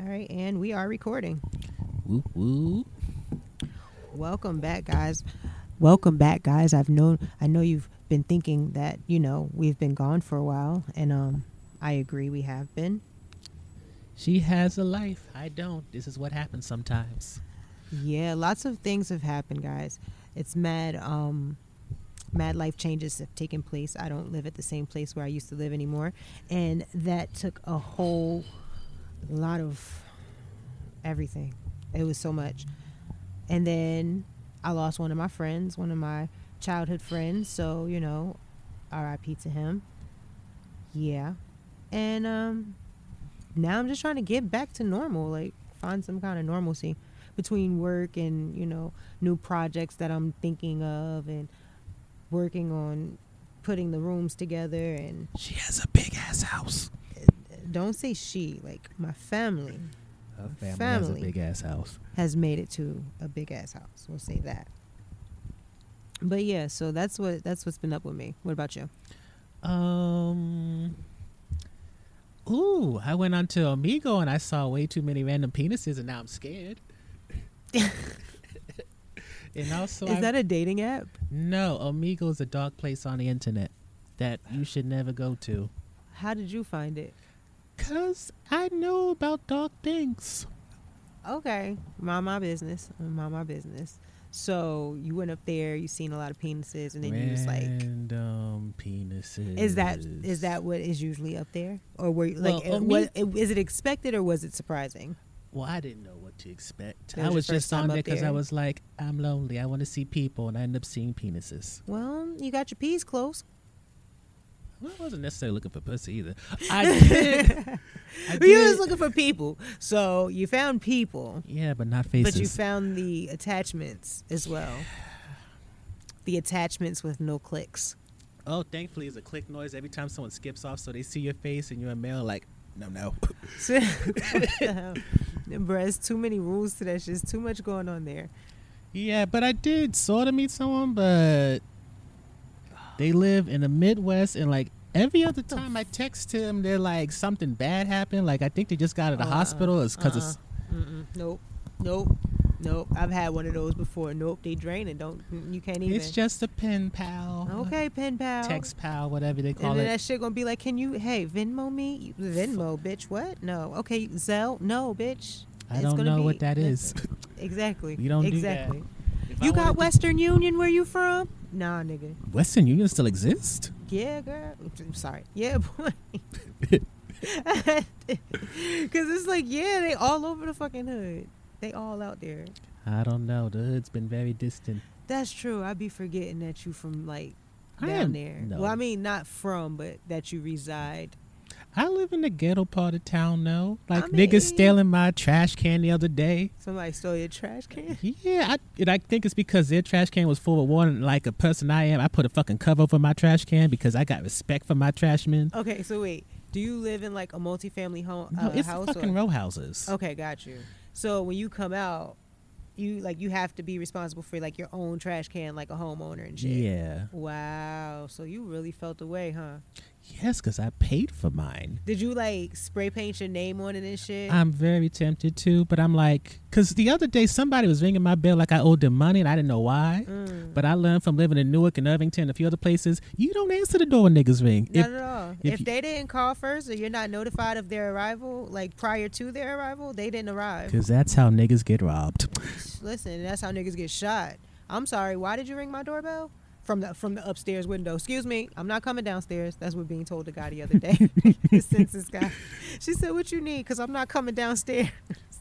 All right, and we are recording. Whoop whoop. Welcome back, guys. Welcome back, guys. I've known I know you've been thinking that, you know, we've been gone for a while, and um I agree we have been. She has a life. I don't. This is what happens sometimes. Yeah, lots of things have happened, guys. It's mad um mad life changes have taken place. I don't live at the same place where I used to live anymore, and that took a whole lot of everything. It was so much. And then I lost one of my friends, one of my childhood friends, so, you know, RIP to him. Yeah. And um now I'm just trying to get back to normal, like find some kind of normalcy between work and, you know, new projects that I'm thinking of and working on putting the rooms together and She has a big ass house. Don't say she, like my family Her family, has a big ass house. has made it to a big ass house. We'll say that. But yeah, so that's what that's what's been up with me. What about you? Um. Ooh, I went onto Amigo and I saw way too many random penises, and now I'm scared. and also, Is I- that a dating app? no? Amigo is a dark place on the internet that you should never go to. How did you find it? Cause I know about dark things. Okay, mind my business. Mind my business. So you went up there, you seen a lot of penises, and then you was like, random penises. "Is that is that what is usually up there, or were you, like Well, uh, what, is it expected or was it surprising?" Well, I didn't know what to expect. That I was was just on there because I was like, I'm lonely. I want to see people, and I end up seeing penises. Well, you got your peas close. Well, I wasn't necessarily looking for pussy either. I did. I You was looking for people, so you found people. yeah, but not faces. But you found the attachments as well. The attachments with no clicks. oh, thankfully, it's a click noise every time someone skips off, so they see your face and you're a male. Like, no, no. Bruh, it's too many rules to that. It's too much going on there. yeah, but I did sort of meet someone, but they live in the Midwest, and like every other time I text him, they're like something bad happened. Like I think they just got out of the Uh-uh, hospital. It's because it's uh-uh. Mm-mm. Nope. Nope. Nope. I've had one of those before. Nope. They drain it. Don't. You can't even. It's just a pen pal. okay, pen pal. Text pal, whatever they call it. And then it. that shit gonna be like, can you, hey, Venmo me? Venmo, bitch. What? No. Okay, Zelle? No, bitch. I It's don't know be- what that is. Exactly. You don't do that. Exactly. If I You got wanted to- Western Union where you from? Nah, nigga. Western Union still exists? Yeah, girl. I'm sorry. Yeah, boy. Because it's like, yeah, they all over the fucking hood. They all out there. I don't know. The hood's been very distant. That's true. I'd be forgetting that you from like I down am- there. no. Well, I mean, not from, but that you reside. I live in the ghetto part of town though. Like I niggas stealing my trash can the other day. Somebody stole your trash can. Yeah, I, and I think it's because their trash can was full of water. And like a person I am, I put a fucking cover over my trash can because I got respect for my trash men. Okay, so wait, do you live in like a multifamily home No, uh, it's house? fucking or? row houses. Okay, got you. So when you come out, you like you have to be responsible for like your own trash can, like a homeowner and shit. Yeah, Wow. So you really felt the way, huh? Yes, because I paid for mine. Did you like spray paint your name on it and shit? I'm very tempted to, but I'm like, because the other day somebody was ringing my bell like I owed them money and I didn't know why. Mm. But I learned from living in Newark and Irvington and a few other places, you don't answer the door when niggas ring. Not If- at all. if If, you- they didn't call first or you're not notified of their arrival, like prior to their arrival, they didn't arrive. Because that's how niggas get robbed. Listen, that's how niggas get shot. I'm sorry. Why did you ring my doorbell? From the from the upstairs window. Excuse me, I'm not coming downstairs. That's what being told the guy the other day. the census guy. She said, "What you need? Cause I'm not coming downstairs."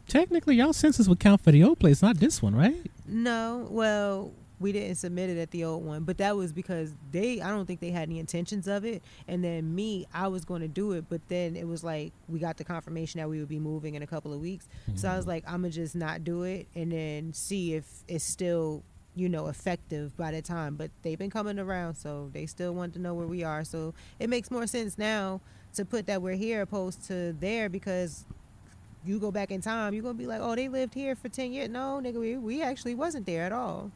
Technically, y'all census would count for the old place, not this one, right? No, well, we didn't submit it at the old one, but that was because they I don't think they had any intentions of it. And then me, I was going to do it, but then it was like we got the confirmation that we would be moving in a couple of weeks. So I was mm. like, I'm gonna just not do it and then see if it's still you know effective by the time but they've been coming around so they still want to know where we are so it makes more sense now to put that we're here opposed to there because you go back in time, you're gonna be like, oh, they lived here for ten years. No, nigga, we, we actually wasn't there at all.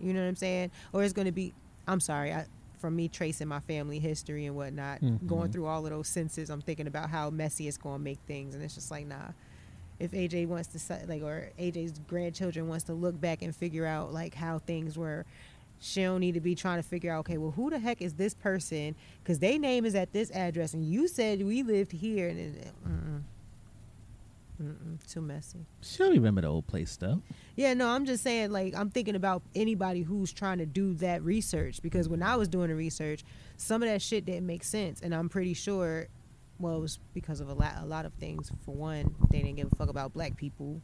You know what I'm saying? Or it's gonna be, I'm sorry, I, from me tracing my family history and whatnot, mm-hmm. going through all of those senses, I'm thinking about how messy it's gonna make things, and it's just like, nah. If AJ wants to like, or AJ's grandchildren wants to look back and figure out like how things were. She don't need to be trying to figure out, okay, well, who the heck is this person? Because they name is at this address, and you said we lived here, and it, uh, mm-mm. Mm-mm, too messy. She'll remember the old place, though. Yeah, no, I'm just saying, like, I'm thinking about anybody who's trying to do that research because when I was doing the research, some of that shit didn't make sense, and I'm pretty sure, well, it was because of a lot, a lot of things. For one, they didn't give a fuck about black people,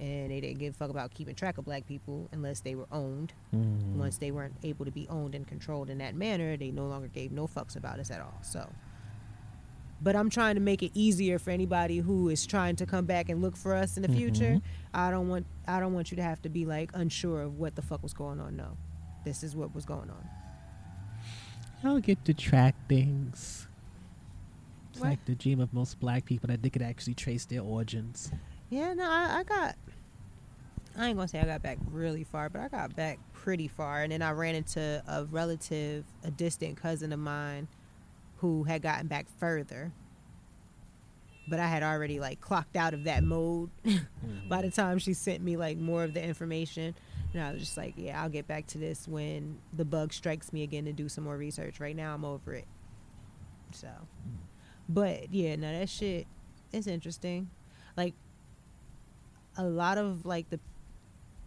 and they didn't give a fuck about keeping track of black people unless they were owned. Mm. Once they weren't able to be owned and controlled in that manner, they no longer gave no fucks about us at all. So. But I'm trying to make it easier for anybody who is trying to come back and look for us in the mm-hmm. future. I don't want I don't want you to have to be like unsure of what the fuck was going on. No, this is what was going on. Y'all get to track things. It's What? like the dream of most black people that they could actually trace their origins. Yeah, no, I, I got. I ain't gonna say I got back really far, but I got back pretty far, and then I ran into a relative, a distant cousin of mine, who had gotten back further. But I had already like clocked out of that mode by the mm-hmm. time she sent me like more of the information, and I was just like, yeah, I'll get back to this when the bug strikes me again to do some more research. Right now, I'm over it. So, mm. But yeah, no, that shit is interesting. Like a lot of like the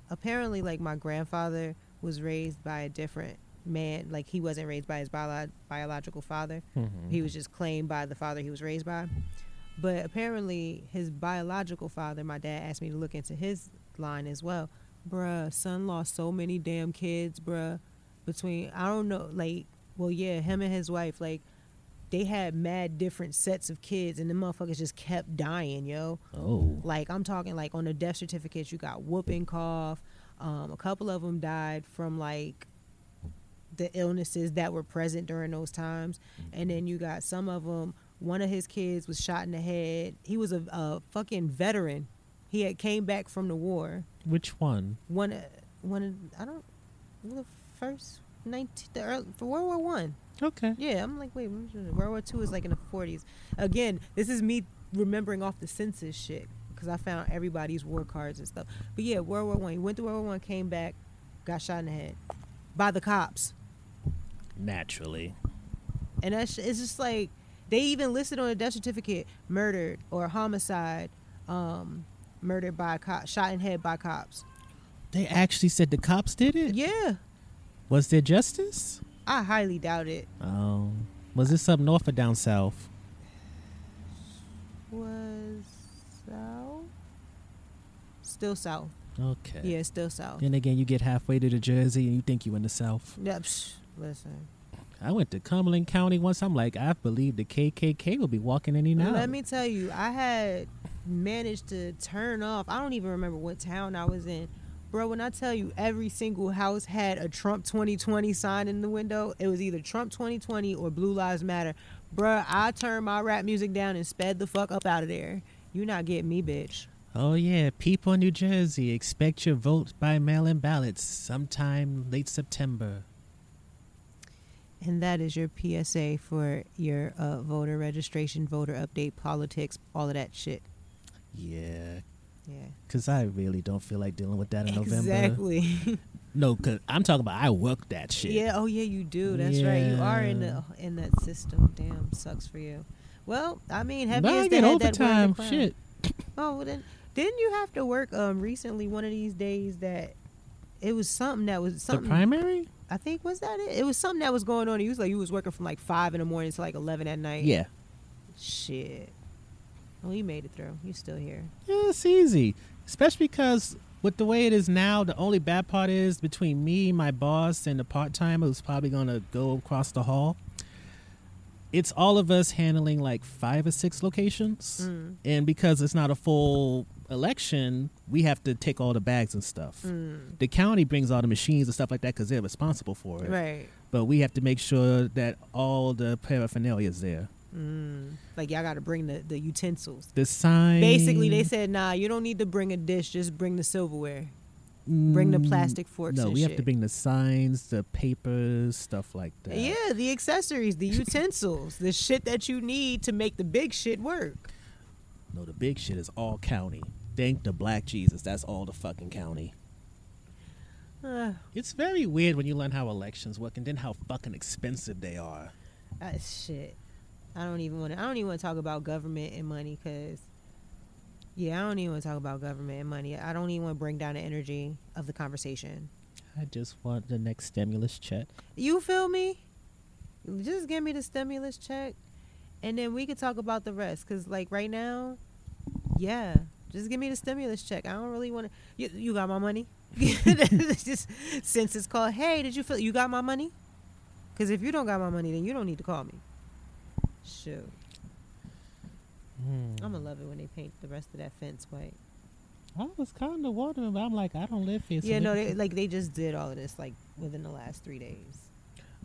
apparently like my grandfather was raised by a different man. Like he wasn't raised by his bio- biological father. Mm-hmm. He was just claimed by the father he was raised by. But apparently his biological father my dad asked me to look into his line as well. Bruh son lost so many damn kids bruh between i don't know like well yeah him and his wife like they had mad different sets of kids and the motherfuckers just kept dying yo Oh. like I'm talking like on the death certificates, you got whooping cough. Um, a couple of them died from like the illnesses that were present during those times, and then you got some of them. One of his kids was shot in the head. He was a, a fucking veteran. He had came back from the war. Which one? One, uh, one. I don't. The first nineteen, the early, for World War One. Okay. Yeah, I'm like, wait, World War Two is like in the 40s. Again, this is me remembering off the census shit because I found everybody's war cards and stuff. But yeah, World War One. He went to World War One, came back, got shot in the head by the cops, Naturally. and that's it's just like they even listed on the death certificate murdered or homicide, um, murdered by a cop, shot in head by cops. They actually said the cops did it? Yeah, Was there justice? I highly doubt it. Oh. Was this up north or down south? Was south, still south. Okay. Yeah, still south. Then again, you get halfway to the Jersey and you think you in the South. Psh, listen. I went to Cumberland County once. I'm like, I believe the KKK will be walking any now. Let me tell you, I had managed to turn off. I don't even remember what town I was in. Bro, when I tell you every single house had a Trump 2020 sign in the window, it was either Trump 2020 or Blue Lives Matter. Bro, I turned my rap music down and sped the fuck up out of there. You not getting me, bitch. Oh yeah, people in New Jersey expect your vote by mail-in ballots sometime late September. And that is your PSA for your uh, voter registration, voter update, politics, all of that shit. Yeah, Yeah. because I really don't feel like dealing with that in November. Exactly. No, because I'm talking about I work that shit. yeah. Oh, yeah. You do. That's right. You are in the in that system. Damn, sucks for you. Well, I mean, heavy But I is the get that overtime. Shit. Oh, well then didn't you have to work um recently one of these days that it was something that was The something primary? I think was that it? It was something that was going on. He was like you was working from like five in the morning to like eleven at night. Yeah. Shit. Well, you made it through. You're still here. Yeah, it's easy. Especially because with the way it is now, the only bad part is between me, my boss, and the part timer who's probably going to go across the hall. It's all of us handling like five or six locations. Mm. And because it's not a full election, we have to take all the bags and stuff. Mm. The county brings all the machines and stuff like that because they're responsible for it. Right. But we have to make sure that all the paraphernalia is there. Mm. Like y'all got to bring the the utensils. The sign. Basically, they said, "Nah, you don't need to bring a dish. Just bring the silverware. bring the Mm, plastic forks No, we have to bring the signs, the papers, stuff like that. Yeah, the accessories, the utensils, the shit that you need to make the big shit work. No, the big shit is all county. Thank the black Jesus. That's all the fucking county. Uh, It's very weird when you learn how elections work and then how fucking expensive they are. uh, shit. I don't even want to. I don't even want to talk about government and money because, yeah, I don't even want to talk about government and money. I don't even want to bring down the energy of the conversation. I just want the next stimulus check. You feel me? Just give me the stimulus check, and then we could talk about the rest. Cause like right now, yeah, just give me the stimulus check. I don't really want to. You, you got my money? just since it's called, hey, did you feel you got my money? Cause if you don't got my money, then you don't need to call me. Shoot, I'm gonna love it when they paint the rest of that fence white. I was kind of wondering, but I'm like, I don't live here. so yeah, no, they, like they just did all of this like within the last three days.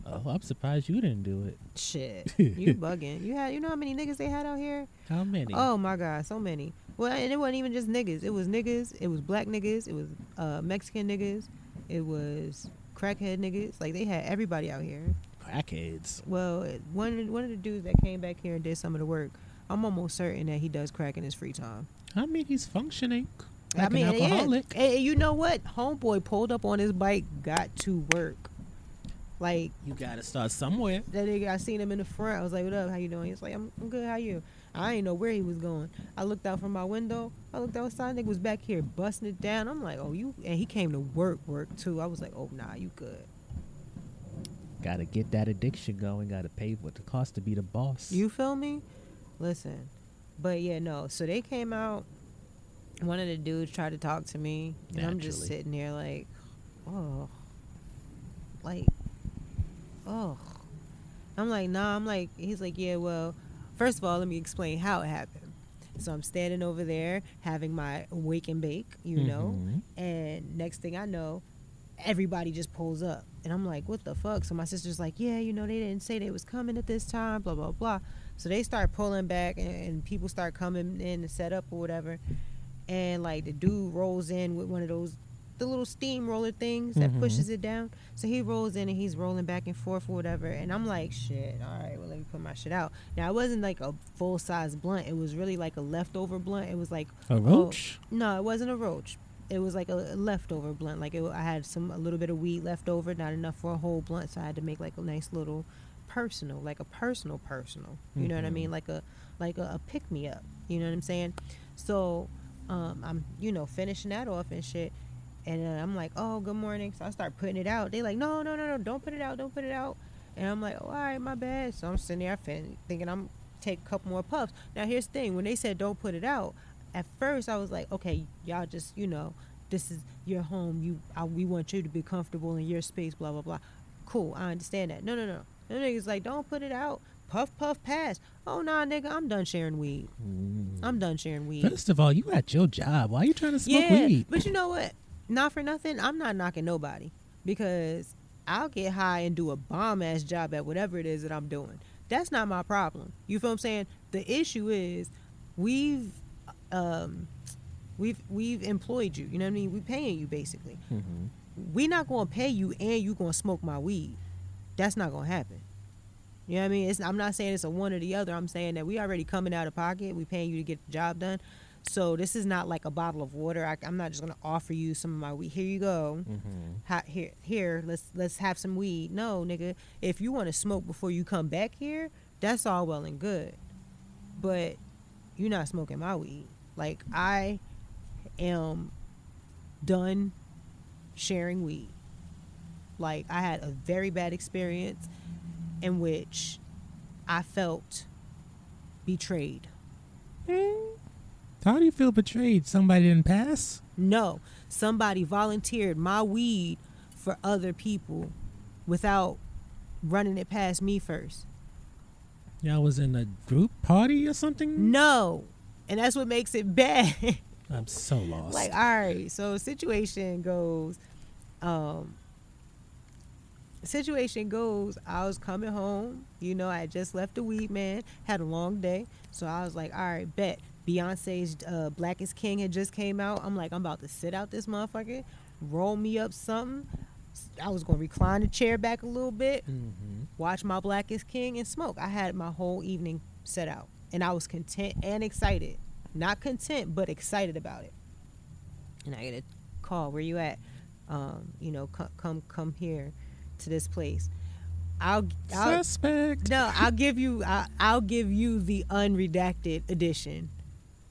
Oh, I'm surprised you didn't do it. Shit, you bugging? You had, you know how many niggas they had out here? How many? Oh my god, so many. Well, and it wasn't even just niggas. It was niggas. It was black niggas. It was uh, Mexican niggas. It was crackhead niggas. Like they had everybody out here. Crackheads. Well, one of the, one of the dudes that came back here and did some of the work. I'm almost certain that he does crack in his free time. I mean, he's functioning like I mean, an alcoholic. And, and you know what? Homeboy pulled up on his bike, got to work. Like You gotta start somewhere. that nigga, I seen him in the front. I was like, "What up? How you doing?" He's like, "I'm, I'm good. How you?" I didn't know where he was going. I looked out from my window. I looked outside. Nigga was back here busting it down. I'm like, "Oh, you?" And he came to work, work too. I was like, "Oh, nah, you good." Gotta get that addiction going. Gotta pay what the cost to be the boss. You feel me? Listen, but yeah, no. So they came out. One of the dudes tried to talk to me, and I'm just sitting there like, oh, like, oh. I'm like, nah. I'm like, he's like, yeah. Well, first of all, let me explain how it happened. So I'm standing over there having my wake and bake, you know, Mhm. and next thing I know, everybody just pulls up. And I'm like, what the fuck? So my sister's like, yeah, you know, they didn't say they was coming at this time, blah, blah, blah. So they start pulling back and, and people start coming in to set up or whatever. And like the dude rolls in with one of those, the little steamroller things that Mhm. pushes it down. So he rolls in and he's rolling back and forth or whatever. And I'm like, shit, all right, well, let me put my shit out. Now, it wasn't like a full size blunt. It was really like a leftover blunt. It was like, A oh, roach? no, it wasn't a roach. It was like a leftover blunt. Like it, I had some a little bit of weed left over, not enough for a whole blunt, so I had to make like a nice little personal, like a personal personal. You know what I Mhm. mean? Like a like a, a pick me up. You know what I'm saying? So um, I'm you know finishing that off and shit, and uh, I'm like, oh, good morning. So I start putting it out. They like, no, no, no, no, don't put it out, don't put it out. And I'm like, oh, all right, my bad. So I'm sitting there fin- thinking I'm take a couple more puffs. Now here's the thing: when they said don't put it out, at first I was like, okay, y'all just you know, this is your home. You, I, we want you to be comfortable in your space. Blah blah blah. Cool, I understand that. No, no, no. The niggas like, don't put it out. Puff, puff, pass. Oh nah, nigga, I'm done sharing weed. Mm. I'm done sharing weed. First of all, you at your job. Why are you trying to smoke yeah, weed? but you know what? Not for nothing. I'm not knocking nobody because I'll get high and do a bomb ass job at whatever it is that I'm doing. That's not my problem. You feel what I'm saying? The issue is we've um we've we've employed you. You know what I mean? We paying you basically. Mhm. We not gonna pay you and you gonna smoke my weed. That's not gonna happen. You know what I mean? It's, I'm not saying it's a one or the other. I'm saying that we already coming out of pocket. We paying you to get the job done. So this is not like a bottle of water. I, am not just gonna offer you some of my weed. Here you go. Ha, here, here. Let's let's have some weed. No, nigga. If you want to smoke before you come back here, that's all well and good. But you're not smoking my weed. Like I am done sharing weed. Like I had a very bad experience in which I felt betrayed. How do you feel betrayed? Somebody didn't pass? No, somebody volunteered my weed for other people without running it past me first. Y'all was in a group party or something? No. And that's what makes it bad. I'm so lost. like, all right, so situation goes, um, situation goes, I was coming home, you know, I just left the weed man, had a long day. So I was like, all right, bet. Beyonce's uh, Black is King had just came out. I'm like, I'm about to sit out this motherfucker, roll me up something. I was gonna recline the chair back a little bit, Mm-hmm. watch my Black is King and smoke. I had my whole evening set out, and I was content and excited. Not content, but excited about it. And I get a call. Where you at? Um, you know, come come come here to this place. I'll, I'll Suspect. no, I'll give you I, I'll give you the unredacted edition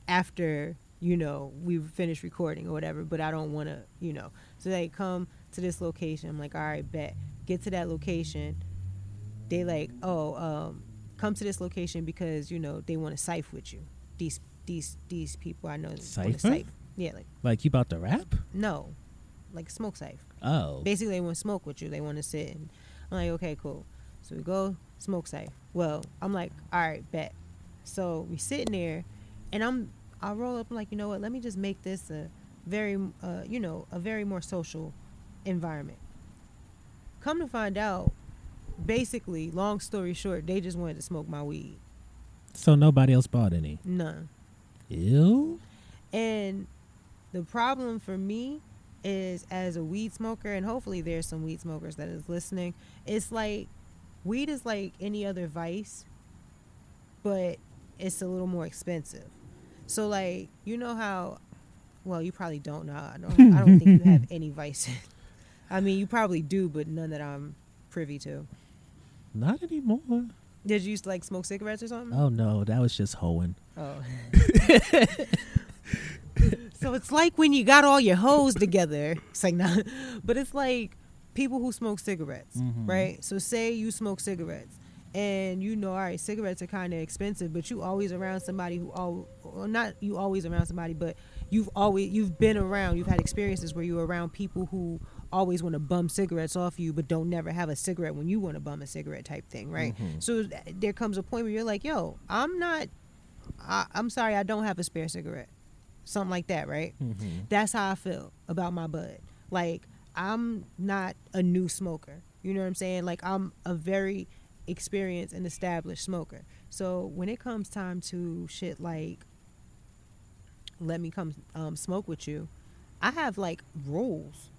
after you know we finish recording or whatever. But I don't want to, you know. So they come to this location. I'm like, all right, bet. Get to that location. They like, oh, um, come to this location because you know they want to cipher with you. These these these people I know Cipher? cipher. Yeah, like Like you about to rap? no, like smoke cipher Oh. basically they want to smoke with you. They want to sit and I'm like, okay, cool. So we go smoke safe. Well, I'm like, all right, bet. So we sitting there, and I'm I roll up. I'm like, you know what? Let me just make this a very, uh, you know, a very more social environment. Come to find out, basically, long story short, they just wanted to smoke my weed. So nobody else bought any? None. Ew. And the problem for me is as a weed smoker, and hopefully there's some weed smokers that is listening, it's like weed is like any other vice, but it's a little more expensive. So like you know how well you probably don't know. I don't I don't think you have any vices. I mean you probably do, but none that I'm privy to. Not anymore. Did you used to like smoke cigarettes or something? Oh no, that was just hoeing. Oh. so it's like when you got all your hoes together. It's like not, but it's like people who smoke cigarettes, Mhm. right? So say you smoke cigarettes, and you know, all right, cigarettes are kind of expensive, but you always around somebody who all, not you always around somebody, but you've always you've been around, you've had experiences where you're around people who always want to bum cigarettes off you, but don't never have a cigarette when you want to bum a cigarette type thing, right? So th- there comes a point where you're like, yo, I'm not I, I'm sorry, I don't have a spare cigarette. Something like that, right? That's how I feel about my bud. Like, I'm not a new smoker. You know what I'm saying? Like, I'm a very experienced and established smoker. So when it comes time to shit like, let me come um, smoke with you, I have like rules.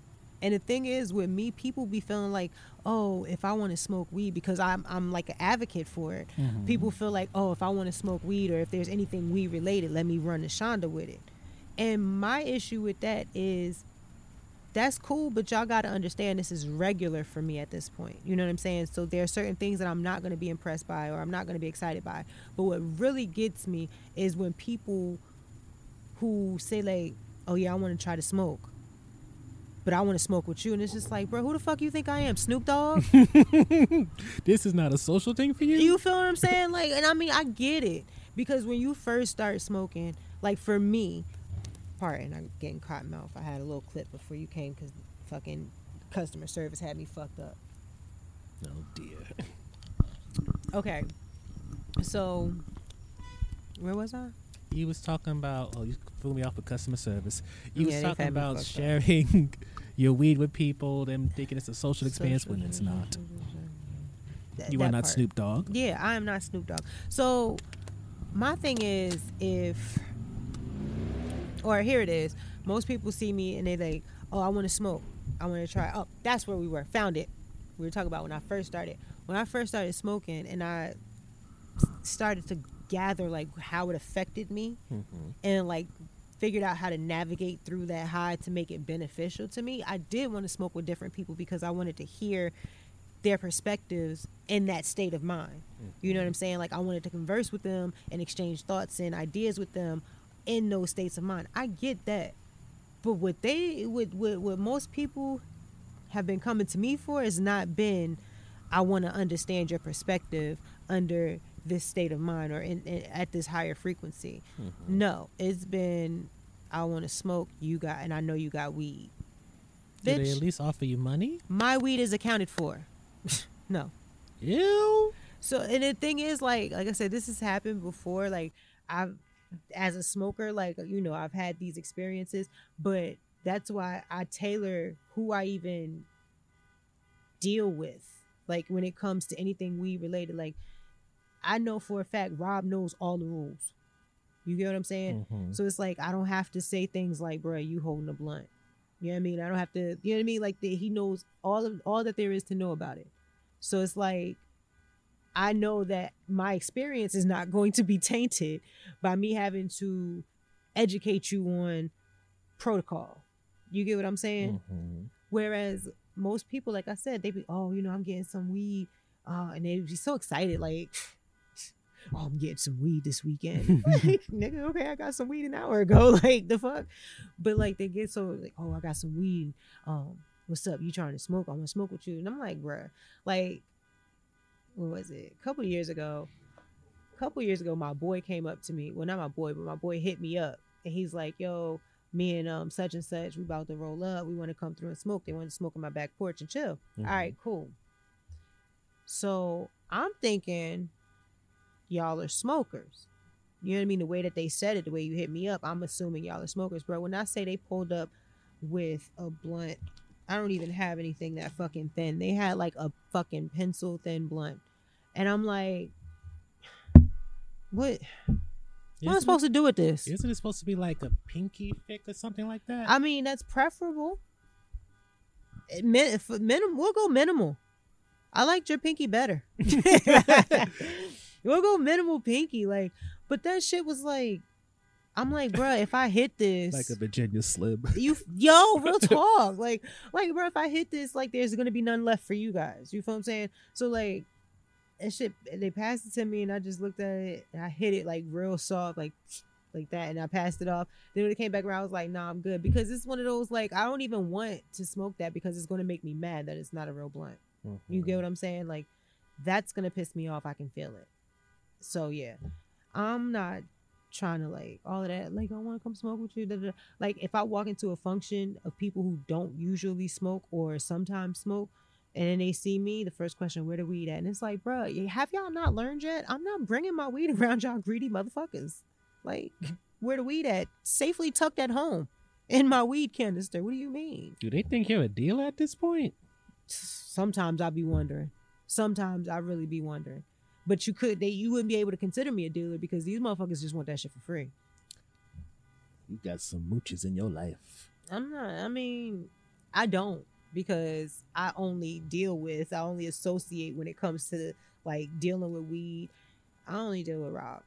And the thing is, with me, people be feeling like, oh, if I want to smoke weed, because I'm I'm like an advocate for it. Mm-hmm. People feel like, oh, if I want to smoke weed, or if there's anything weed related, let me run to Shonda with it. And my issue with that is, that's cool, but y'all got to understand this is regular for me at this point. You know what I'm saying? So there are certain things that I'm not going to be impressed by, or I'm not going to be excited by. But what really gets me is when people who say like, oh yeah, I want to try to smoke but I want to smoke with you. And it's just like, bro, who the fuck you think I am? Snoop Dogg? This is not a social thing for you? you feel what I'm saying? Like, and I mean, I get it. Because when you first start smoking, like for me, pardon, I'm getting cotton mouth. I had a little clip before you came because fucking customer service had me fucked up. Oh dear. Okay. So, where was I? You was talking about oh you threw me off with customer service. You Yeah, was talking about sharing your weed with people, them thinking it's a social experience when it's not. That- You are not part. Snoop Dogg. Yeah, I am not Snoop Dogg. So my thing is if or here it is. Most people see me and they like, oh, I want to smoke. I want to try. Oh, that's where we were. Found it. we were talking about when I first started. When I first started smoking, and I started to gather like how it affected me, mm-hmm. and like figured out how to navigate through that high to make it beneficial to me. I did want to smoke with different people because I wanted to hear their perspectives in that state of mind. You know what I'm mm-hmm. saying? Like I wanted to converse with them and exchange thoughts and ideas with them in those states of mind. I get that. But what they what what, what most people have been coming to me for has not been I want to understand your perspective under this state of mind or in, in at this higher frequency. Mm-hmm. No, it's been I want to smoke. You got and I know you got weed. Do they at least offer you money? my weed is accounted for. no. Ew. So and the thing is, like, like I said, this has happened before. Like I've, as a smoker, like you know, I've had these experiences, but that's why I tailor who I even deal with. Like when it comes to anything weed related, like I know for a fact Rob knows all the rules. You get what I'm saying? Mhm. So it's like I don't have to say things like, "Bruh, you holding a blunt." You know what I mean? I don't have to. You know what I mean? Like the, he knows all of all that there is to know about it. So it's like I know that my experience is not going to be tainted by me having to educate you on protocol. You get what I'm saying? Mhm. Whereas most people, like I said, they be, oh, you know, I'm getting some weed, uh, and they be so excited, like, oh, I'm getting some weed this weekend. like, nigga, okay, I got some weed an hour ago. Like, the fuck? But like, they get so like, oh, I got some weed. Um, what's up? You trying to smoke? I want to smoke with you. And I'm like, bruh, like, what was it? A couple years ago. A couple years ago, my boy came up to me. Well, not my boy, but my boy hit me up, and he's like, yo me and um such and such, we about to roll up. We want to come through and smoke. They want to smoke on my back porch and chill. Mhm. All right, cool. So I'm thinking y'all are smokers. You know what I mean? The way that they said it, the way you hit me up, I'm assuming y'all are smokers, bro. When I say they pulled up with a blunt, I don't even have anything that fucking thin. They had like a fucking pencil thin blunt. And I'm like, what? What am I supposed to do with this? Isn't it supposed to be like a pinky thick or something like that? I mean, that's preferable. It Min- for minim- we'll go minimal. I liked your pinky better. we'll go minimal pinky, like. But that shit was like, I'm like, bruh, if I hit this, like a Virginia Slim. you, yo, real talk, like, like, bro, if I hit this, like, there's gonna be none left for you guys. You feel what I'm saying? So like, that shit, they passed it to me, and I just looked at it, and I hit it like real soft, like, like that, and I passed it off. Then when it came back around, I was like, nah, I'm good because it's one of those like I don't even want to smoke that because it's gonna make me mad that it's not a real blunt. You get mm-hmm. what I'm saying? Like, that's gonna piss me off. I can feel it. So yeah, I'm not trying to like all of that. Like, I want to come smoke with you. da, da, da. Like, if I walk into a function of people who don't usually smoke or sometimes smoke, and then they see me, the first question, "Where the weed at?" And it's like, bro, have y'all not learned yet? I'm not bringing my weed around y'all greedy motherfuckers. Like, where the weed at? Safely tucked at home in my weed canister. What do you mean? Do they think you're a deal at this point? sometimes I be wondering. Sometimes I really be wondering. But you could they you wouldn't be able to consider me a dealer because these motherfuckers just want that shit for free. You got some mooches in your life. I'm not I mean, I don't because I only deal with I only associate when it comes to like dealing with weed. I only deal with Rob.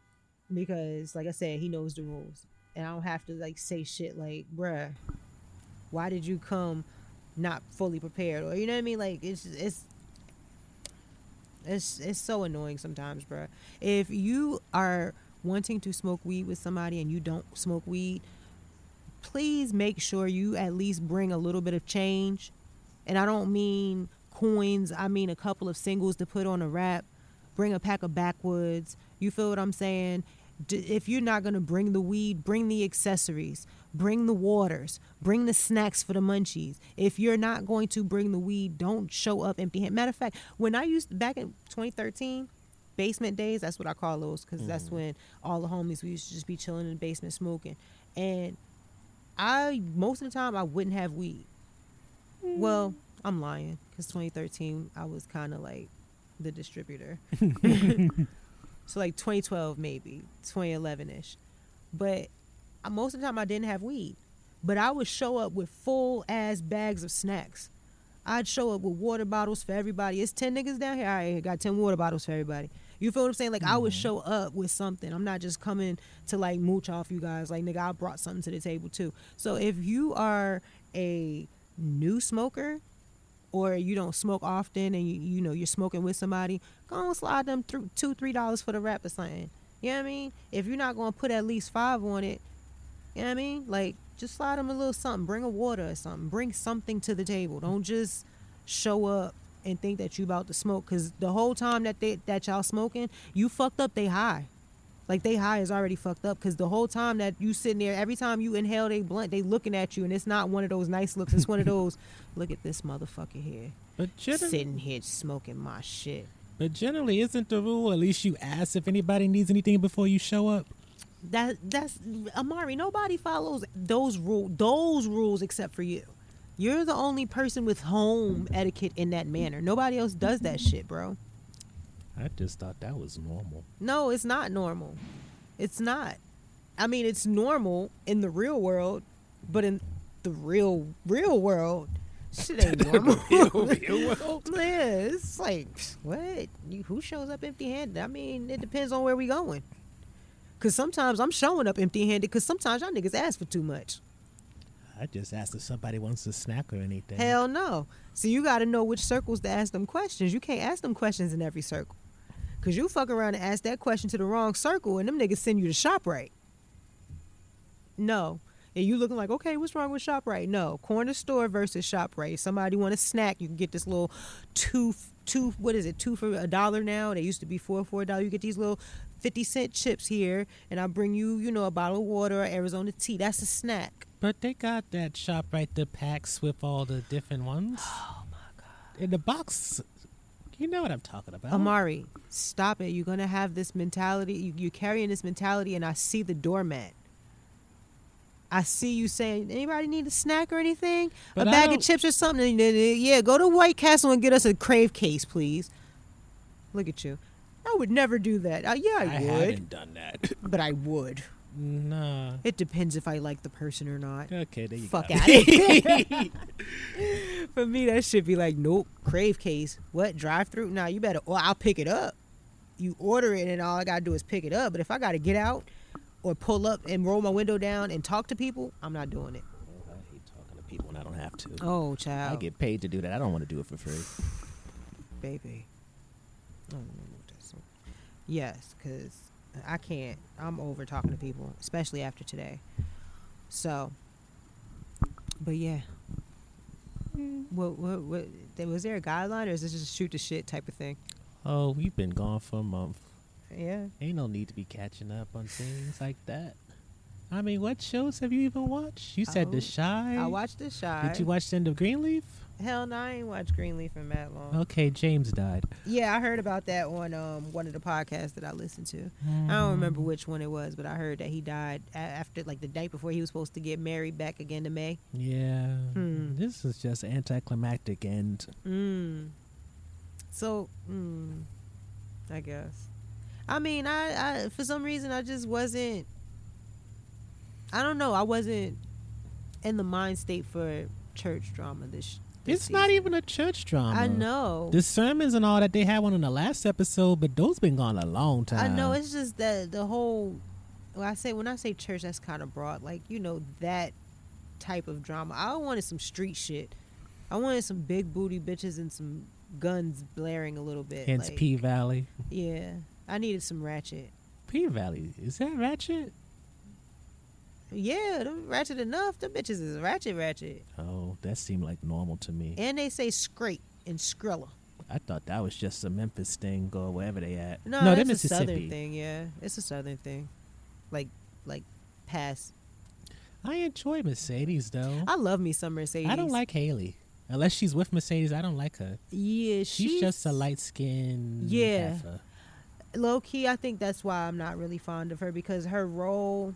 Because like I said, he knows the rules. And I don't have to like say shit like, bruh, why did you come not fully prepared? Or you know what I mean? Like it's it's it's it's so annoying sometimes, bruh. If you are wanting to smoke weed with somebody and you don't smoke weed, please make sure you at least bring a little bit of change. And I don't mean coins, I mean a couple of singles to put on a wrap. Bring a pack of backwoods. You feel what I'm saying? D- if you're not going to bring the weed, bring the accessories. Bring the waters. Bring the snacks for the munchies. If you're not going to bring the weed, don't show up empty handed. Matter of fact, when I used back in 2013, basement days, that's what I call those because that's mm-hmm. when all the homies, we used to just be chilling in the basement smoking. And I, most of the time, I wouldn't have weed. Well, mm. I'm lying because 2013, I was kind of like the distributor. so like 2012, maybe 2011 ish. But most of the time, I didn't have weed. But I would show up with full ass bags of snacks. I'd show up with water bottles for everybody. It's ten niggas down here. All right, I got ten water bottles for everybody. You feel what I'm saying? Like I would mm-hmm. show up with something. I'm not just coming to like mooch off you guys. Like nigga, I brought something to the table too. So if you are a new smoker or you don't smoke often and you you know you're smoking with somebody, go and slide them through two three dollars for the wrap or something. You know what I mean? If you're not gonna put at least five on it, you know what I mean? Like just slide them a little something. Bring a water or something. Bring something to the table. Don't just show up and think that you about to smoke because the whole time that they that y'all smoking, you fucked up. They high. Like they high is already fucked up because the whole time that you sitting there, every time you inhale they blunt, they looking at you, and it's not one of those nice looks. It's one of those, look at this motherfucker here, But generally, sitting here smoking my shit. but generally, isn't the rule at least you ask if anybody needs anything before you show up? That that's Amari. Nobody follows those rule those rules except for you. You're the only person with home etiquette in that manner. Nobody else does that shit, bro. I just thought that was normal. No, it's not normal. It's not. I mean, it's normal in the real world, but in the real real world, shit ain't normal. Real world. yeah, it's like what? You, who shows up empty-handed? I mean, it depends on where we going. Cause sometimes I'm showing up empty-handed. Cause sometimes y'all niggas ask for too much. I just asked if somebody wants a snack or anything. Hell no. So you got to know which circles to ask them questions. You can't ask them questions in every circle. Cause you fuck around and ask that question to the wrong circle, and them niggas send you to Shoprite. No. And you looking like, okay, what's wrong with Shoprite? No. Corner store versus Shoprite. Somebody want a snack, you can get this little two two what is it, two for a dollar now. They used to be four for a dollar. You get these little fifty cent chips here, and I bring you, you know, a bottle of water or Arizona tea. That's a snack. But they got that ShopRite, the packs with all the different ones. Oh my god! In the box, you know what I'm talking about. Amari, stop it. You're gonna have this mentality. You, you're carrying this mentality, and I see the doormat. I see you saying, anybody need a snack or anything? But a I bag of chips or something? Yeah, go to White Castle and get us a crave case, please. Look at you. I would never do that. Uh, yeah, I, would. I haven't done that. but I would. Nah. It depends if I like the person or not. Okay, there you Fuck go. out of here. For me, that should be like, nope, crave case. What drive through? Nah, you better. Well, I'll pick it up. You order it, and all I gotta do is pick it up. But if I gotta get out or pull up and roll my window down and talk to people, I'm not doing it. Oh, I hate talking to people when I don't have to. Oh, child. I get paid to do that. I don't want to do it for free. baby. I don't know what that's. Yes, because I can't. I'm over talking to people, especially after today. So, but yeah. Mm-hmm. What, what, what, was there a guideline or is this just a shoot the shit type of thing? Oh, we've been gone for a month. Yeah. Ain't no need to be catching up on things like that. I mean, what shows have you even watched? You said Oh, The Chi. I watched The Chi. Did you watch The End of Greenleaf? Hell no, I ain't watched Greenleaf in that long. Okay, James died. Yeah, I heard about that on um one of the podcasts that I listened to. I don't remember which one it was, but I heard that he died after like the night before he was supposed to get married back again to May. Yeah. Hmm. This is just anticlimactic and Mm. So, mm, I guess. I mean, I, I for some reason I just wasn't. I don't know. I wasn't in the mind state for church drama this. It's not even a church drama. I know. The sermons and all that they had one in the last episode, but those been gone a long time. I know. It's just that the whole. Well, I say when I say church, that's kind of broad. Like you know that type of drama. I wanted some street shit. I wanted some big booty bitches and some guns blaring a little bit. Hence like, P Valley. Yeah, I needed some ratchet. P Valley is that ratchet? Yeah, them ratchet enough. The bitches is ratchet, ratchet, Oh, that seemed like normal to me. and they say scrape and skrilla. I thought that was just a Memphis thing or wherever they at. No, they're that's a southern thing. Yeah, it's a southern thing. Like, like past. I enjoy Mercedes though. I love me some Mercedes. I don't like Haley. Unless she's with Mercedes, I don't like her. Yeah, She's, she's, just a light skinned Yeah. heifer. low key. I think that's why I'm not really fond of her because her role.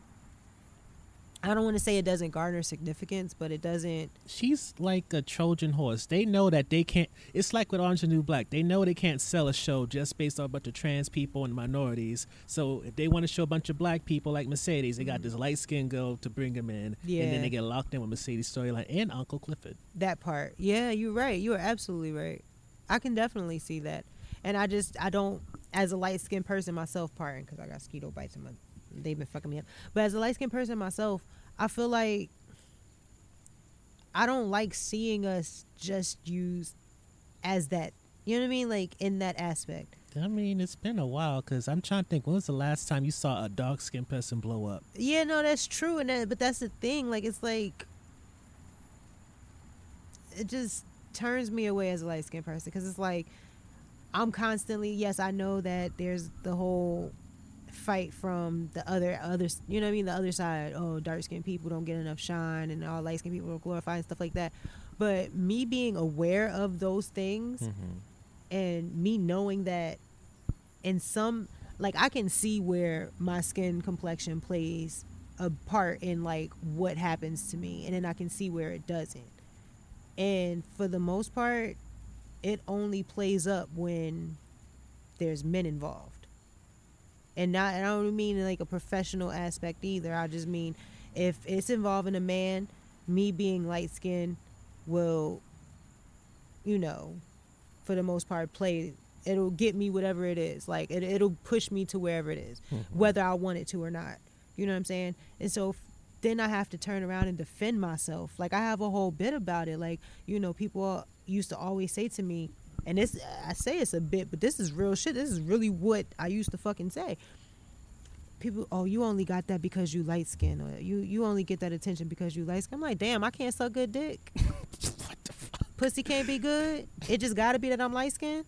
I don't want to say it doesn't garner significance, but it doesn't. She's like a Trojan horse. They know that they can't. It's like with Orange and New Black. They know they can't sell a show just based on a bunch of trans people and minorities. So if they want to show a bunch of black people like Mercedes, they got mm-hmm. this light skinned girl to bring them in, and then they get locked in with Mercedes storyline and Uncle Clifford. that part. Yeah, you're right. You are absolutely right. I can definitely see that. And I just I don't as a light skinned person myself, pardon because I got mosquito bites in my they've been fucking me up. But as a light skinned person myself, I feel like I don't like seeing us just used as that. You know what I mean? Like in that aspect. I mean, it's been a while because I'm trying to think. When was the last time you saw a dark skinned person blow up? Yeah, no, that's true, and that, but that's the thing. Like, it's like it just turns me away as a light skinned person because it's like I'm constantly. Yes, I know that there's the whole fight from the other others. You know what I mean? The other side. Oh, dark skinned people don't get enough shine, and all light skinned people are glorified and stuff like that. But me being aware of those things mm-hmm. and me knowing that in some like I can see where my skin complexion plays a part in like what happens to me and then I can see where it doesn't. And for the most part, it only plays up when there's men involved. And not and I don't mean in like a professional aspect either. I just mean if it's involving a man, me being light skinned will you know, for the most part play it'll get me whatever it is. Like it, it'll push me to wherever it is, mm-hmm. whether i want it to or not. You know what i'm saying? And so then i have to turn around and defend myself. Like i have a whole bit about it. Like you know people used to always say to me and this i say it's a bit but this is real shit this is really what i used to fucking say people oh you only got that because you light skin or you you only get that attention because you light skin i'm like damn i can't suck good dick what the fuck? pussy can't be good. It just gotta be that I'm light skinned.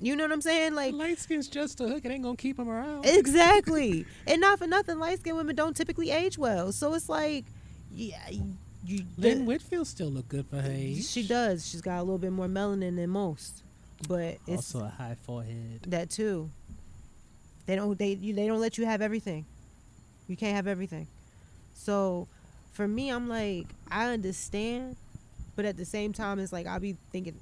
You know what I'm saying? Like Light skin's just a hook. It ain't gonna keep them around. exactly. and not for nothing, light skinned women don't typically age well. So it's like, yeah, you. Lynn Whitfield still look good for her age. she does. She's got a little bit more melanin than most, but it's also a high forehead. that too. They don't. They you, they don't let you have everything. You can't have everything. So, for me, I'm like, I understand, but at the same time, it's like I'll be thinking,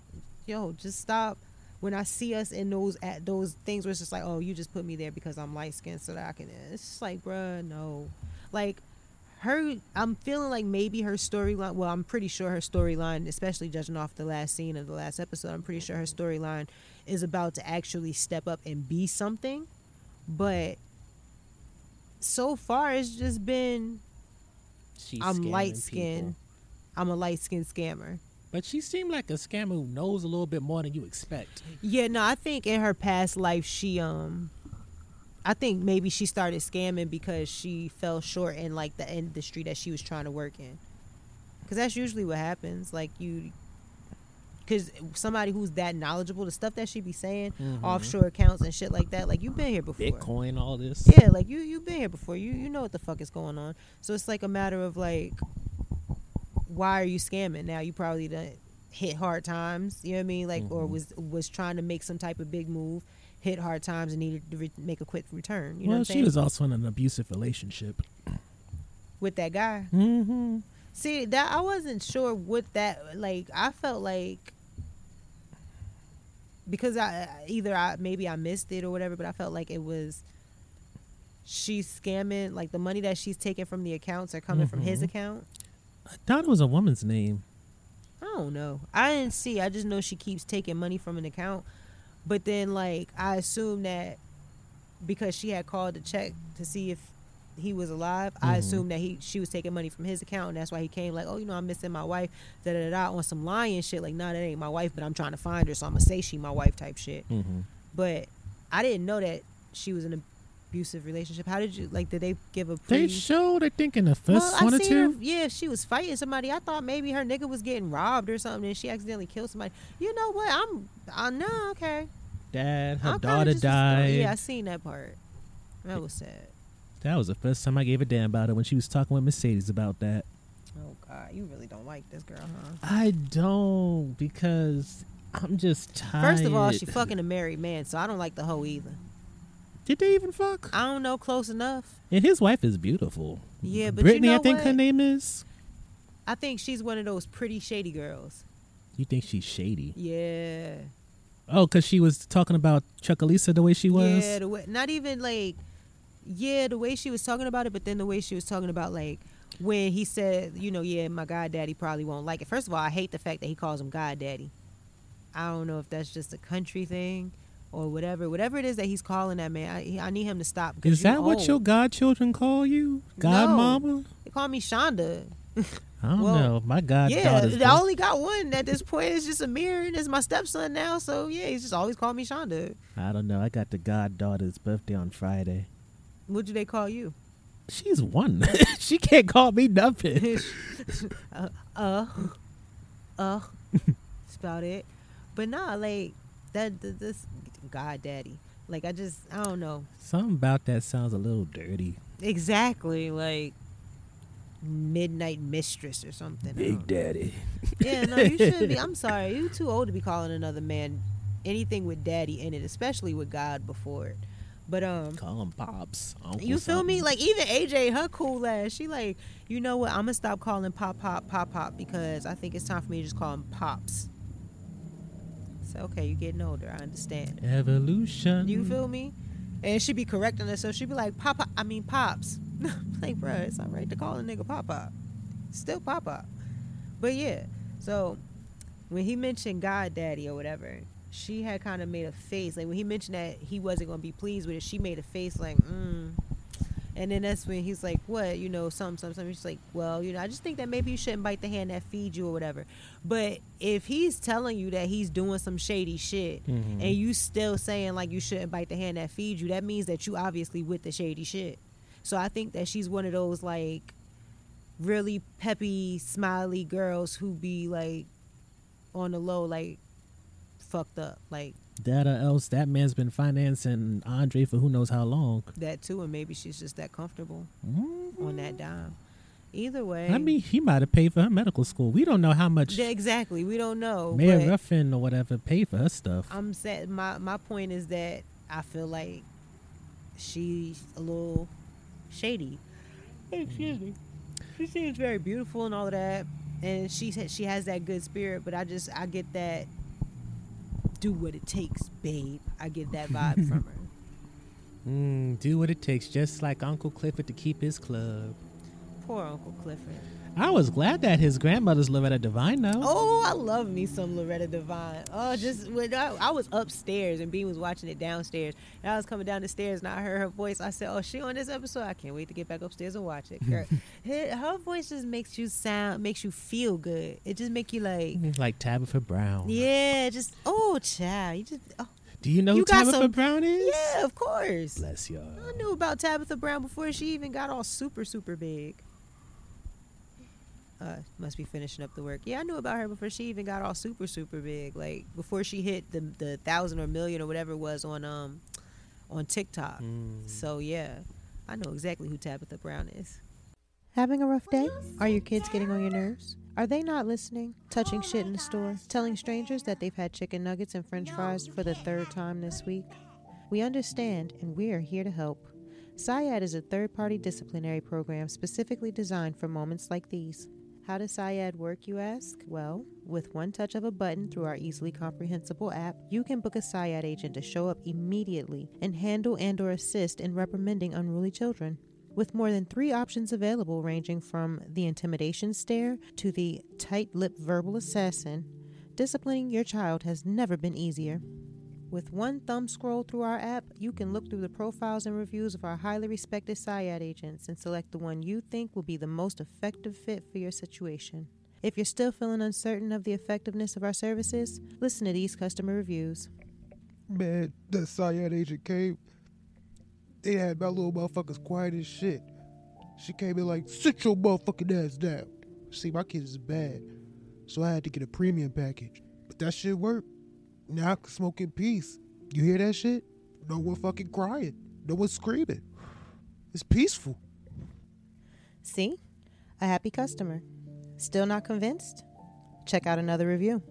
yo, just stop. When I see us in those at those things where it's just like, oh, you just put me there because I'm light skinned so that I can. It's just like, bruh, no, like her. I'm feeling like maybe her storyline. Well, I'm pretty sure her storyline, especially judging off the last scene of the last episode, I'm pretty sure her storyline is about to actually step up and be something. But so far, it's just been She's I'm light skinned. I'm a light skinned scammer. But she seemed like a scammer who knows a little bit more than you expect. Yeah, no, I think in her past life she um I think maybe she started scamming because she fell short in like the industry that she was trying to work in. Cuz that's usually what happens like you cuz somebody who's that knowledgeable the stuff that she be saying mm-hmm. offshore accounts and shit like that like you've been here before. Bitcoin, all this. Yeah, like you you've been here before. You you know what the fuck is going on. So it's like a matter of like why are you scamming? Now you probably done hit hard times, you know what I mean? Like or mm-hmm. was was trying to make some type of big move, hit hard times and needed to re- make a quick return, you know well, what she saying? was also in an abusive relationship. With that guy. Mm-hmm. See, that I wasn't sure what that like I felt like because I either I maybe I missed it or whatever, but I felt like it was she's scamming like the money that she's taking from the accounts are coming from his Mhm. account. I thought it was a woman's name. I don't know. I didn't see. I just know she keeps taking money from an account. But then like I assume that because she had called to check to see if he was alive, I Mhm. assumed that he she was taking money from his account and that's why he came like, Oh, you know, I'm missing my wife, da da da da on some lying shit, like, nah, that ain't my wife, but I'm trying to find her, so I'm gonna say she my wife type shit. Mm-hmm. But I didn't know that she was in an abusive relationship. How did you like did they give a They pre showed, I think, in the first well, one or two. Her, yeah, if she was fighting somebody, I thought maybe her nigga was getting robbed or something, and she accidentally killed somebody. You know what? I'm, I know, okay. Dad, her I'm daughter died. Yeah, I seen that part. That was sad. That was the first time I gave a damn about it when she was talking with Mercedes about that. Oh God, you really don't like this girl, huh? I don't because I'm just tired. First of all, she fucking a married man, so I don't like the hoe either. Did they even fuck? I don't know, close enough. And his wife is beautiful. Yeah, but Brittany, you know I think what? her name is. I think she's one of those pretty shady girls. You think she's shady? Yeah. Oh, because she was talking about Chucalissa the way she was. Yeah, the way, not even like, yeah, the way she was talking about it, but then the way she was talking about like when he said, you know, yeah, my goddaddy probably won't like it. First of all, I hate the fact that he calls him goddaddy. I don't know if that's just a country thing or whatever. Whatever it is that he's calling that man, I, I need him to stop. Is that what old. your godchildren call you? Godmama? They call me Shonda. I don't Well, know. My god yeah, I only got one at this point. It's just Amir, and it's my stepson now. So yeah, he's just always called me Shonda. I don't know. I got the goddaughter's birthday on Friday. What do they call you? She's one. she can't call me nothing. uh, uh, uh. That's about it. But nah, like that. th- This God Daddy. Like I just, I don't know Something about that sounds a little dirty. exactly. Like midnight mistress or something. Big Daddy. Yeah, no, you shouldn't be. I'm sorry, you too old to be calling another man anything with daddy in it, especially with God before it. But um, Call him Pops. Uncle You feel me? Like even AJ, her cool ass. She like, you know what? I'm gonna stop calling Pop Pop Pop Pop because I think it's time for me to just call him Pops. So okay, you're getting older. I understand. Evolution. You feel me? And she'd be correcting herself. She'd be like, Pop. I mean Pops. like, bruh, it's all right to call a nigga Pop. Still Pop. But yeah. So when he mentioned God Daddy or whatever, she had kind of made a face. Like when he mentioned that he wasn't gonna be pleased with it, she made a face like, mm. And then that's when he's like, "What? You know, something, something." something. She's like, "Well, you know, I just think that maybe you shouldn't bite the hand that feeds you or whatever." But if he's telling you that he's doing some shady shit, Mhm. and you still saying like you shouldn't bite the hand that feeds you, that means that you obviously with the shady shit. So I think that she's one of those like really peppy, smiley girls who be like on the low, like fucked up, like That or else that man's been financing Andre for who knows how long. that too, and maybe she's just that comfortable Mhm. on that dime. Either way, I mean, he might have paid for her medical school. We don't know how much Yeah, exactly. We don't know. Mayor Ruffin or whatever paid for her stuff. I'm saying my my point is that I feel like she's a little shady. Excuse me. She seems very beautiful and all of that, and she she has that good spirit. But I just I get that do what it takes, babe. I get that vibe from her. Mm, do what it takes, just like Uncle Clifford to keep his club. Poor Uncle Clifford. I was glad that his grandmother's Loretta Devine, though. Oh, I love me some Loretta Devine. Oh, just when I, I was upstairs and Bean was watching it downstairs, and I was coming down the stairs and I heard her voice. I said, "Oh, she on this episode? I can't wait to get back upstairs and watch it." Girl, her, her voice just makes you sound, makes you feel good. It just make you like, Like Tabitha Brown. yeah, just oh, child, you just oh, Do you know You who Tabitha some- Brown is? yeah, of course. Bless y'all. I knew about Tabitha Brown before she even got all super super big. Uh, must be finishing up the work. Yeah, I knew about her before she even got all super super big. Like before she hit the the thousand or million or whatever it was on um on TikTok. Mm. So yeah, I know exactly who Tabitha Brown is. Having a rough day? Are your kids getting on your nerves? Are they not listening? Touching shit in the store? Telling strangers that they've had chicken nuggets and french fries for the third time this week? We understand and we are here to help. SIAD is a third party disciplinary program specifically designed for moments like these. How does SIAD work, you ask? Well, with one touch of a button through our easily comprehensible app, you can book a SIAD agent to show up immediately and handle and or assist in reprimanding unruly children. With more than three options available ranging from the intimidation stare to the tight-lipped verbal assassin, disciplining your child has never been easier. With one thumb scroll through our app, you can look through the profiles and reviews of our highly respected SIAD agents and select the one you think will be the most effective fit for your situation. If you're still feeling uncertain of the effectiveness of our services, listen to these customer reviews. Man, that SIAD agent came. They had my little motherfuckers quiet as shit. She came in like, sit your motherfucking ass down. See, my kid is bad. So I had to get a premium package. But that shit worked. Now I can smoke in peace. You hear that shit? No one fucking crying. No one screaming. It's peaceful. See? A happy customer. Still not convinced? Check out another review.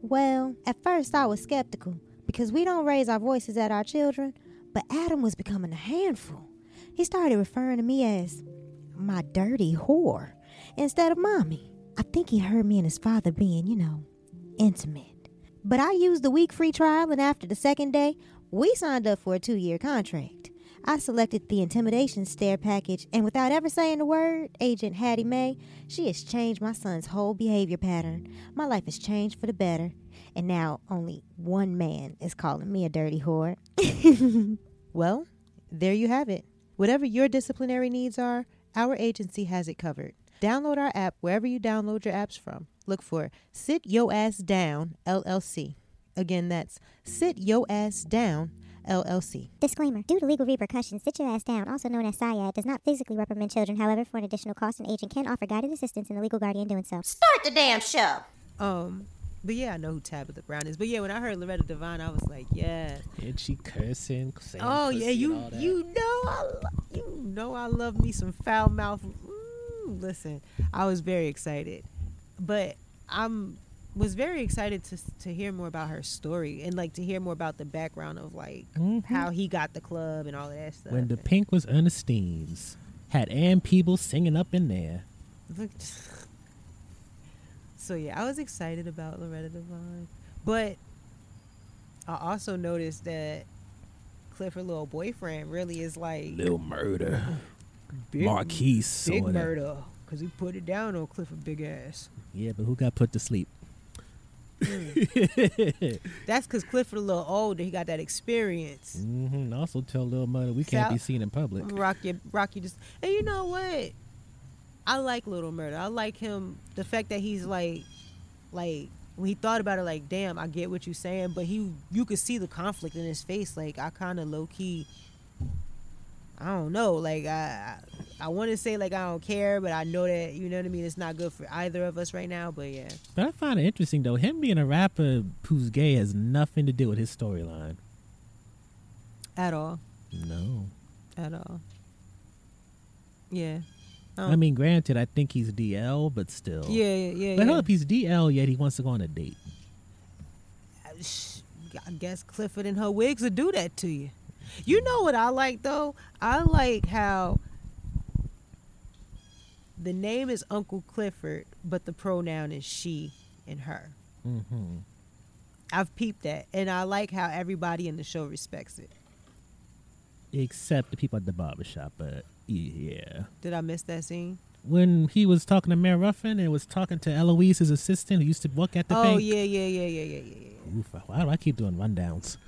Well, at first I was skeptical because we don't raise our voices at our children, But Adam was becoming a handful. He started referring to me as my dirty whore instead of mommy. I think he heard me and his father being, you know, intimate. But I used the week free trial, and after the second day, we signed up for a two year contract. I selected the intimidation stare package, and without ever saying a word, Agent Hattie Mae, she has changed my son's whole behavior pattern. My life has changed for the better, and now only one man is calling me a dirty whore. Well, there you have it. Whatever your disciplinary needs are, our agency has it covered. Download our app wherever you download your apps from. Look for Sit Yo Ass Down LLC. Again, that's Sit Yo Ass Down LLC. Disclaimer Due to legal repercussions, Sit Your Ass Down, also known as SIAD, does not physically reprimand children. However, for an additional cost, an agent can offer guided assistance in the legal guardian doing so. Start the damn show! Um, but yeah, I know who Tabitha Brown is. But yeah, when I heard Loretta Devine, I was like, yeah. And she cursing, saying Oh pussy yeah, and you all that. you know I lo- you know I love me some foul mouth. Mm, listen, I was very excited, but I'm was very excited to to hear more about her story and like to hear more about the background of like Mhm. how he got the club and all of that stuff. When the Pynk was Ernestine's. Had Ann Peebles singing up in there. So yeah, I was excited about Loretta Devine, but I also noticed that Clifford little boyfriend really is like Little murder. big, Marquise. big murder because he put it down on Clifford big ass. Yeah, but who got put to sleep? That's because Clifford a little older. He got that experience. hmm Also tell little Murder we can't be seen in public. Rocky, Rocky just, and you know what? I like Little Murder. I like him. The fact that he's like, like when he thought about it, like, damn, I get what you're saying, but he, you could see the conflict in his face. Like, I kind of low key, I don't know. Like, I, I, I want to say like I don't care, but I know that you know what I mean. It's not good for either of us right now. But yeah, But I find it interesting though. Him being a rapper who's gay has nothing to do with his storyline. at all, No. at all. Yeah. I mean, granted, I think he's DL, but still. Yeah, yeah, yeah. But yeah. hold up, he's DL yet he wants to go on a date. Uh, I guess Clifford and her wigs will do that to you. You know what I like though? I like how the name is Uncle Clifford, but the pronoun is she and her. Mm-hmm. I've peeped that, and I like how everybody in the show respects it. Except the people at the barbershop, but yeah. Did I miss that scene? When he was talking to Mayor Ruffin and was talking to Eloise, his assistant, who used to work at the oh bank. yeah, yeah, yeah, yeah, yeah, yeah, yeah. Oof, why do I keep doing rundowns?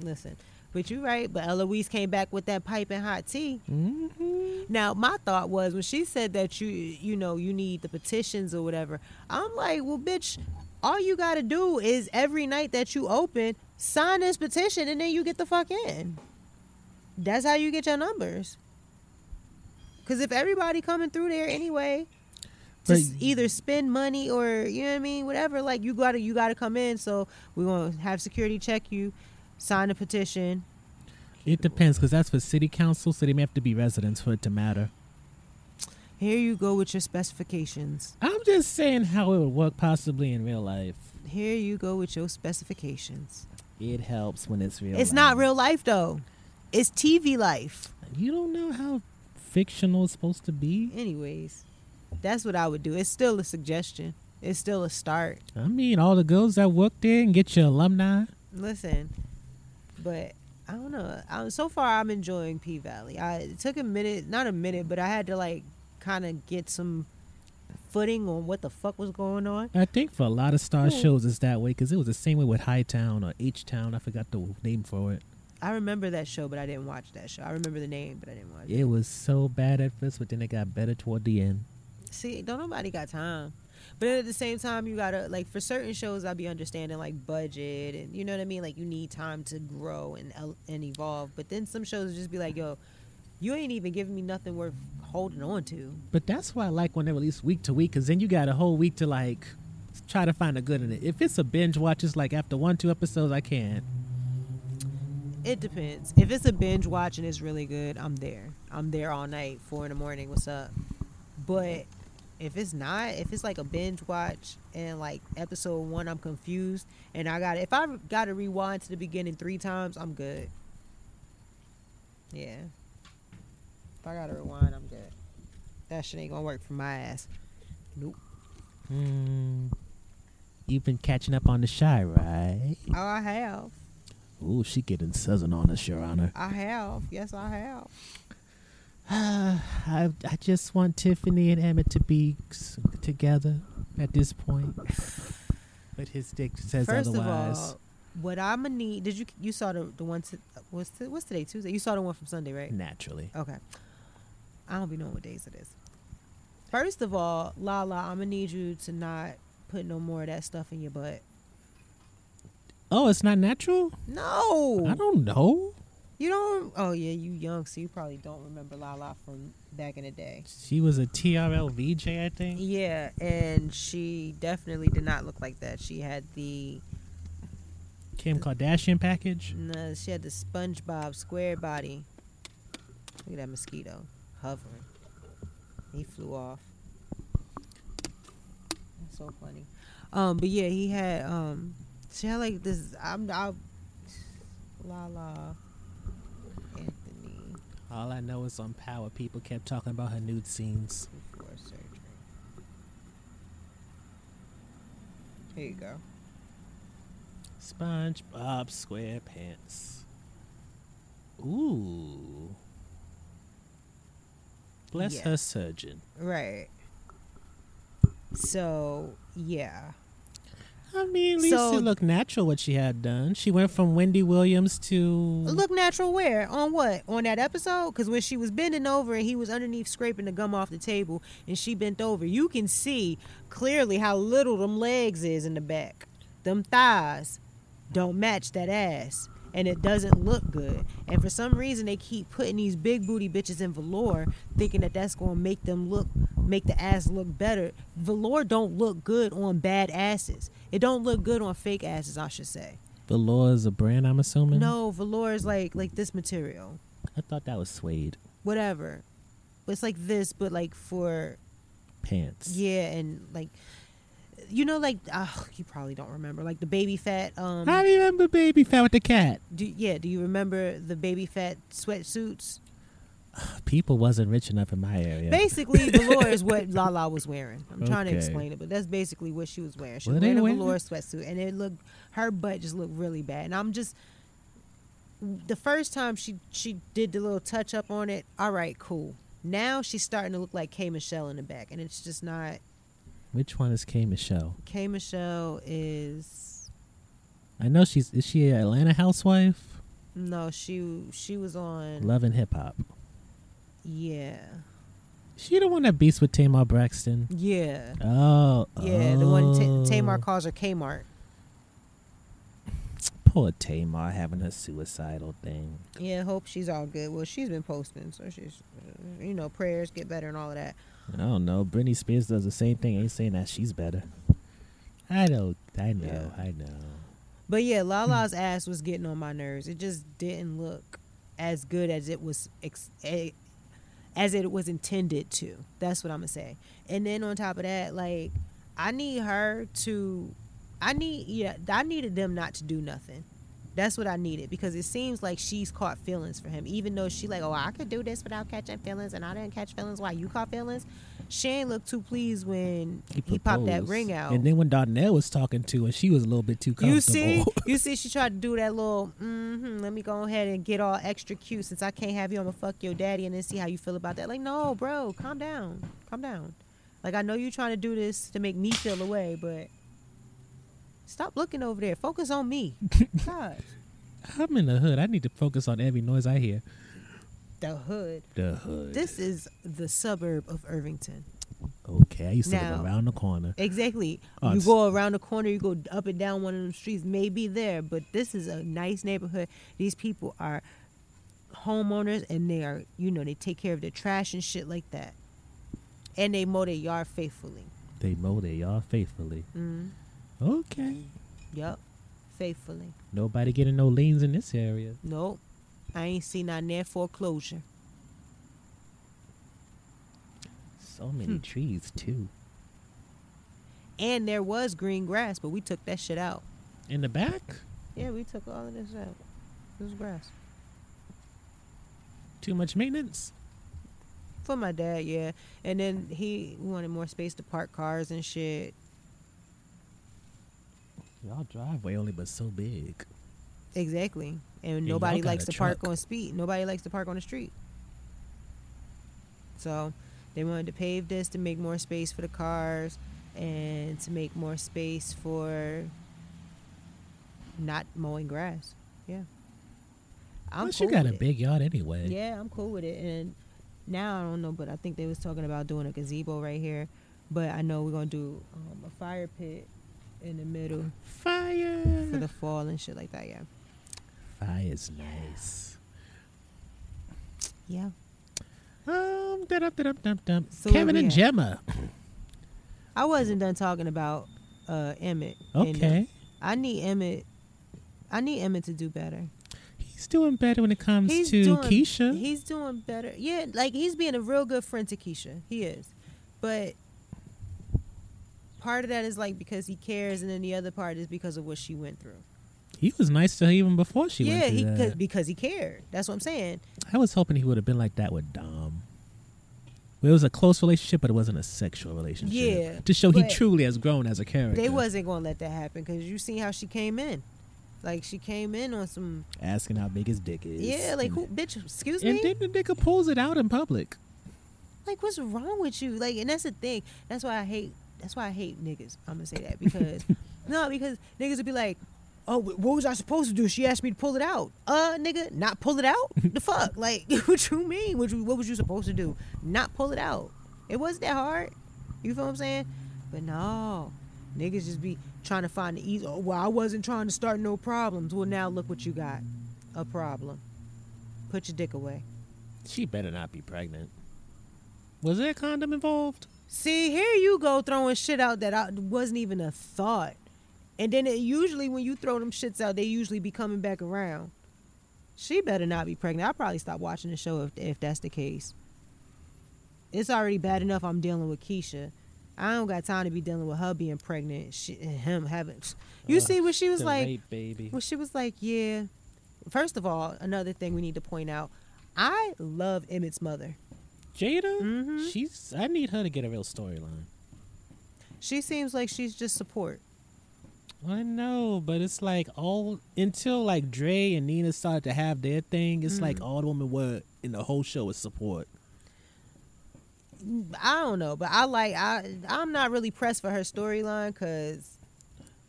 Listen, but you're right. But Eloise came back with that piping hot tea. Mm-hmm. Now, my thought was when she said that you, you know, you need the petitions or whatever. I'm like, well, bitch, all you got to do is every night that you open, sign this petition, and then you get the fuck in. That's how you get your numbers. Because if everybody coming through there anyway, to But- either spend money or you know what I mean, whatever, like you gotta you gotta come in. So we're gonna have security check you, sign a petition. It depends, because that's for city council, so they may have to be residents for it to matter. Here you go with your specifications. I'm just saying how it would work possibly in real life. Here you go with your specifications. It helps when it's real. It's not real life though. It's TV life. You don't know how fictional it's supposed to be. Anyways, that's what I would do. It's still a suggestion. It's still a start. I mean, all the girls that work there and get your alumni. Listen, but I don't know. I, so far, I'm enjoying P Valley. I it took a minute, not a minute, but I had to like kind of get some footing on what the fuck was going on. I think for a lot of star Hmm. shows it's that way because it was the same way with Hightown or H Town. I forgot the name for it. I remember that show, but I didn't watch that show. I remember the name, but I didn't watch it. It was so bad at first, but then it got better toward the end. See, don't nobody got time. But then at the same time, you gotta like for certain shows, I'll be understanding like budget and you know what I mean. Like you need time to grow and and evolve. But then some shows just be like, yo, you ain't even giving me nothing worth holding on to. But that's why I like when they release week to week because then you got a whole week to like try to find a good in it. If it's a binge watch, it's like after one, two episodes, I can't. It depends. If it's a binge watch and it's really good, I'm there. I'm there all night, four in the morning. What's up? But if it's not, if it's like a binge watch and like episode one, I'm confused and I got if I got to rewind to the beginning three times, I'm good. Yeah. If I gotta rewind, I'm good. That shit ain't gonna work for my ass. Nope. Hmm. You've been catching up on the Chi, right? Oh, I have. Ooh, she getting southern on us, Your Honor. I have. Yes, I have. I I just want Tiffany and Emmett to be s- together at this point. But his dick says First otherwise. of all, what I'ma need? Did you you saw the the one? To, what's t- what's today? Tuesday. You saw the one from Sunday, right? Naturally. Okay. I don't be knowing what days it is. First of all, Lala, I'm gonna need you to not put no more of that stuff in your butt. Oh, it's not natural? No, I don't know. You don't. Oh yeah, you young, so you probably don't remember Lala from back in the day. She was a TRL VJ, I think. Yeah, and she definitely did not look like that. She had the Kim Kardashian package. no, she had the SpongeBob square body. Look at that mosquito hovering. He flew off. That's so funny. Um, but yeah, he had um, she had like this. I'm, I, la la, Anthony All I know is on Power, people kept talking about her nude scenes. before surgery. Here you go. SpongeBob SquarePants. Ooh. Bless Yeah. her surgeon. Right. So yeah. I mean, at least So- it looked natural what she had done. She went from Wendy Williams to Look natural where? On what? On that episode? Because when she was bending over and he was underneath scraping the gum off the table and she bent over, you can see clearly how little them legs is in the back. Them thighs don't match that ass. And it doesn't look good. And for some reason, they keep putting these big booty bitches in velour, thinking that that's going to make them look, make the ass look better. Velour don't look good on bad asses. It don't look good on fake asses, I should say. Velour is a brand, I'm assuming. No, velour is like like this material, I thought that was suede whatever. It's like this, but like for pants. yeah, and like you know, like uh, you probably don't remember, like the Baby Phat. Um, I remember Baby Phat with the cat. do, yeah, do you remember the Baby Phat sweatsuits? People wasn't rich enough in my area. Basically, velour is what Lala was wearing. I'm trying to explain it, but that's basically what she was wearing. She was wearing a velour sweatsuit, and it looked her butt just looked really bad. And I'm just the first time she she did the little touch up on it. All right, cool. Now she's starting to look like K Michelle in the back, and it's just not. Which one is K Michelle? K Michelle is I know she's is she an Atlanta housewife? no, she she was on. Love and hip hop. Yeah, She the one that beats with Tamar Braxton. yeah, Oh, yeah. The one Ta Tamar calls her Kmart. Poor Tamar having her suicidal thing. Yeah, hope she's all good. Well, she's been posting, so she's, uh, you know, prayers get better and all of that. I don't know. Britney Spears does the same thing. Ain't saying that she's better. I know. I know. Yeah. I know. But yeah, Lala's ass was getting on my nerves. It just didn't look as good as it was ex- eh, as it was intended to. That's what I'm gonna say. And then on top of that, like I need her to I need yeah, I needed them not to do nothing. That's what I needed because it seems like she's caught feelings for him, even though she like, oh, I could do this without catching feelings, and I didn't catch feelings. Why you caught feelings? She ain't look too pleased when he, popped that ring out. And then when Darnell was talking to her, she was a little bit too comfortable. You see, you see, she tried to do that little. Mm-hmm, let me go ahead and get all extra cute since I can't have you. I'm gonna fuck your daddy and then see how you feel about that. Like, no, bro, calm down, calm down. Like, I know you're trying to do this to make me feel away, but stop looking over there. Focus on me. God, I'm in the hood. I need to focus on every noise I hear. The hood. The hood. This is the suburb of Irvington. okay, I used to Now- live around the corner. Exactly. Oh, you go around the corner, you go up and down one of them streets, maybe there, but this is a nice neighborhood. These people are homeowners and they are, you know, they take care of their trash and shit like that. And they mow their yard faithfully. They mow their yard faithfully. Mm. Okay. Yup. Faithfully. Nobody getting no liens in this area. Nope. I ain't seen nothing there foreclosure. So many hmm. trees too. And there was green grass, but we took that shit out. In the back? Yeah, we took all of this out. This grass. Too much maintenance. For my dad, yeah. And then he wanted more space to park cars and shit. Y'all driveway only but so big. Exactly. And nobody likes to park on speed. Nobody likes to park on the street. So they wanted to pave this to make more space for the cars and to make more space for not mowing grass. Yeah. I'm Plus, cool you got a it. big yard anyway. Yeah, I'm cool with it. And now I don't know, but I think they was talking about doing a gazebo right here. But I know we're gonna do um, a fire pit in the middle Fire. for the fall and shit like that. Yeah. Fire's nice. Yeah. Um, da-dum-da-dum-dum-dum. So Kevin and at? Jemma. I wasn't done talking about uh Emmett. and, uh, Okay. I need Emmett. I need Emmett to do better. He's doing better when it comes He's to doing, Keisha. He's doing better. Yeah, like he's being a real good friend to Keisha. He is, but part of that is like because he cares, and then the other part is because of what she went through. He was nice to her even before she yeah, he that. cause, because he cared. That's what I'm saying. I was hoping he would have been like that with Dom. Well, it was a close relationship, but it wasn't a sexual relationship. Yeah, To show he truly has grown as a character. They wasn't gonna let that happen because you see how she came in. Like she came in on some asking how big his dick is. yeah, like who bitch, excuse And me? then the nigga pulls it out in public. like what's wrong with you like and that's the thing that's why i hate that's why i hate niggas i'm gonna say that because no because niggas would be like oh what was i supposed to do? She asked me to pull it out. Uh nigga not pull it out? The fuck? Like what you mean? What, you, what was you supposed to do? Not pull it out. It wasn't that hard. You feel what i'm saying? But no. Niggas just be trying to find the easy oh well i wasn't trying to start no problems. Well now look what you got. A problem. Put your dick away. She better not be pregnant. Was there a condom involved? See, here you go throwing shit out that I, wasn't even a thought. And then it usually when you throw them shits out, they usually be coming back around. She better not be pregnant. I'll probably stop watching the show if, if that's the case. It's already bad enough I'm dealing with Keisha. I don't got time to be dealing with her being pregnant. She, him having. You Ugh, see what she was like? baby. Well, she was like, yeah. First of all, another thing we need to point out. I love Emmett's mother. Jada, Mhm. she's. I need her to get a real storyline. She seems like she's just support. I know, but it's like all until like Dre and Nina started to have their thing. It's like Mm. all the women were in the whole show was support. I don't know, but I like I I'm not really pressed for her storyline because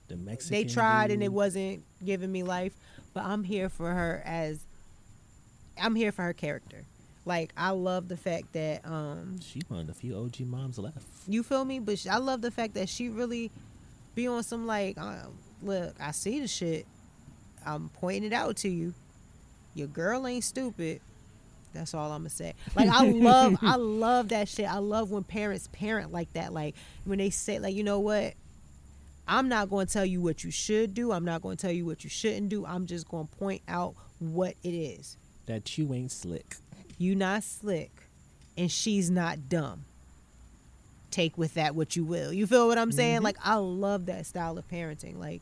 The Mexican. they tried and it wasn't giving me life. But I'm here for her as I'm here for her character. Like I love the fact that um She one of the few OG moms left. you feel me, but sh- I love the fact that she really be on some like uh, look I see the shit. I'm pointing it out to you. Your girl ain't stupid. That's all I'm gonna say. Like I love, I love that shit. I love when parents parent like that. Like when they say, like, you know what? I'm not going to tell you what you should do. I'm not going to tell you what you shouldn't do. I'm just going to point out what it is. That you ain't slick. You not slick, and she's not dumb. Take with that what you will. You feel what I'm saying? Mm-hmm. Like I love that style of parenting. Like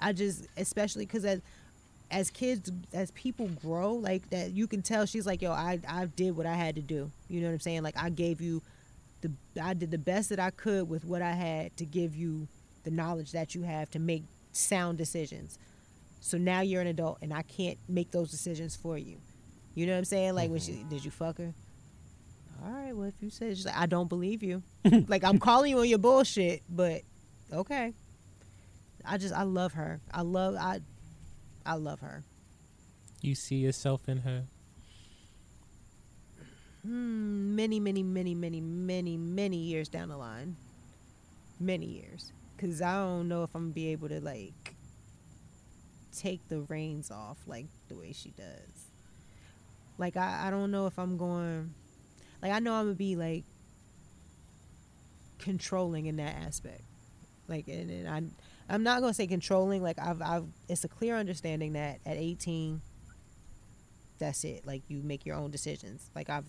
I just, especially because as as kids, as people grow, like that, you can tell she's like, yo, I I did what I had to do. You know what I'm saying? Like I gave you the, I did the best that I could with what I had to give you the knowledge that you have to make sound decisions. So now you're an adult, and I can't make those decisions for you. You know what I'm saying? Like when she mm-hmm. did you fuck her? All right, well if you said she's like, I don't believe you. like I'm calling you on your bullshit, but okay. I just I love her. I love I I love her. You see yourself in her. Hmm, many, many, many, many, many, many years down the line. Many years. Cause I don't know if I'm gonna be able to like take the reins off like the way she does. Like I, I don't know if I'm going like I know I'm gonna be like controlling in that aspect. Like and, and I I'm not gonna say controlling, like I've I've it's a clear understanding that at eighteen that's it. Like you make your own decisions. Like I've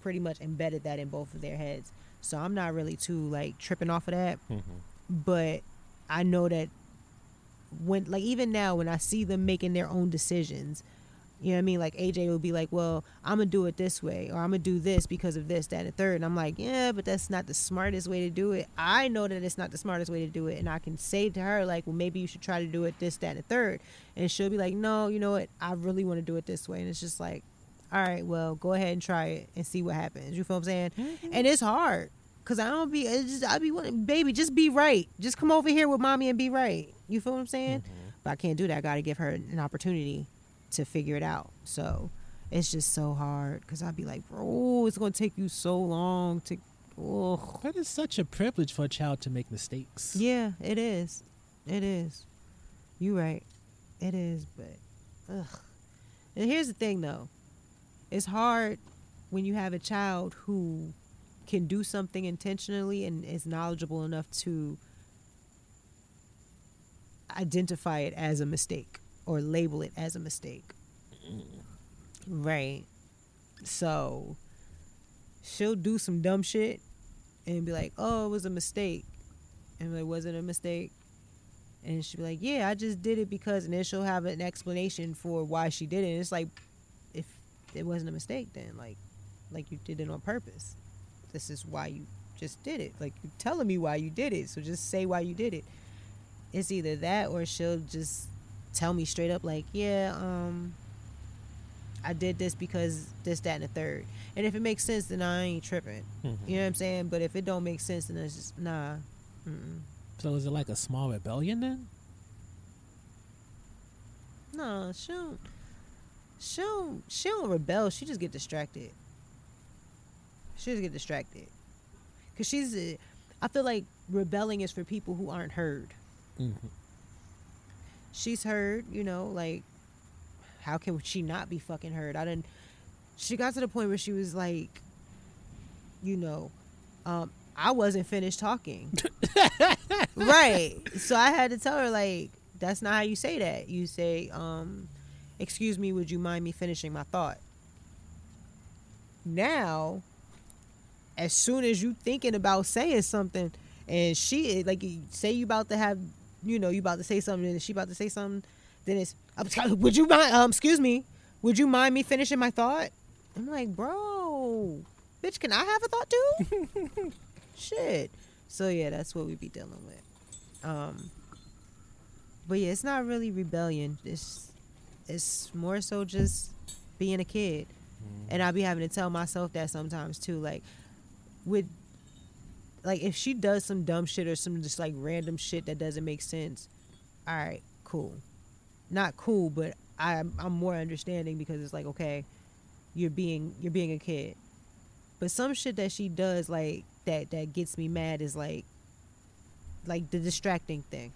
pretty much embedded that in both of their heads. So I'm not really too like tripping off of that. Mm-hmm. But I know that when like even now when I see them making their own decisions, You know what I mean? Like AJ will be like, "Well, I'm gonna do it this way, or I'm gonna do this because of this, that, and the third. And I'm like, "Yeah, but that's not the smartest way to do it. I know that it's not the smartest way to do it, and I can say to her like, "Well, maybe you should try to do it this, that, and the third. And she'll be like, "No, you know what? I really want to do it this way." And it's just like, "All right, well, go ahead and try it and see what happens." You feel what I'm saying? Mm-hmm. And it's hard because I don't be. It's just I be wanting, baby, just be right. Just come over here with mommy and be right. You feel what I'm saying? Mm-hmm. But I can't do that. I got to give her an opportunity to figure it out. So it's just so hard because I'd be like, bro, it's gonna take you so long to. Oh, But it's such a privilege for a child to make mistakes. yeah, it is. It is. You're right. It is, but ugh. And here's the thing though. It's hard when you have a child who can do something intentionally and is knowledgeable enough to identify it as a mistake or label it as a mistake. Right. So she'll do some dumb shit and be like, "Oh, it was a mistake," and I'm like, "Was it a mistake?" And she'll be like, "Yeah, I just did it because," and then she'll have an explanation for why she did it. And it's like, if it wasn't a mistake, then like, like you did it on purpose. This is why you just did it. Like you're telling me why you did it, so just say why you did it. It's either that or she'll just tell me straight up, like, "Yeah, um." I did this because this, that, and the third. And if it makes sense, then I ain't tripping. You know what I'm saying? But if it don't make sense, then it's just nah. Mm-mm. So is it like a small rebellion then? No, she don't. She don't. She don't rebel. She just get distracted. She just get distracted. Cause she's. I feel like rebelling is for people who aren't heard. She's heard. You know, like how can she not be fucking heard? I didn't. She got to the point where she was like, you know, um, I wasn't finished talking. right. So I had to tell her like, that's not how you say that. You say, um, excuse me, would you mind me finishing my thought? Now, as soon as you thinking about saying something, and she like say you about to have, you know, you about to say something, and she about to say something, then it's, would you mind? Um, excuse me, would you mind me finishing my thought? I'm like, bro, bitch, can I have a thought too? Shit. So yeah, that's what we be dealing with. Um, but yeah, it's not really rebellion. It's it's more so just being a kid, and I be having to tell myself that sometimes too. Like with like if she does some dumb shit or some just like random shit that doesn't make sense, all right, cool. Not cool, but I'm I'm more understanding because it's like okay, you're being you're being a kid. But some shit that she does like that that gets me mad is like like the distracting thing.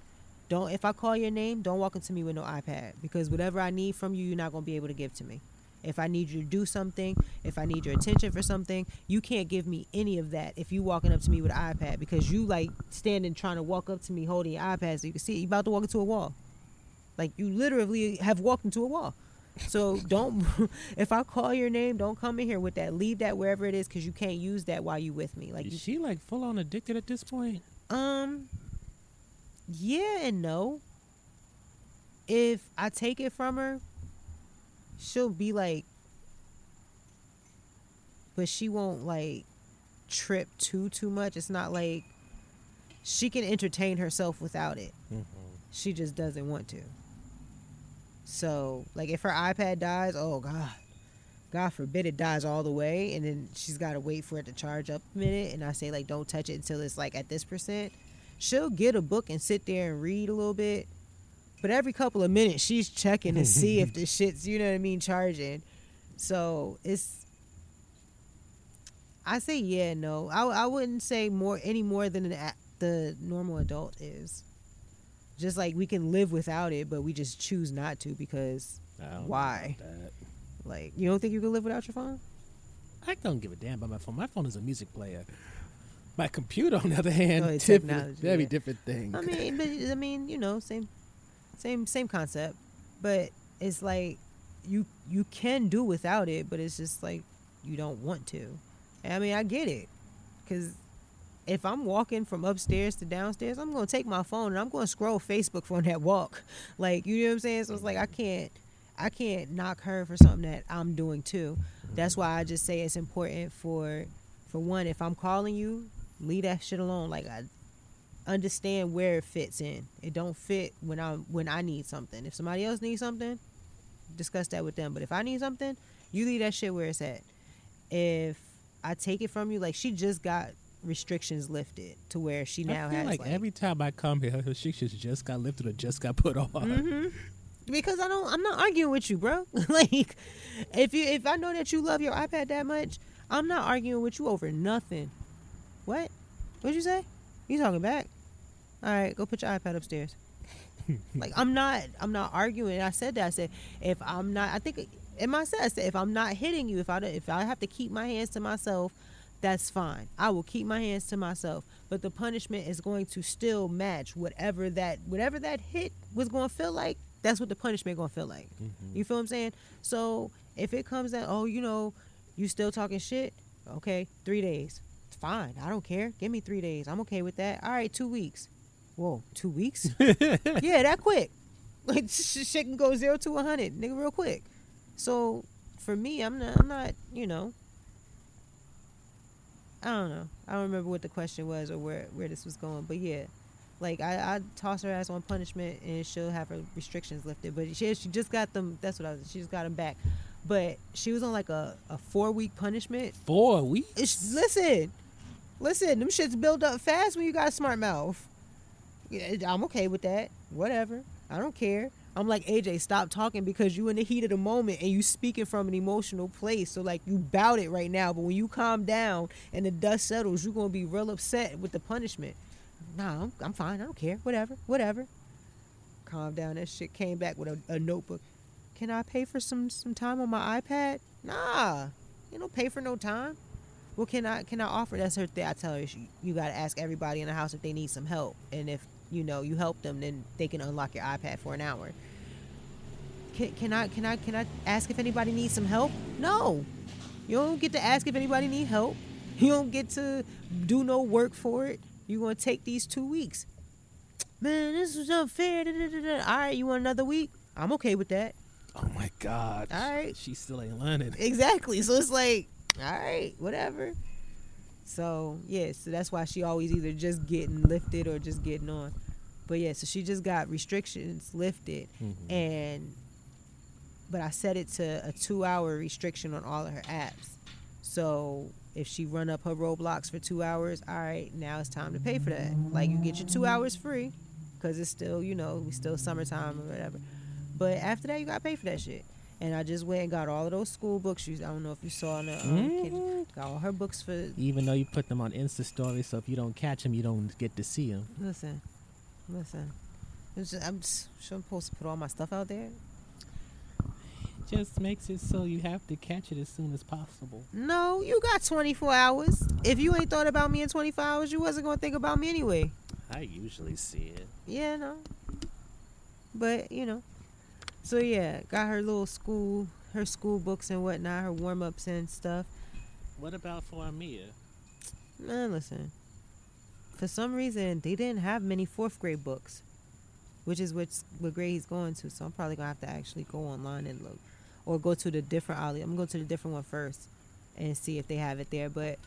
Don't if I call your name, don't walk into me with no iPad because whatever I need from you, you're not gonna be able to give to me. If I need you to do something, if I need your attention for something, you can't give me any of that if you walking up to me with an iPad because you like standing trying to walk up to me holding your iPad so you can see it. You about to walk into a wall. Like you literally have walked into a wall. So don't if I call your name, don't come in here with that. Leave that wherever it is because you can't use that while you with me. Like Is you, she like full on addicted at this point? um, yeah and no. If I take it from her, she'll be like, but she won't like trip too too much. It's not like she can entertain herself without it. Mm-hmm. She just doesn't want to. So, like, if her iPad dies, oh god, God forbid it dies all the way, and then she's got to wait for it to charge up a minute. And I say like, don't touch it until it's like at this percent. She'll get a book and sit there and read a little bit, but every couple of minutes she's checking to see if the shit's you know what I mean charging. So it's. I say yeah, no. I I wouldn't say more any more than an, the normal adult is. Just like we can live without it, but we just choose not to because I don't know why? Like you don't think you can live without your phone? I don't give a damn about my phone. My phone is a music player. My computer, on the other hand, Oh, different, very yeah. different thing. I mean, but I mean, you know, same, same, same concept. But it's like you you can do without it, but it's just like you don't want to. And I mean, I get it, because if I'm walking from upstairs to downstairs, I'm gonna take my phone and I'm gonna scroll Facebook from that walk. Like you know what I'm saying? So it's like I can't. I can't knock her for something that I'm doing too. That's why I just say it's important for for one, if I'm calling you, leave that shit alone. Like I understand where it fits in. It don't fit when I when I need something. If somebody else needs something, discuss that with them. But if I need something, you leave that shit where it's at. If I take it from you, like she just got restrictions lifted to where she now I feel has like, like, every time I come here, her restrictions just got lifted or just got put on. Mm-hmm. because I don't I'm not arguing with you, bro. like if you if I know that you love your iPad that much, I'm not arguing with you over nothing. What? What'd you say? You talking back? All right, go put your iPad upstairs. like I'm not I'm not arguing. I said that. I said if I'm not I think in my set I said if I'm not hitting you, if I if I have to keep my hands to myself, that's fine. I will keep my hands to myself. But the punishment is going to still match whatever that whatever that hit was going to feel like. That's what the punishment going to feel like. Mm-hmm. You feel what I'm saying? So if it comes out, oh, you know, you still talking shit. Okay, three days. Fine. I don't care. Give me three days. I'm okay with that. All right, two weeks. Whoa, two weeks? yeah, that quick. Like sh- shit can go zero to a hundred, nigga, real quick. So for me, I'm not. I'm not. You know. I don't know. I don't remember what the question was or where where this was going, but yeah, like I I toss her ass on punishment and she'll have her restrictions lifted. But she she just got them. That's what I was. She just got them back. But she was on like a, a four week punishment. Four weeks. It's, listen, listen. Them shits build up fast when you got a smart mouth. I'm okay with that. Whatever. I don't care. I'm like AJ, stop talking because you in the heat of the moment and you speaking from an emotional place. So like you bout it right now, but when you calm down and the dust settles, you're gonna be real upset with the punishment. Nah, I'm, I'm fine. I don't care. Whatever. Whatever. Calm down. That shit came back with a, a notebook. Can I pay for some some time on my iPad? Nah, you don't pay for no time. Well, can I can I offer? That's her thing. I tell her she, you got to ask everybody in the house if they need some help, and if you know you help them, then they can unlock your iPad for an hour. Can, can I can I can I ask if anybody needs some help? No, you don't get to ask if anybody need help. You don't get to do no work for it. You're gonna take these two weeks. Man, this is unfair. da, da, da. All right, you want another week? I'm okay with that. Oh my God. All right. She still ain't learning. Exactly. So it's like, all right, whatever. So yeah, so that's why she always either just getting lifted or just getting on. But yeah, so she just got restrictions lifted, mm-hmm. and but I set it to a two-hour restriction on all of her apps. So if she run up her Roblox for two hours, all right, now it's time to pay for that. Like you get your two hours free, cause it's still you know we still summertime or whatever. But after that, you gotta pay for that shit. And I just went and got all of those school books. You, I don't know if you saw on the um, kid, got all her books for. Even though you put them on Insta stories, so if you don't catch them, you don't get to see them. Listen, listen. It's just, I'm just I'm supposed to put all my stuff out there. Just makes it so you have to catch it as soon as possible. No, you got 24 hours. If you ain't thought about me in 24 hours, you wasn't gonna think about me anyway. I usually see it. Yeah, no. But you know, so yeah, got her little school, her school books and whatnot, her warm ups and stuff. What about for Amir? Man, listen. For some reason, they didn't have many fourth grade books, which is what what grade he's going to. So I'm probably gonna have to actually go online and look, or go to the different alley. I'm gonna go to the different one first, and see if they have it there. But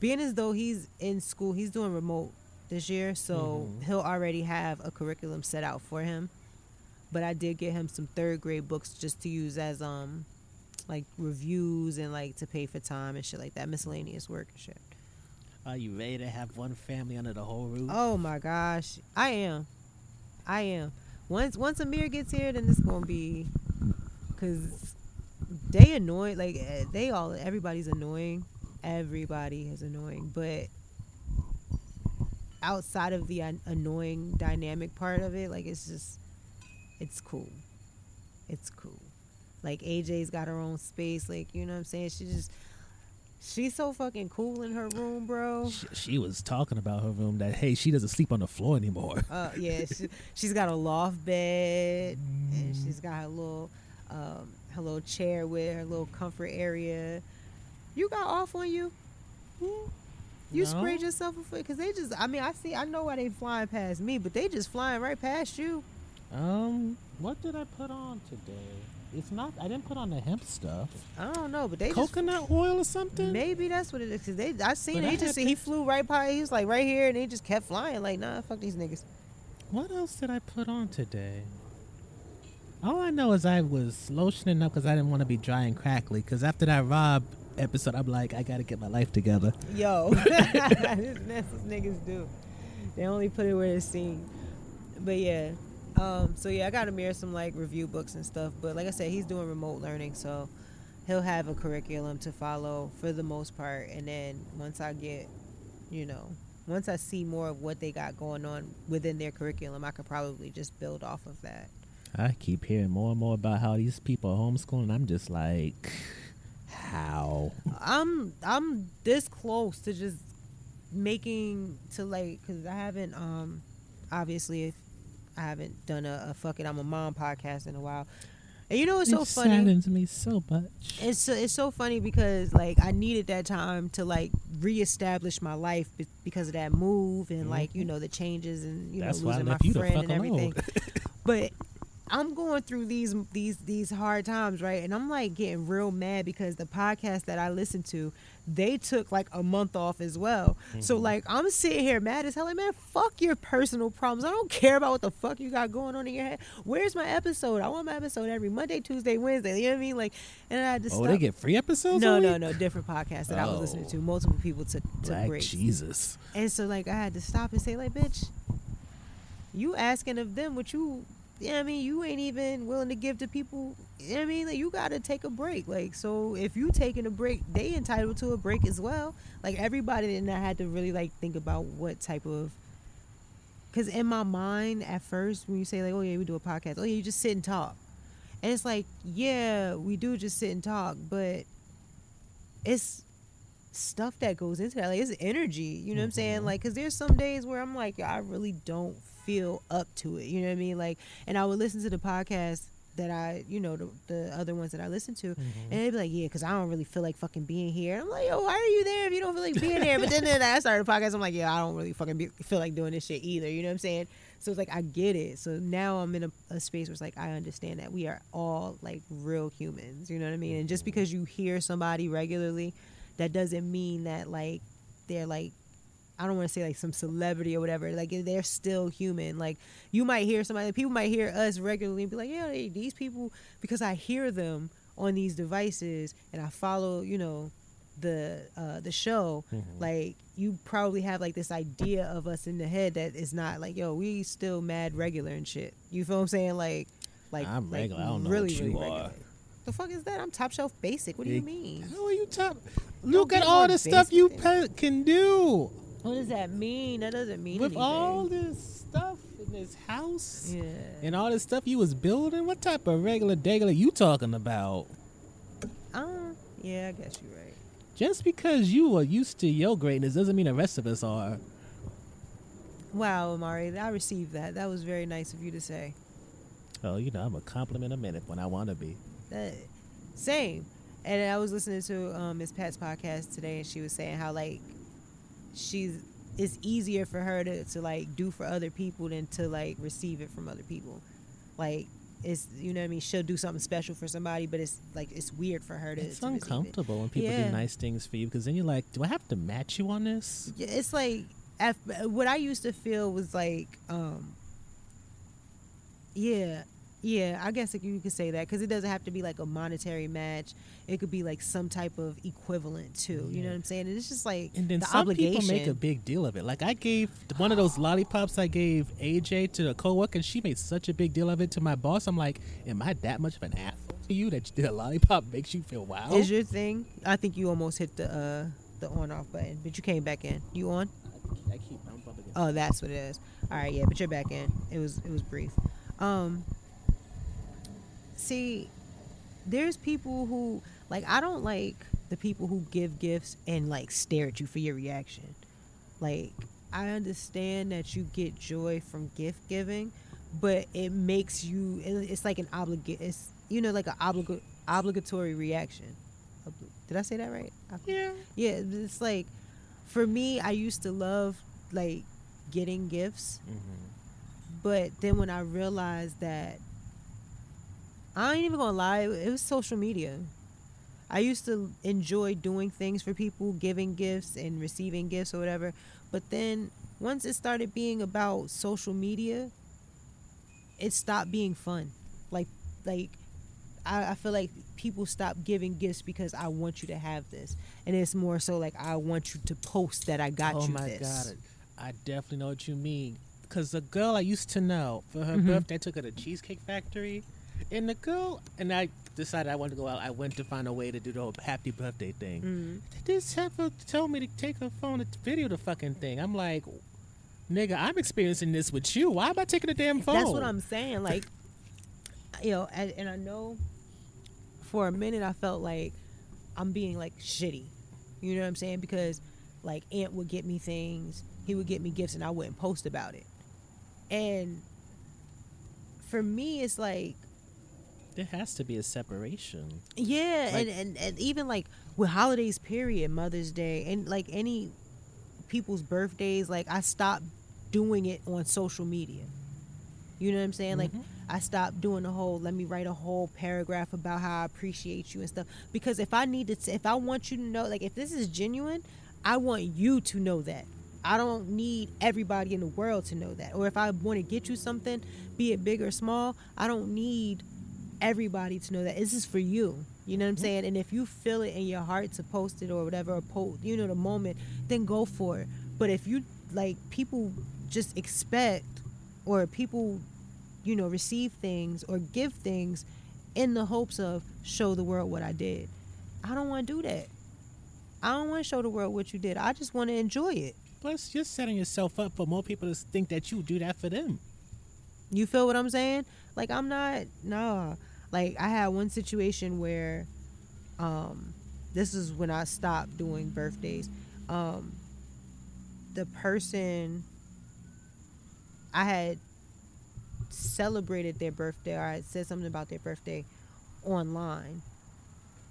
being as though he's in school, he's doing remote this year, so mm-hmm. he'll already have a curriculum set out for him. But I did get him some third grade books just to use as um like reviews and like to pay for time and shit like that, miscellaneous work and shit. Are you ready to have one family under the whole roof? Oh my gosh, I am, I am. Once once Amir gets here, then it's gonna be, cause they annoy like eh, they all everybody's annoying, everybody is annoying, but outside of the annoying dynamic part of it, like it's just, it's cool, it's cool. Like AJ's got her own space, like you know what I'm saying. She just. She's so fucking cool in her room, bro. She, she was talking about her room that hey, she doesn't sleep on the floor anymore. Uh, yeah, she, she's got a loft bed, and she's got her little, um, her little chair with her little comfort area. You got off on you? You No. sprayed yourself before? Because they just, I mean, I see, I know why they flying past me, but they just flying right past you. Um, what did I put on today? It's not. I didn't put on the hemp stuff. I don't know, but they just Coconut oil or something. Maybe that's what it is. Cause they, I seen But it. He just had he flew right by. He was like right here, and he just kept flying. Like nah, fuck these niggas. What else did I put on today? All I know is I was lotioning up because I didn't want to be dry and crackly. Because after that Rob episode, I'm like, I got to get my life together. Yo, that's what niggas do. They only put it where it's seen. But yeah, um, so yeah, I got Amir some like review books and stuff. But like I said, he's doing remote learning, so he'll have a curriculum to follow for the most part. And then once I get, you know, once I see more of what they got going on within their curriculum, I could probably just build off of that. I keep hearing more and more about how these people are homeschooling. I'm just like, how? I'm I'm this close to just making to like because I haven't um obviously if I haven't done a, a fuck it I'm a mom podcast in a while. And you know what's so it funny? saddens me so much. It's so, it's so funny because like I needed that time to like reestablish my life be- because of that move and like you know the changes and you Mm-hmm. That's know losing my friend and everything. but I'm going through these these these hard times, right? And I'm like getting real mad because the podcast that I listen to, they took like a month off as well. So Mm-hmm. like I'm sitting here mad as hell, like man, fuck your personal problems. I don't care about what the fuck you got going on in your head. Where's my episode? I want my episode every Monday, Tuesday, Wednesday. You know what I mean? Like, and I had to Oh, stop. they get free episodes? no, no, no, different podcast that I was listening Oh. to. Multiple people took took Like breaks. Jesus. And so like I had to stop and say like, bitch, you asking of them what you you know what I mean, you ain't even willing to give to people you know what I mean? Like you gotta take a break. Like so if you taking a break, they entitled to a break as well. Like everybody and I had to really like think about what type of because in my mind at first when you say like, oh yeah, we do a podcast, oh yeah, you just sit and talk. And it's like, yeah, we do just sit and talk, but it's stuff that goes into that. Like it's energy, you know what I'm saying? Mm-hmm. Like, cause there's some days where I'm like, I really don't feel up to it. You know what I mean? Like, and I would listen to the podcast that I, you know, the, the other ones that I listen to, mm-hmm. and they'd be like, yeah, cause I don't really feel like fucking being here. I'm like, yo, why are you there if you don't feel like being there? But then, then I started a podcast. I'm like, yeah, I don't really fucking be, feel like doing this shit either. You know what I'm saying? So it's like I get it. So now I'm in a, a space where it's like I understand that we are all like real humans. You know what I mean? And just mm-hmm. because you hear somebody regularly, that doesn't mean that like they're like I don't want to say like some celebrity or whatever. Like they're still human. Like you might hear somebody, people might hear us regularly and be like, yeah, they, these people because I hear them on these devices and I follow, you know, the uh the show. Like you probably have like this idea of us in the head that is not like, yo, we still mad regular and shit. You feel what I'm saying? Like, like I'm like, regular. I don't know really, what you really are. regular. The fuck is that? I'm top shelf basic. What do you mean? How are you top? Look at all the stuff you pe- can do What does that mean? That doesn't mean with anything. all this stuff in this house yeah. and all this stuff you was building. What type of regular degular you talking about? Um, yeah, I guess you're right. Just because you are used to your greatness doesn't mean the rest of us are. Wow, Amari, I received that. That was very nice of you to say. Oh, you know, I'm a compliment a minute when I want to be. That, same. And I was listening to um, Miss Pat's podcast today, and she was saying how like she's it's easier for her to, to like do for other people than to like receive it from other people. Like it's you know what I mean. She'll do something special for somebody, but it's like it's weird for her to. It's to receive it. uncomfortable when people Yeah. do nice things for you because then you're like, do I have to match you on this? Yeah, it's like what I used to feel was like, um, yeah, yeah. I guess you could say that because it doesn't have to be like a monetary match. It could be like some type of equivalent too. You know what I'm saying? And it's just like And then the some obligation. people make a big deal of it. Like I gave one of those lollipops I gave AJ to a coworker, and she made such a big deal of it to my boss. I'm like, am I that much of an asshole to you that the lollipop makes you feel wow? Is your thing? I think you almost hit the uh the on off button, but you came back in. You on? I keep I'm bumping Oh, that's what it is. All right, yeah, but you're back in. It was it was brief. Um See, there's people who like I don't like the people who give gifts and like stare at you for your reaction. Like I understand that you get joy from gift giving, but it makes you it's like an obligate it's you know like an obliga- obligatory reaction. Did I say that right? Yeah. yeah, it's like for me, I used to love like getting gifts, Mm-hmm. but then when I realized that I ain't even gonna lie, it was social media. I used to enjoy doing things for people, giving gifts and receiving gifts or whatever. But then once it started being about social media, it stopped being fun. Like like I, I feel like people stop giving gifts because I want you to have this. And it's more so like I want you to post that I got oh you this. Oh my god, I definitely know what you mean. Cause the girl I used to know for her Mhm. birthday, I took her to Cheesecake Factory, and the girl and I decided I wanted to go out. I went to find a way to do the whole happy birthday thing. Mhm. This heifer told me to take her phone and video the fucking thing. I'm like, nigga, I'm experiencing this with you. Why am I taking a damn phone? That's what I'm saying. Like, you know, and, and I know for a minute I felt like I'm being like shitty. You know what I'm saying? Because like Aunt would get me things, he would get me gifts, and I wouldn't post about it. And for me, it's like There has to be a separation. yeah, Like- and, and and even like with holidays, period, Mother's Day, and like any people's birthdays, like I stopped doing it on social media. You know what I'm saying? Like mm-hmm. I stopped doing the whole let me write a whole paragraph about how I appreciate you and stuff. Because if I need to, if I want you to know, like if this is genuine, I want you to know that. I don't need everybody in the world to know that. Or if I want to get you something, be it big or small, I don't need everybody to know that this is for you. You know what I'm mm-hmm. saying? And if you feel it in your heart to post it or whatever, or post, you know, the moment, then go for it. But if you like, people just expect, or people, you know, receive things or give things in the hopes of show the world what I did. I don't want to do that. I don't want to show the world what you did. I just want to enjoy it. Plus, you're setting yourself up for more people to think that you do that for them. You feel what I'm saying? Like I'm not no. Like I had one situation where um this is when I stopped doing birthdays. Um the person I had celebrated their birthday or I had said something about their birthday online,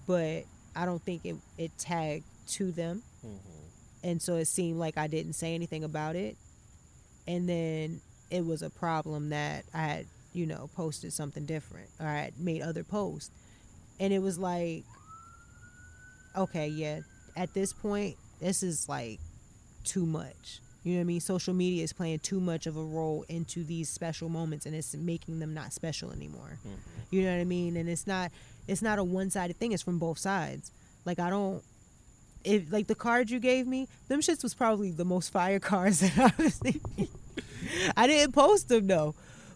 but I don't think it, it tagged to them. And so it seemed like I didn't say anything about it. And then it was a problem that I had, you know, posted something different or I had made other posts. And it was like, okay, yeah, at this point, this is like too much. You know what I mean? Social media is playing too much of a role into these special moments and it's making them not special anymore. Mm-hmm. You know what I mean? And it's not it's not a one-sided thing, it's from both sides. Like I don't if like the cards you gave me, them shits was probably the most fire cards that I was thinking. I didn't post them though.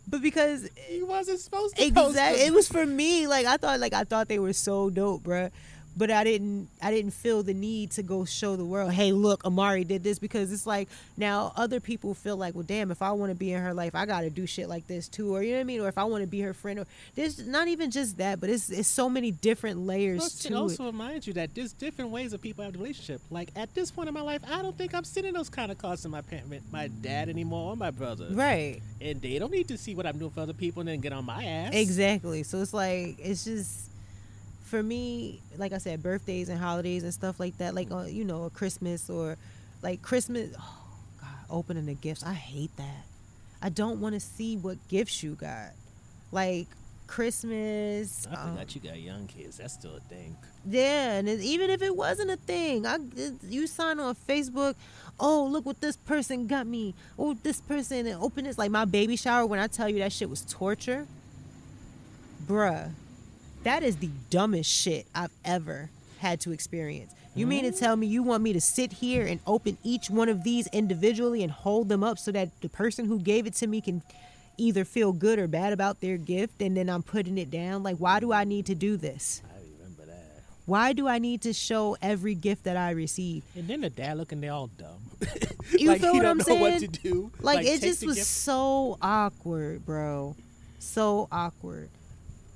But because he wasn't supposed to post exactly it was for me. Like i thought like i thought they were so dope bruh but i didn't i didn't feel the need to go show the world hey look amari did this because it's like now other people feel like well damn if i want to be in her life i gotta do shit like this too or you know what i mean or if i want to be her friend or there's not even just that but it's it's so many different layers Plus, to it it also reminds you that there's different ways of people have the relationship. Like at this point in my life, I don't think I'm sending those kind of cards to my parent, my dad anymore, or my brother. right And they don't need to see what I'm doing for other people and then get on my ass. Exactly. So it's like it's just for me, like I said, birthdays and holidays and stuff like that. Like uh, you know, a Christmas or like Christmas. Oh God, opening the gifts. I hate that. I don't want to see what gifts you got. Like Christmas. I um, forgot you got young kids. That's still a thing. yeah, and it- even if it wasn't a thing, I you sign on Facebook. Oh, look what this person got me. Oh, this person and open this like my baby shower. When I tell you that shit was torture, bruh, that is the dumbest shit I've ever had to experience. You mean to tell me you want me to sit here and open each one of these individually and hold them up so that the person who gave it to me can either feel good or bad about their gift and then I'm putting it down? Like, why do I need to do this? I remember that. Why do I need to show every gift that I receive? And then the dad looking there all dumb. You like feel he what don't I'm know saying? what to do. Like, it just was gift- so awkward, bro. So awkward.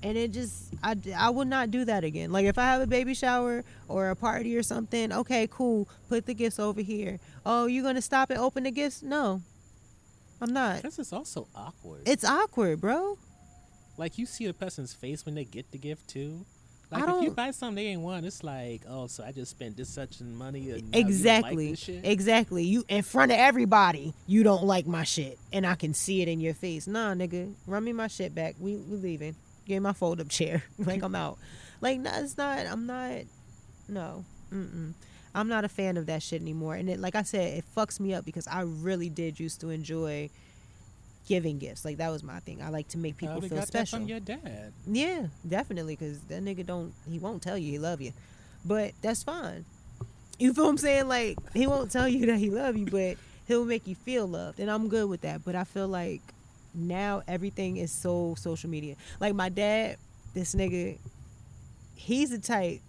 And it just, I, I would not do that again. Like, if I have a baby shower or a party or something, okay, cool. Put the gifts over here. Oh, you're going to stop and open the gifts? No, I'm not. This is also awkward. It's awkward, bro. like you see a person's face when they get the gift too. Like if you buy something they ain't want, it's like, oh, so I just spent this such money. And now you like Exactly. shit? exactly. You in front of everybody, you don't like my shit, and I can see it in your face. Nah, nigga, run me my shit back. We we leaving. Me my fold up chair. like I'm out. Like no, it's not. I'm not. No. Mm-mm. I'm not a fan of that shit anymore. And it, like I said, it fucks me up because I really did used to enjoy giving gifts. Like that was my thing. I like to make people Probably feel got special. That from your dad. Yeah, definitely, because that nigga don't he won't tell you he love you, but that's fine. You feel what I'm saying? Like he won't tell you that he love you, but he'll make you feel loved, and I'm good with that. But I feel like now everything is so social media. Like my dad, this nigga, he's the type.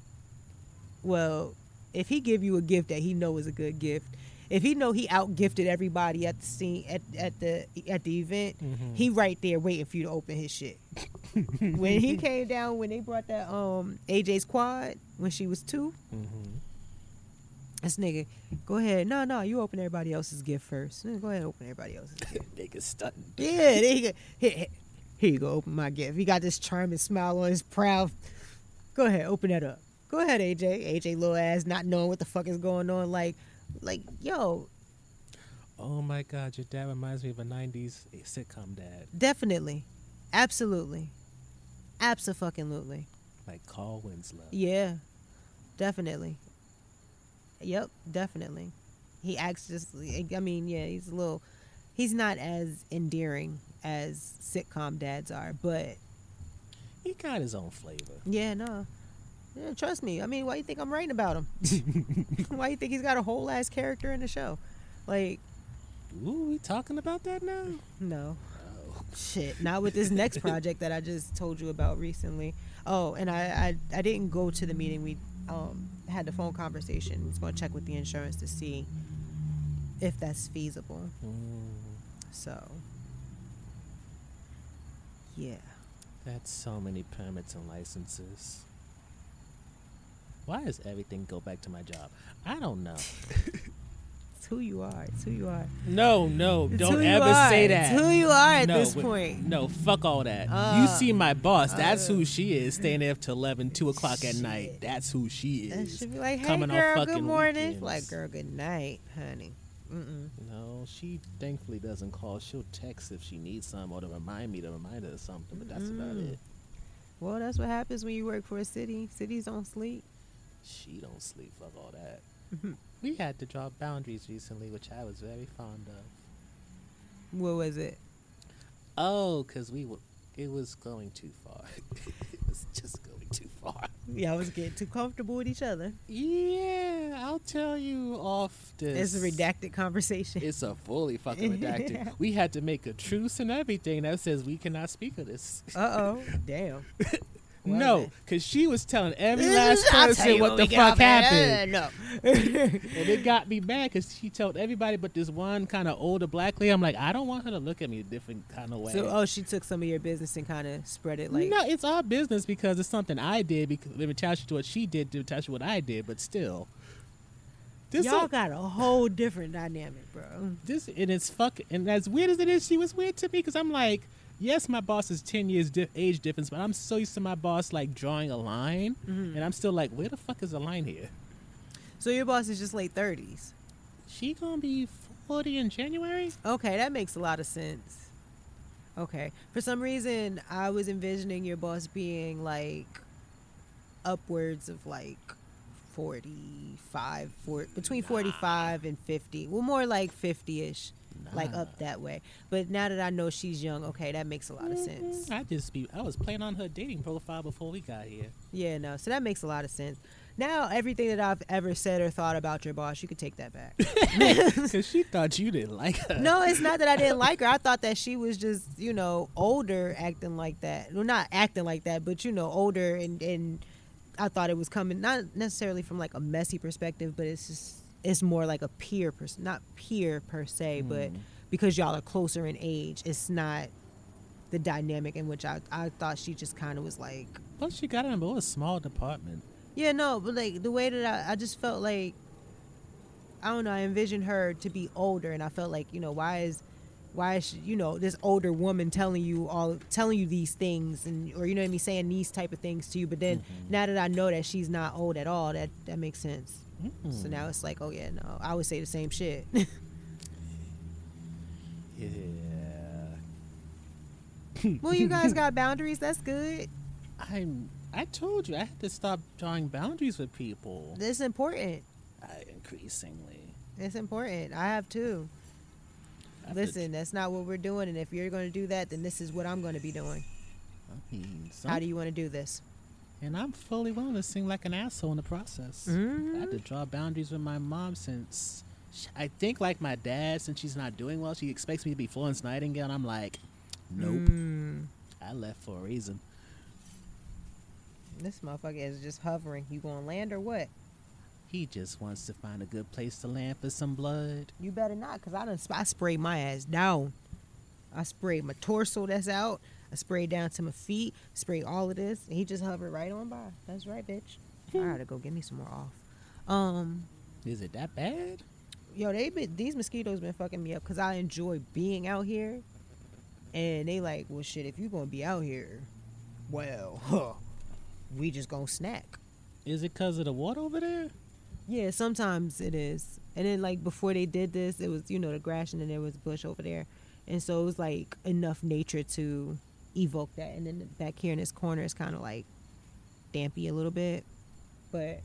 Well, if he give you a gift that he know is a good gift, if he know he out gifted everybody at the scene at, at the at the event, he right there waiting for you to open his shit. when he came down when they brought that um AJ's quad when she was 2 this nigga, go ahead. No, no, you open everybody else's gift first. Mm, go ahead, open everybody else's gift. Nigga stunting. Yeah, there you go. Here, here- here you go. Open my gift. He got this charming smile on his proud. Go ahead, open that up. Go ahead, AJ. AJ, little ass, not knowing what the fuck is going on. Like, like, yo, Oh my god, your dad reminds me of a '90s sitcom dad, definitely, absolutely, absolutely. like Carl Winslow. Yeah, definitely. Yep, definitely. He acts just. I mean, yeah, he's a little. He's not as endearing as sitcom dads are, but He got his own flavor. Yeah, no. Yeah, trust me. I mean, why you think I'm writing about him? why you think he's got a whole ass character in the show? Like, Ooh, we talking about that now? no. Oh. Shit. Not with this next project that I just told you about recently. Oh, and I I, I didn't go to the meeting. We um had the phone conversation. He's going to check with the insurance to see if that's feasible. So, yeah. That's so many permits and licenses. Why does everything go back to my job? I don't know. It's who you are. It's who you are. No, no, It's don't ever say It's that. who you are at no, this wait, point. No, fuck all that. you Uh, see my boss. That's who she is. Staying there till 11, 2 o'clock at night. That's who she is. should be like, hey Coming girl, good morning. weekends. Like, girl, good night, honey. Mm-mm. No, she thankfully doesn't call. She'll text if she needs some or to remind me to remind her of something, but that's about Mm. it. Well, that's what happens when you work for a city. Cities don't sleep. She don't sleep. Fuck all that. Mm-hmm. we had to draw boundaries recently, which I was very fond of. What was it? Oh, because we were, it was going too far. it was just going too far. Y'all was getting too comfortable with each other. Yeah, I'll tell you off this. It's a redacted conversation. It's a fully fucking redacted. we had to make a truce and everything that says we cannot speak of this. Uh oh. Damn. No, because she was telling every last person what the fuck happened. No. And it got me mad because she told everybody but this one kind of older black lady. I'm like, I don't want her to look at me a different kind of way. so, oh, she took some of your business and kind of spread it like. no, it's our business because it's something I did because in retaliation to what she did, to retaliation to what I did, but still. This Y'all a- got a whole different dynamic, bro. this and it's fucking and as weird as it is, she was weird to me because I'm like, yes, my boss is ten years di- age difference, but I'm so used to my boss like drawing a line, Mm-hmm. and I'm still like, where the fuck is the line here? So your boss is just late thirties. She gonna be forty in January? Okay, that makes a lot of sense. Okay. For some reason, I was envisioning your boss being like upwards of like 45, 40, between 45 and 50. Well, more like 50 ish, like up that way. But now that I know she's young, okay, that makes a lot of mm-hmm. sense. I just be I was playing on her dating profile before we got here. Yeah, no. So that makes a lot of sense. Now, everything that I've ever said or thought about your boss, you could take that back. Because she thought you didn't like her. No, it's not that I didn't like her. I thought that she was just, you know, older acting like that. Well, not acting like that, but you know, older and and I thought it was coming not necessarily from like a messy perspective, but it's just it's more like a peer person, not peer per se, but mm. because y'all are closer in age, it's not the dynamic in which I I thought she just kind of was like Plus, she got in a a small department. yeah, no, but like the way that I, I just felt like I don't know, I envisioned her to be older and I felt like, you know, why is why is she, you know, this older woman telling you all telling you these things and or you know what I mean, saying these type of things to you, but then mm-hmm. now that I know that she's not old at all, that that makes sense. So now it's like, oh yeah, no, I would say the same shit. Yeah. well, you guys got boundaries. That's good. I'm. I told you I had to stop drawing boundaries with people. It's important. I, increasingly. It's important. I have too. I have to- Listen, that's not what we're doing. And if you're going to do that, then this is what I'm going to be doing. I mean, How do you want to do this? And I'm fully willing to sing like an asshole in the process. Mm-hmm. I had to draw boundaries with my mom since sh- I think like my dad, since she's not doing well, she expects me to be Florence Nightingale, and I'm like, nope. Mm. I left for a reason. This motherfucker is just hovering. You going to land or what? He just wants to find a good place to land for some blood. You better not, cause I done I sprayed my ass down. I sprayed my torso that's out. I sprayed down to my feet. Sprayed all of this, and he just hovered right on by. That's right, bitch. I gotta go get me some more off. Um, Is it that bad? yo, they been these mosquitoes been fucking me up because I enjoy being out here, and they like, well, shit, if you gonna be out here, well, huh, we just gonna snack. Is it because of the water over there? Yeah, sometimes it is. And then like before they did this, it was you know the grass and then there was bush over there, and so it was like enough nature to evoke that. And then back here in this corner, it's kind of like dampy a little bit, but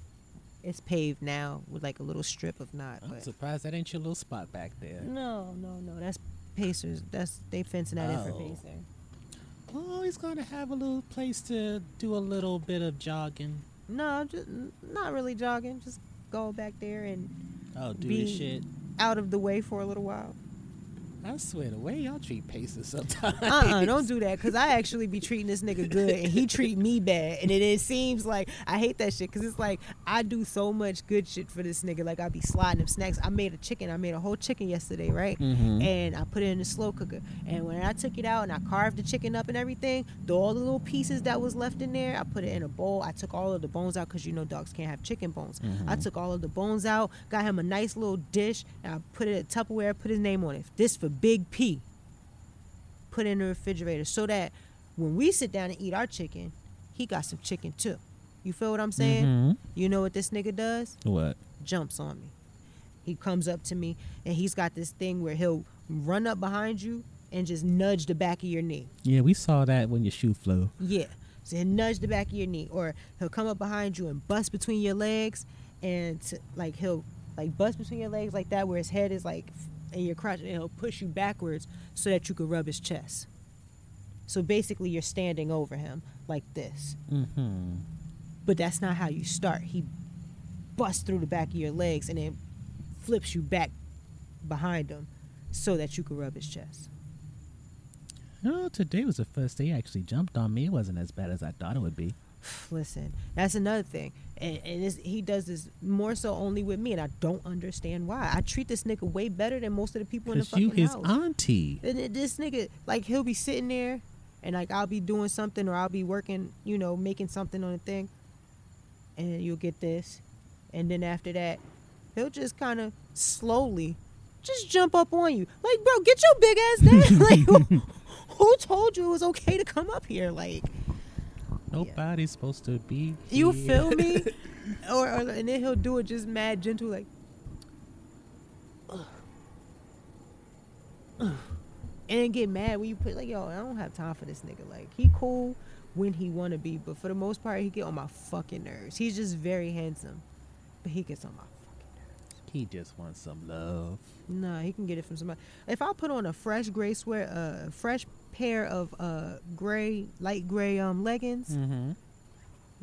it's paved now with like a little strip of knot. I'm But surprised that ain't your little spot back there. no, no, no, that's Pacers. That's they fencing that in for oh. Pacers. Oh, he's gonna have a little place to do a little bit of jogging. No, just not really jogging. Just go back there and Oh, do be this shit. out of the way for a little while. I swear, the way y'all treat Pacers sometimes. uh-uh, don't do that because I actually be treating this nigga good and he treat me bad. And it, it seems like I hate that shit because it's like I do so much good shit for this nigga. Like I be sliding him snacks. I made a chicken. I made a whole chicken yesterday, right? Mhm. And I put it in the slow cooker. And when I took it out and I carved the chicken up and everything, the, all the little pieces that was left in there, I put it in a bowl. I took all of the bones out because you know dogs can't have chicken bones. I took all of the bones out, got him a nice little dish, and I put it at Tupperware, put his name on it. This for Big P put in the refrigerator so that when we sit down and eat our chicken, he got some chicken too. You feel what I'm saying? Mhm. You know what this nigga does? What? Jumps on me. He comes up to me and he's got this thing where he'll run up behind you and just nudge the back of your knee. Yeah, we saw that when your shoe flew. Yeah. So he'll nudge the back of your knee. Or he'll come up behind you and bust between your legs and t- like he'll like bust between your legs like that where his head is like in your crotch and he'll push you backwards so that you could rub his chest. So basically you're standing over him like this. Mm-hmm. But that's not how you start. He busts through the back of your legs and then flips you back behind him so that you could rub his chest. No, today was the first day he actually jumped on me. It wasn't as bad as I thought it would be. Listen, that's another thing, and, and he does this more so only with me, and I don't understand why. I treat this nigga way better than most of the people in the fucking you his house. auntie. And this nigga, like, he'll be sitting there, and like I'll be doing something, or I'll be working, you know, making something on a thing, and you'll get this, and then after that, he'll just kind of slowly just jump up on you, like, bro, get your big ass down. like, who, who told you it was okay to come up here? Like. Nobody's supposed to be. You feel me? or, or and then he'll do it just mad gentle, like. "Ugh. Ugh." And get mad when you put like, yo, I don't have time for this nigga. Like he cool when he wanna be, but for the most part, he get on my fucking nerves. He's just very handsome, but he gets on my fucking nerves. He just wants some love. Nah, he can get it from somebody. If I put on a fresh gray sweat, a uh, fresh pair of uh gray, light gray um leggings, Mm-hmm.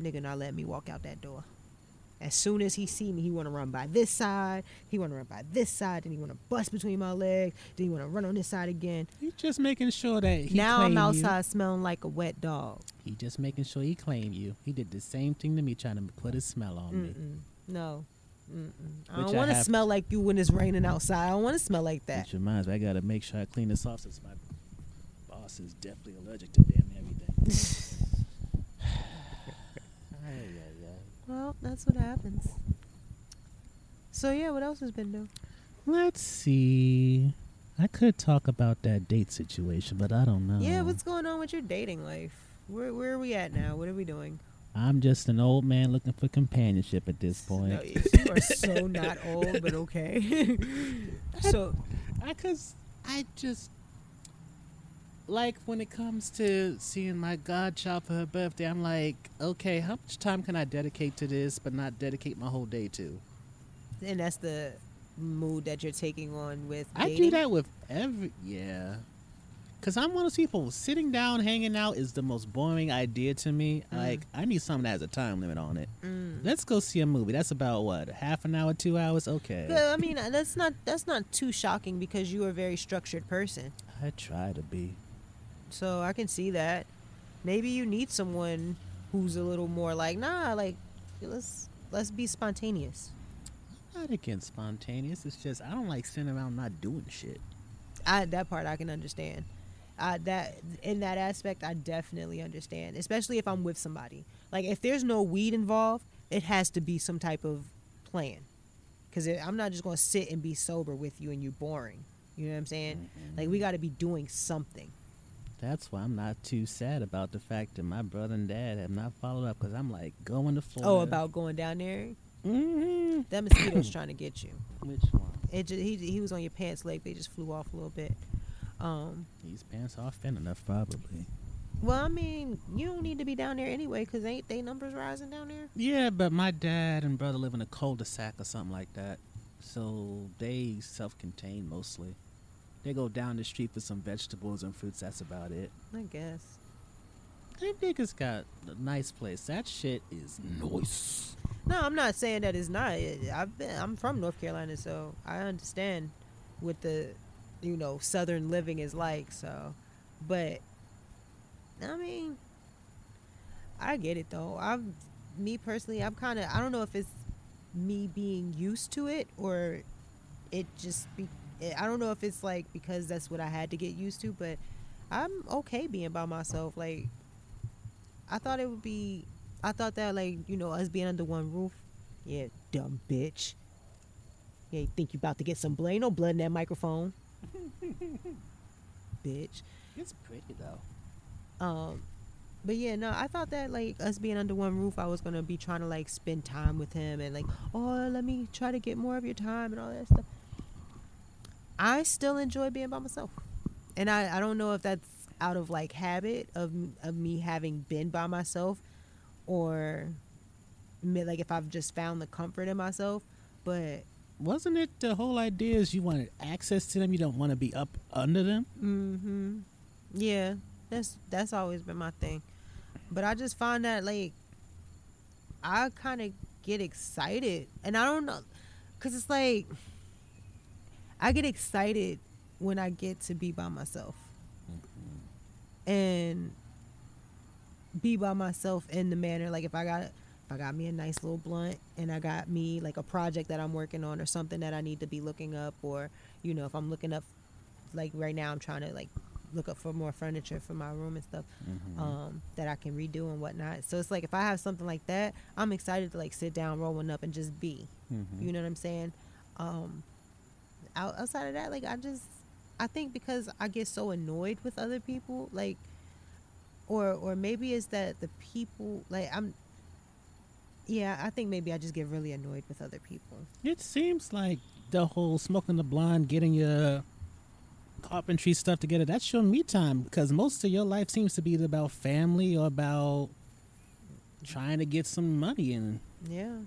nigga not let me walk out that door. As soon as he see me, he want to run by this side. He want to run by this side. Then he want to bust between my legs. Then he want to run on this side again. He's just making sure that he now I'm outside smelling like a wet dog. He just making sure he claim you. He did the same thing to me, trying to put his smell on me. Mm-mm. No. Mm-mm. I Which don't want to have- smell like you when it's raining outside. I don't want to smell like that. Which reminds me, I gotta make sure I clean this off since my boss is definitely allergic to damn everything. Ay, ay, ay. Well, that's what happens. So yeah, what else has been new? Let's see. I could talk about that date situation, but I don't know. Yeah, what's going on with your dating life? Where where are we at now? What are we doing? I'm just an old man looking for companionship at this point. No, you are so not old, but okay. so I cause I just like when it comes to seeing my godchild for her birthday, I'm like, okay, how much time can I dedicate to this, but not dedicate my whole day to? And that's the mood that you're taking on with. I do that with every yeah. Cause I'm one of those people. Sitting down, hanging out is the most boring idea to me. Mm. Like I need something that has a time limit on it. Let's go see a movie. That's about what half an hour, two hours. Okay. Well, I mean, uh, that's not that's not too shocking because you are a very structured person. I try to be. So I can see that. Maybe you need someone who's a little more like, nah, like let's let's be spontaneous. Not against spontaneous. It's just I don't like sitting around not doing shit. I that part I can understand. I that in that aspect I definitely understand, especially if I'm with somebody. Like if there's no weed involved, it has to be some type of plan. Cuz I'm not just going to sit and be sober with you and you're boring. You know what I'm saying? Like we got to be doing something. That's why I'm not too sad about the fact that my brother and dad have not followed up. Cause I'm like going to Florida. Oh, about going down there? Mm-hmm. That mosquito's trying to get you. Which one? It just, he he was on your pants leg. They just flew off a little bit. Um, These pants are thin enough, probably. well, I mean, you don't need to be down there anyway, cause ain't they numbers rising down there? Yeah, but my dad and brother live in a cul-de-sac or something like that, so they self-contained mostly. They go down the street for some vegetables and fruits. That's about it. I guess. Them niggas got a nice place. That shit is nice. No, I'm not saying that it's not. I've been. I'm from North Carolina, so I understand what the, you know, Southern living is like. So, but, I mean, I get it though. I'm, me personally, I'm kind of. I don't know if it's me being used to it or it just be. I don't know if it's like because that's what I had to get used to, but I'm okay being by myself. Like, I thought it would be. I thought that like you know us being under one roof. Yeah, dumb bitch. Yeah, you think you about to get some blood? Ain't no blood in that microphone, bitch. It's pretty though. Um, but yeah, no, I thought that like us being under one roof, I was gonna be trying to like spend time with him and like, oh, let me try to get more of your time and all that stuff. I still enjoy being by myself, and I I don't know if that's out of like habit of of me having been by myself, or like if I've just found the comfort in myself, but Wasn't it the whole idea is you wanted access to them? You don't want to be up under them. Mm-hmm. Yeah, that's that's always been my thing. But I just find that like I kind of get excited, and I don't know, cause it's like I get excited when I get to be by myself, and be by myself in the manner like if I got if I got me a nice little blunt and I got me like a project that I'm working on or something that I need to be looking up or you know if I'm looking up like right now I'm trying to like look up for more furniture for my room and stuff um, that I can redo and whatnot. So it's like if I have something like that, I'm excited to like sit down, rolling up, and just be. You know what I'm saying? Um, out, outside of that, like I just, I think because I get so annoyed with other people, like, or or maybe it's that the people like I'm. Yeah, I think maybe I just get really annoyed with other people. It seems like the whole smoking the blind, getting your carpentry stuff together. That's your me time because most of your life seems to be about family or about trying to get some money in, Yeah,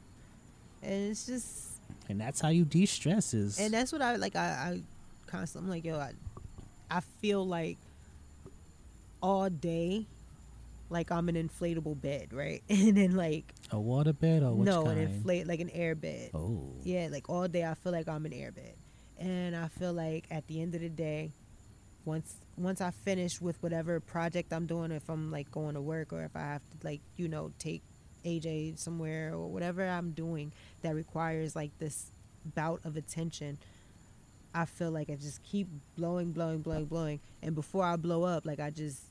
and it's just and that's how you de-stress. Is and that's what I like. I, I constantly I'm like, yo, I, I feel like all day, like I'm an inflatable bed, right? And then like a water bed or no, kind? an inflate like an air bed. oh, Yeah, like all day I feel like I'm an air bed, and I feel like at the end of the day, once once I finish with whatever project I'm doing, if I'm like going to work or if I have to like you know take AJ somewhere or whatever I'm doing that requires like this bout of attention, I feel like I just keep blowing, blowing, blowing, blowing, and before I blow up, like I just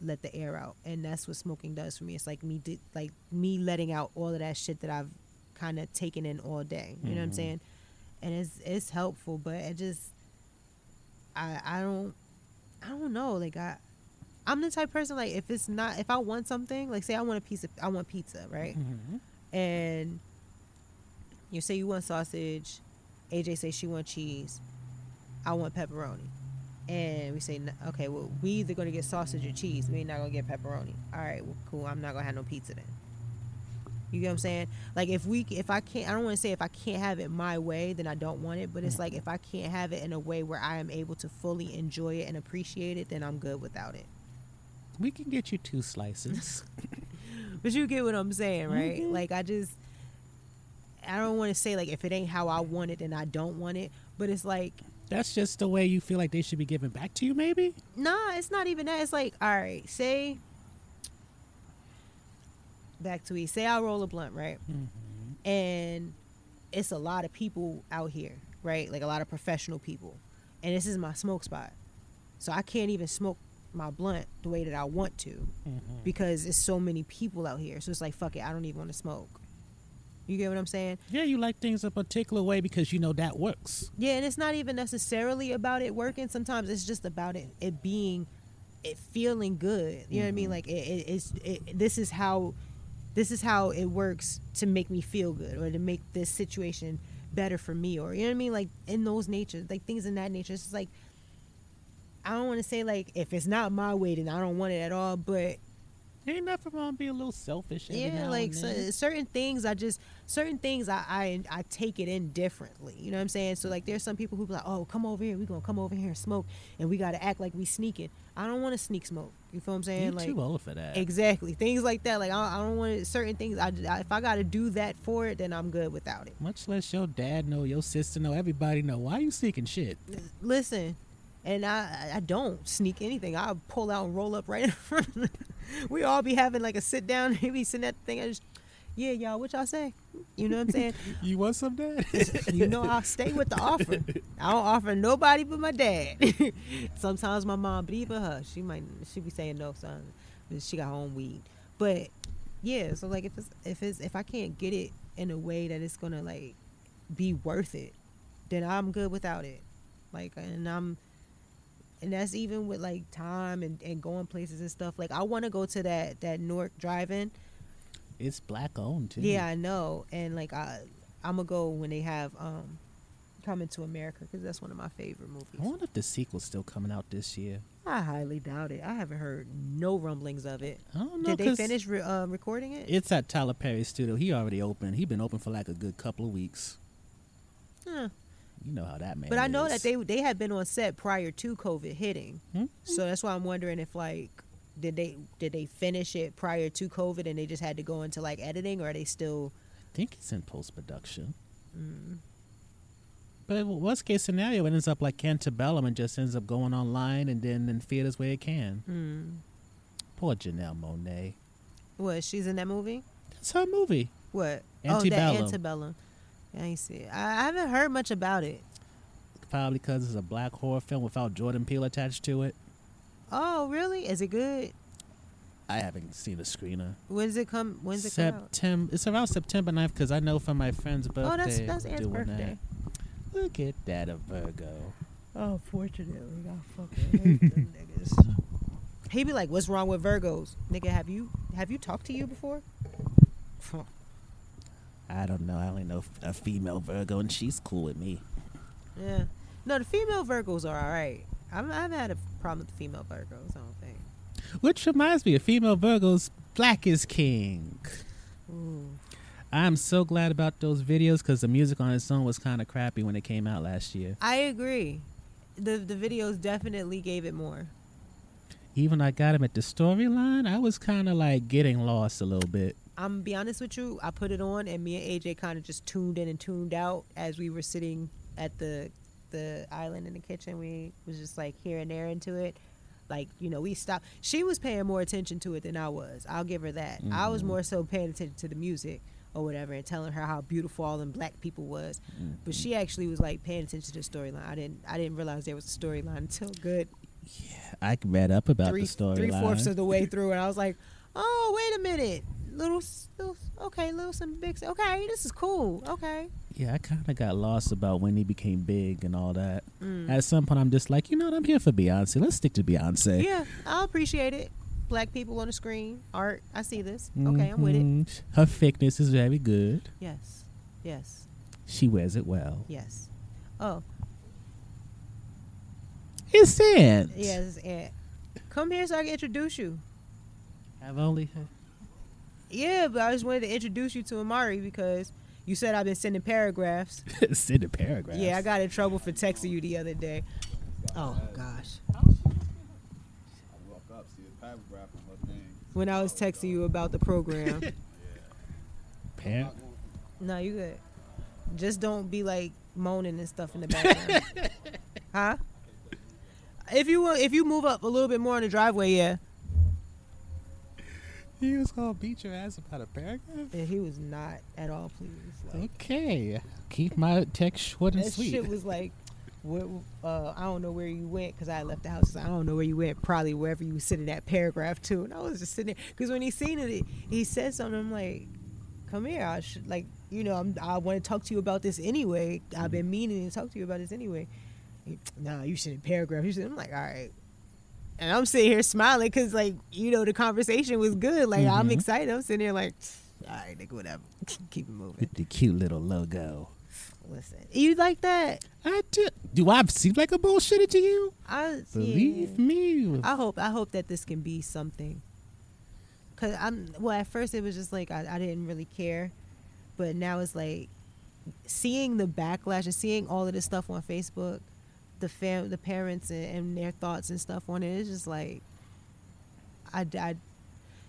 let the air out, and that's what smoking does for me. It's like me, like me letting out all of that shit that I've kind of taken in all day. You know what I'm mm-hmm. saying? And it's it's helpful, but it just I I don't I don't know. Like I I'm the type of person like if it's not if I want something like say I want a piece of I want pizza right, mm-hmm. and you say you want sausage, AJ say she want cheese, I want pepperoni. and we say, okay, well, we either gonna get sausage or cheese. We not gonna get pepperoni. All right, well, cool. I'm not gonna have no pizza then. You get what I'm saying? Like if we, if I can't, I don't want to say if I can't have it my way, then I don't want it. But it's like mm-hmm. if I can't have it in a way where I am able to fully enjoy it and appreciate it, then I'm good without it. We can get you two slices. But you get what I'm saying, right? Mm-hmm. Like I just I don't want to say like if it ain't how I want it then I don't want it, but it's like That's just the way you feel like they should be given back to you, maybe? nah, it's not even that. It's like all right, say back to E. Say I roll a blunt, right? Mm-hmm. And it's a lot of people out here, right? Like a lot of professional people. And this is my smoke spot. So I can't even smoke my blunt the way that I want to mm-hmm. because it's so many people out here. So it's like fuck it, I don't even want to smoke. You get what I'm saying? Yeah, you like things a particular way because you know that works. Yeah, and it's not even necessarily about it working. Sometimes it's just about it it being it feeling good. You know what I mean? Mm-hmm. Like it, it, it's it, this is how this is how it works to make me feel good or to make this situation better for me or you know what I mean? Like in those natures, like things in that nature. It's just like I don't want to say like if it's not my way then I don't want it at all, but Ain't nothing wrong being a little selfish. Yeah like so, certain things i just certain things I, I i take it in differently you know what i'm saying so like there's some people who be like oh come over here we gonna come over here and smoke and we gotta act like we sneaking i don't want to sneak smoke you feel what i'm saying you like too old for that. exactly things like that like i, I don't want certain things I, I if i gotta do that for it then i'm good without it Much less your dad know, your sister know, everybody know. Why you seeking shit? listen and I I don't sneak anything. I'll pull out and roll up right in front. Of we all be having like a sit down. We be sitting at the thing. I just, yeah, y'all, what y'all say? You know what I'm saying? You want some dad? you know I'll stay with the offer. I don't offer nobody but my dad. Sometimes my mom, but even her, she might she be saying no, son. She got her own weed. But yeah, so like if it's if it's if I can't get it in a way that it's gonna like be worth it, then I'm good without it. Like and I'm and that's even with like time and, and going places and stuff. Like I want to go to that that Newark drive-in. it's black owned too. Yeah, I know. And like I, I'm gonna go when they have um, Coming to America because that's one of my favorite movies. I wonder if the sequel's still coming out this year. I highly doubt it. I haven't heard no rumblings of it. I don't know. Did they finish re- uh, recording it? It's at Tyler Perry Studio. He already opened. He been open for like a good couple of weeks. Huh. You know how that man. But I know is. that they they had been on set prior to COVID hitting, Hmm? so that's why I'm wondering if like did they did they finish it prior to COVID and they just had to go into like editing or are they still? I think it's in post production. Mm. But worst case scenario, it ends up like Antebellum and just ends up going online and then in theaters where it can. Mm. Poor Janelle Monáe. What? She's in that movie? It's her movie. What? Antebellum. Oh, that antebellum. I ain't see it. I I haven't heard much about it. Probably because it's a black horror film without Jordan Peele attached to it. Oh, really? Is it good? I haven't seen a screener. When does it come? When's it come out? September. It's around September 9th because I know from my friend's birthday. Oh, that's that's we're Ant's doing birthday. That. Look at that, a Virgo. Oh, fortunately, I fucking hate them niggas. He'd be like, "What's wrong with Virgos, nigga? Have you have you talked to you before?" I don't know. I only know a female Virgo, and she's cool with me. Yeah. No, the female Virgos are all right. I've, I've had a problem with the female Virgos. I don't think. Which reminds me, a female Virgo's black is king. Ooh. I'm so glad about those videos because the music on his song was kind of crappy when it came out last year. I agree. The the videos definitely gave it more. Even I got him at the storyline, I was kind of like getting lost a little bit. I'm gonna be honest with you. I put it on, and me and AJ kind of just tuned in and tuned out as we were sitting at the the island in the kitchen. We was just like here and there into it. Like you know, we stopped. She was paying more attention to it than I was. I'll give her that. I was mm-hmm. more so paying attention to the music or whatever, and telling her how beautiful all them black people was. But mm-hmm. she actually was like paying attention to the storyline. I didn't. I didn't realize there was a storyline until good Yeah, I read up about three the three fourths of the way through, and I was like, "Oh, wait a minute, little, little okay, little some big, okay, this is cool, okay." Yeah, I kind of got lost about when he became big and all that. Mm. At some point, I'm just like, you know what? I'm here for Beyonce. Let's stick to Beyonce. Yeah, I appreciate it. Black people on the screen, art. I see this. Okay, I'm with it. Mhm. Her thickness is very good. Yes, yes, She wears it well. yes. Oh, His aunt. Yes, his aunt. Come here so I can introduce you. I've only Yeah, but I just wanted to introduce you to Amari because you said I've been sending paragraphs. send a paragraph. Yeah, I got in trouble for texting you the other day. Oh gosh. When I was texting you about the program. Par- no, you good. Just don't be like moaning and stuff in the background. huh? If you if you move up a little bit more in the driveway, yeah. He was gonna beat your ass about a paragraph. And he was not at all pleased. Like, Okay, keep my text short and that sweet. shit was like, where, uh, I don't know where you went because I left the house. I don't know where you went. Probably wherever you was sitting that paragraph too. And I was just sitting there because when he seen it, he said something. I'm like, come here. I should like, you know, I'm, I want to talk to you about this anyway. I've been meaning to talk to you about this anyway. He, nah, you sitting paragraph. You said, I'm like, all right. And I'm sitting here smiling because, like, you know, the conversation was good. Like, I'm Mhm. excited. I'm sitting there like, all right, nigga, whatever. Keep it moving. With the cute little logo. Listen, you like that? I do. Do I seem like a bullshitter to you? I Believe yeah. me. I hope I hope that this can be something. Cause I'm well. At first, it was just like I, I didn't really care, but now it's like seeing the backlash and seeing all of this stuff on Facebook, the fam, the parents and, and their thoughts and stuff on it. It's just like I, I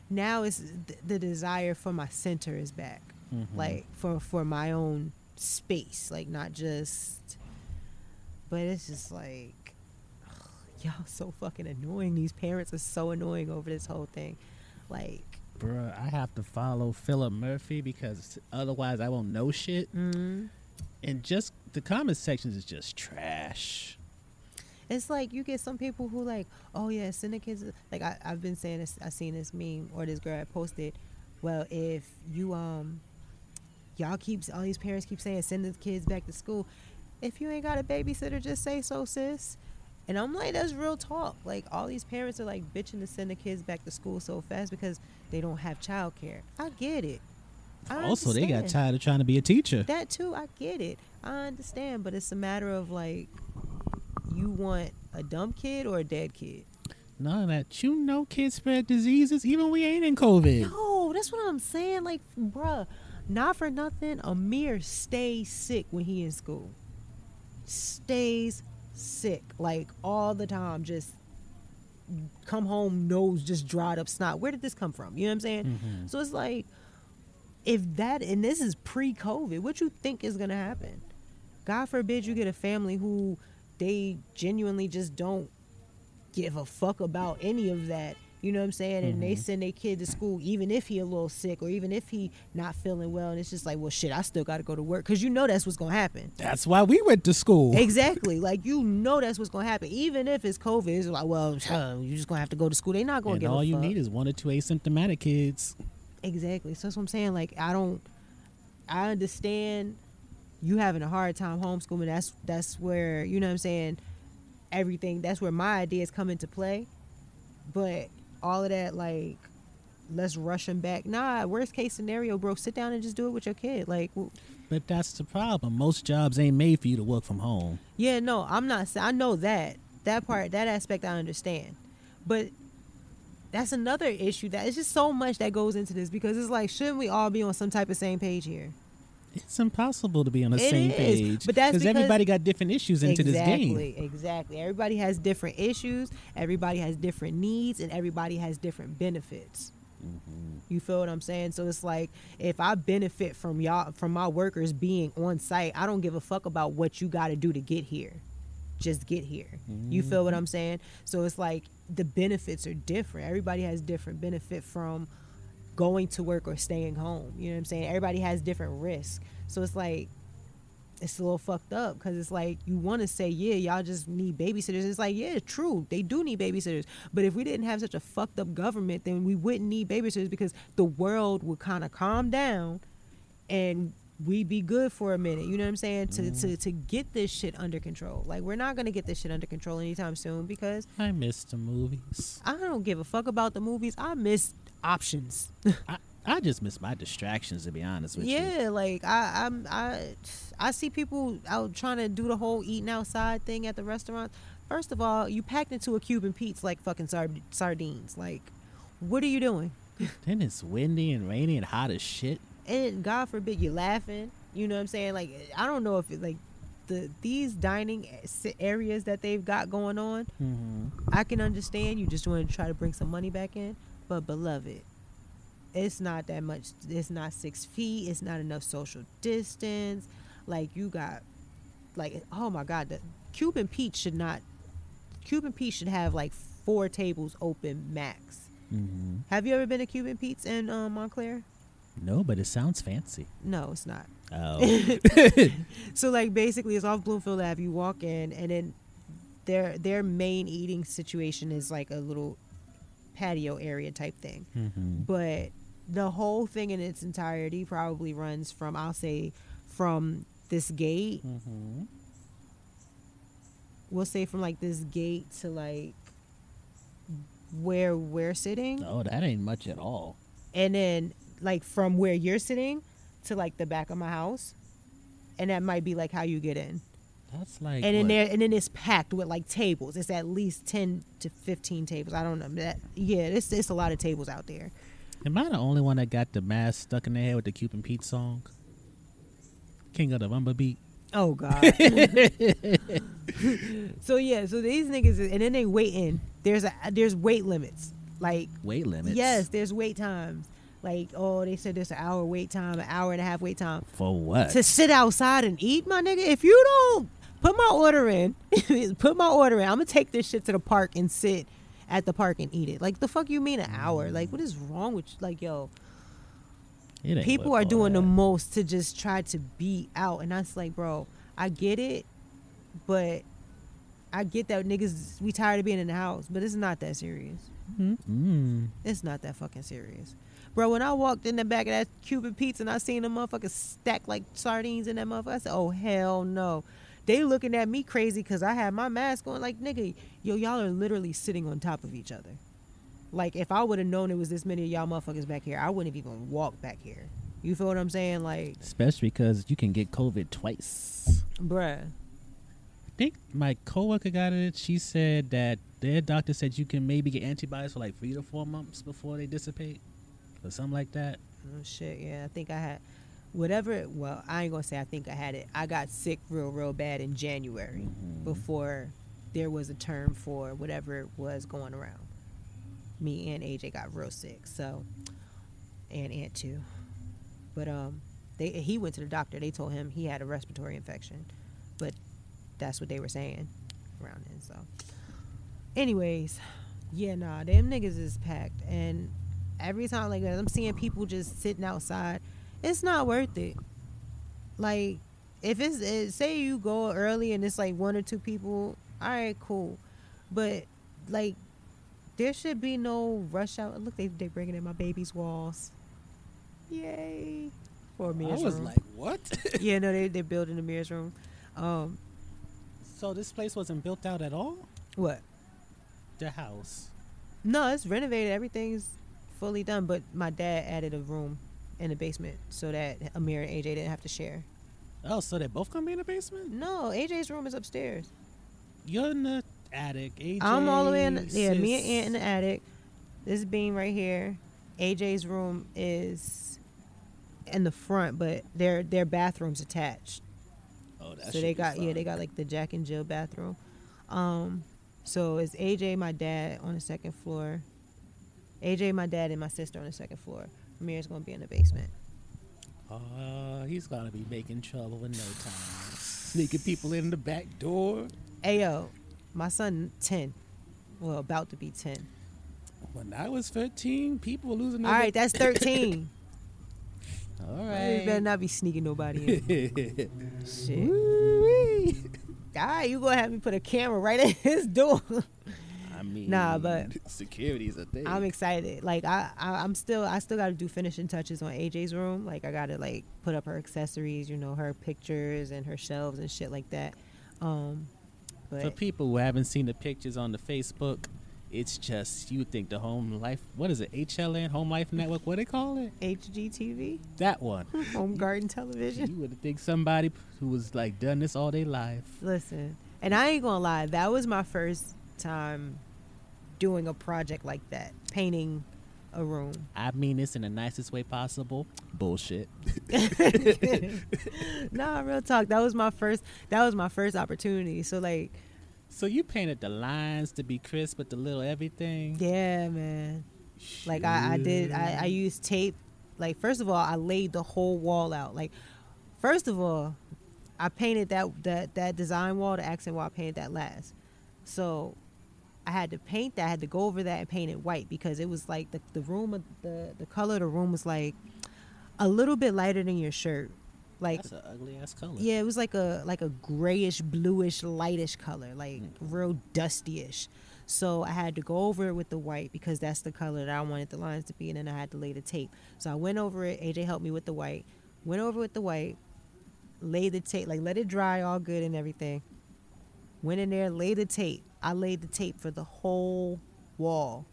now it's th- the desire for my center is back, Mhm. like for for my own space, like not just. But it's just like y'all so fucking annoying. These parents are so annoying over this whole thing. Like, Bruh, I have to follow Philip Murphy because otherwise I won't know shit. mm, And just the comment sections is just trash. It's like you get some people who like, oh yeah, send the kids. Like I, I've been saying this. I seen this meme or this girl I posted. Well, if you um, y'all keeps all these parents keep saying send the kids back to school. If you ain't got a babysitter, just say so, sis. And I'm like, that's real talk. Like all these parents are like bitching to send the kids back to school so fast because they don't have childcare. I get it. I also, they got tired of trying to be a teacher. That too, I get it. I understand, but it's a matter of like, you want a dumb kid or a dead kid? None of that. You know kids spread diseases even we ain't in COVID. No, that's what I'm saying. Like, bruh, not for nothing. Amir stays sick when he in school. Stays sick, like all the time. Just come home, nose just dried up, snot. Where did this come from? You know what I'm saying? Mhm. So it's like, if that and this is pre-COVID, what you think is gonna happen? God forbid you get a family who they genuinely just don't give a fuck about any of that. You know what I'm saying? And they mm-hmm. send their kid to school even if he a little sick or even if he not feeling well. And it's just like, well, shit, I still got to go to work because you know that's what's gonna happen. That's why we went to school. Exactly. Like you know that's what's gonna happen. Even if it's COVID, it's like, well, you're just gonna have to go to school. They not gonna And give all you fuck. need is one or two asymptomatic kids. Exactly. So that's what I'm saying. Like I don't I understand you having a hard time homeschooling. That's that's where, you know what I'm saying, everything that's where my ideas come into play. But all of that like let's rush them back. Nah, worst case scenario, bro, sit down and just do it with your kid. Like But that's the problem. Most jobs ain't made for you to work from home. Yeah, no, I'm not. I know that that part, that aspect, I understand, but that's another issue. That it's just so much that goes into this because it's like, shouldn't we all be on some type of same page here? It's impossible to be on the It same is, page. but that's because- everybody got different issues into this game. exactly, exactly. Everybody has different issues. Everybody has different needs, and everybody has different benefits. Mm-hmm. You feel what I'm saying? So it's like if I benefit from y'all, from my workers being on site, I don't give a fuck about what you got to do to get here. Just get here. You feel Mm-hmm. what I'm saying? So it's like the benefits are different. Everybody has different benefit from going to work or staying home. You know what I'm saying? Everybody has different risks. So it's like it's a little fucked up because it's like you want to say yeah y'all just need babysitters it's like yeah true they do need babysitters but if we didn't have such a fucked up government then we wouldn't need babysitters because the world would kind of calm down and we'd be good for a minute you know what i'm saying to, to mm. to get this shit under control like we're not gonna get this shit under control anytime soon because I miss the movies. i don't give a fuck about the movies i miss options I, I just miss my distractions to be honest with you. yeah, like I, I'm I I see people out trying to do the whole eating outside thing at the restaurants. First of all, you packed into a Cuban Pete's like fucking sard- sardines. Like, what are you doing? Then it's windy and rainy and hot as shit. and God forbid you're laughing. You know what I'm saying? Like I don't know if it, like the these dining areas that they've got going on. Mm-hmm. I can understand you just want to try to bring some money back in, but beloved, it's not that much. It's not six feet. It's not enough social distance. Like you got, like oh my God, the Cuban Pete should not. Cuban Pete should have like four tables open max. Mm-hmm. Have you ever been to Cuban Pete's in um, Montclair? No, but it sounds fancy. No, it's not. Oh. So like basically it's off Bloomfield Ave. You walk in and then their their main eating situation is like a little patio area type thing. mm-hmm. But the whole thing in its entirety probably runs from I'll say from this gate. Mm-hmm. We'll say from like this gate to like where we're sitting. Oh, that ain't much at all. and then like from where you're sitting to like the back of my house and that might be like how you get in That's like. and then what? there and then it's packed with like tables it's at least 10 to 15 tables i don't know that yeah it's, it's a lot of tables out there Am I the only one that got the mask stuck in their head with the Cuban Pete song? King of the Rumba Beat. oh god so yeah so these niggas and then they waiting there's a there's wait limits like Weight limits. yes there's wait times like oh they said there's an hour wait time an hour and a half wait time For what? to sit outside and eat, my nigga. If you don't put my order in, put my order in, I'm gonna take this shit to the park and sit at the park and eat it. Like the fuck you mean an hour? Like what is wrong with you? like yo? People are all doing the most to just try to be out, and that's like, bro, I get it, but I get that niggas we tired of being in the house, but it's not that serious. Mm. It's not that fucking serious. Bro, when I walked in the back of that Cuban Pete's and I seen the motherfuckers stacked like sardines in that motherfucker, I said, oh, hell no. They looking at me crazy because I had my mask on. Like, nigga, yo, y'all are literally sitting on top of each other. Like, if I would have known it was this many of y'all motherfuckers back here, I wouldn't have even walked back here. You feel what I'm saying? Like, Especially because you can get COVID twice. bruh. I think my coworker got it. She said that their doctor said you can maybe get antibodies for like three to four months before they dissipate, or something like that. Oh, shit, yeah. I think I had whatever. Well, I ain't gonna say I think I had it. I got sick real, real bad in January before there was a term for whatever was going around. Me and AJ got real sick, so and Aunt too. But um, they he went to the doctor. They told him he had a respiratory infection, but that's what they were saying around then. So, anyways, yeah, nah, them niggas is packed, and every time like I'm seeing people just sitting outside, it's not worth it. Like, if it's it, say you go early and it's like one or two people, all right, cool, but like there should be no rush out. Look, they they bringing in my baby's walls. Yay! For me, I was like, what? yeah, no, they they're building the mirrors room. Um, so this place wasn't built out at all. what? The house. No, it's renovated. Everything's fully done. But my dad added a room in the basement so that Amir and AJ didn't have to share. Oh, so they both gonna be in the basement? No, AJ's room is upstairs. You're in the attic. AJ, I'm all the way in. The, yeah, me and Aunt in the attic. This beam right here. AJ's room is in the front, but their their bathrooms attached. Oh, that so they got yeah they got like the Jack and Jill bathroom. Um, so it's AJ, my dad on the second floor. AJ, my dad, and my sister on the second floor. Amir's gonna be in the basement. Oh, he's gonna be making trouble in no time. Sneaking people in the back door. Ayo, my son ten, well about to be ten. When I was 13, people were losing All right, that's thirteen. All right. You better not be sneaking nobody in. Shit. All right, you gonna have me put a camera right at his door. I mean, Nah, but- security's a thing. I'm excited. Like I, I I'm still I still got to do finishing touches on AJ's room. Like I got to like put up her accessories, you know, her pictures and her shelves and shit like that. Um, For people who haven't seen the pictures on the Facebook, it's just you think the Home Life. What is it? HLN Home Life Network. What they call it? HGTV, That one. Home Garden Television. you would think somebody who was like done this all their life. Listen, And I ain't gonna lie, that was my first time doing a project like that, painting a room. I mean this in the nicest way possible. Bullshit. nah, real talk. That was my first. That was my first opportunity. So like, So you painted the lines to be crisp, but the little everything. yeah, man. Like I, I did. I, I used tape. Like first of all, I laid the whole wall out. Like first of all, I painted that that that design wall, the accent wall. I painted that last. So I had to paint that. I had to go over that and paint it white because it was like the the room of the the color of the room was like a little bit lighter than your shirt. Like That's an ugly ass color. Yeah, it was like a like a grayish, bluish, lightish color, like Mm-hmm. real dustyish. So I had to go over it with the white because that's the color that I wanted the lines to be, and then I had to lay the tape. So I went over it. AJ helped me with the white. Went over with the white, laid the tape, like let it dry all good and everything. Went in there, laid the tape. I laid the tape for the whole wall.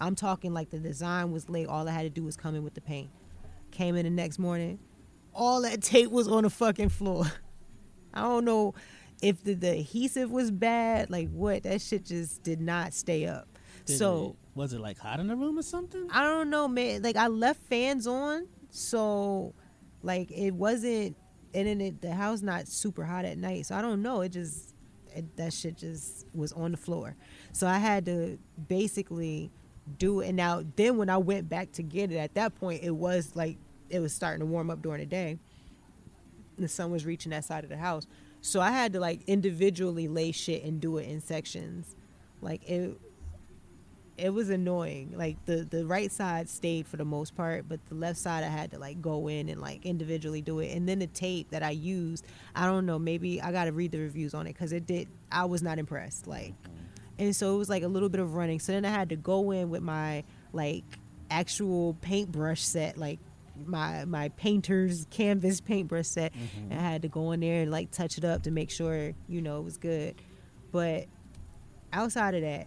I'm talking like the design was laid. All I had to do was come in with the paint. Came in the next morning, all that tape was on the fucking floor. I don't know if the, the adhesive was bad, like what. That shit just did not stay up. Did so it- was it like hot in the room or something? I don't know, man. Like I left fans on, so like it wasn't, and then it, the house not super hot at night. So I don't know. It just it, that shit just was on the floor. So I had to basically do it. And now then when I went back to get it, at that point it was like it was starting to warm up during the day. The sun was reaching that side of the house. So I had to like individually lay shit and do it in sections. Like it it was annoying. Like the the right side stayed for the most part, but the left side I had to like go in and like individually do it. And then the tape that I used, I don't know, maybe I got to read the reviews on it cuz it did I was not impressed like. And so it was like a little bit of running. So then I had to go in with my like actual paintbrush set like my my painter's canvas paintbrush set mm-hmm. and I had to go in there and like touch it up to make sure, you know, it was good. But outside of that,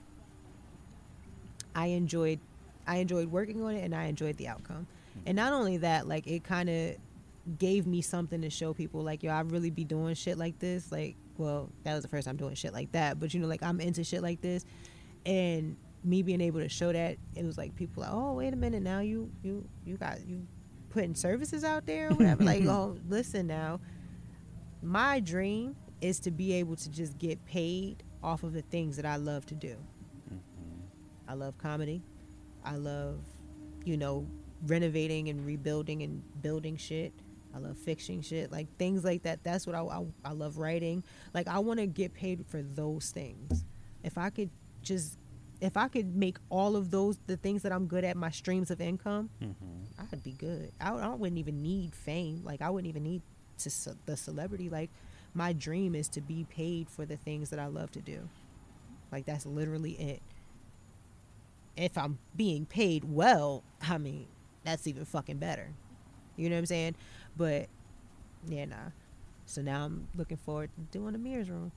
I enjoyed I enjoyed working on it and I enjoyed the outcome. And not only that, like it kind of gave me something to show people like yo, I really be doing shit like this. Like, well, that was the first time doing shit like that, but you know like I'm into shit like this and me being able to show that it was like people like, "Oh, wait a minute, now you you you got you putting services out there or whatever." like, "Oh, listen now. My dream is to be able to just get paid off of the things that I love to do. I love comedy. I love, you know, renovating and rebuilding and building shit. I love fixing shit, like things like that. That's what I, I, I love writing. Like I want to get paid for those things. If I could just, if I could make all of those the things that I'm good at my streams of income, mm-hmm. I'd be good. I, I wouldn't even need fame. Like I wouldn't even need to ce- the celebrity. Like my dream is to be paid for the things that I love to do. Like that's literally it. If I'm being paid well, I mean, that's even fucking better. You know what I'm saying? But yeah, nah. So now I'm looking forward to doing the mirrors room.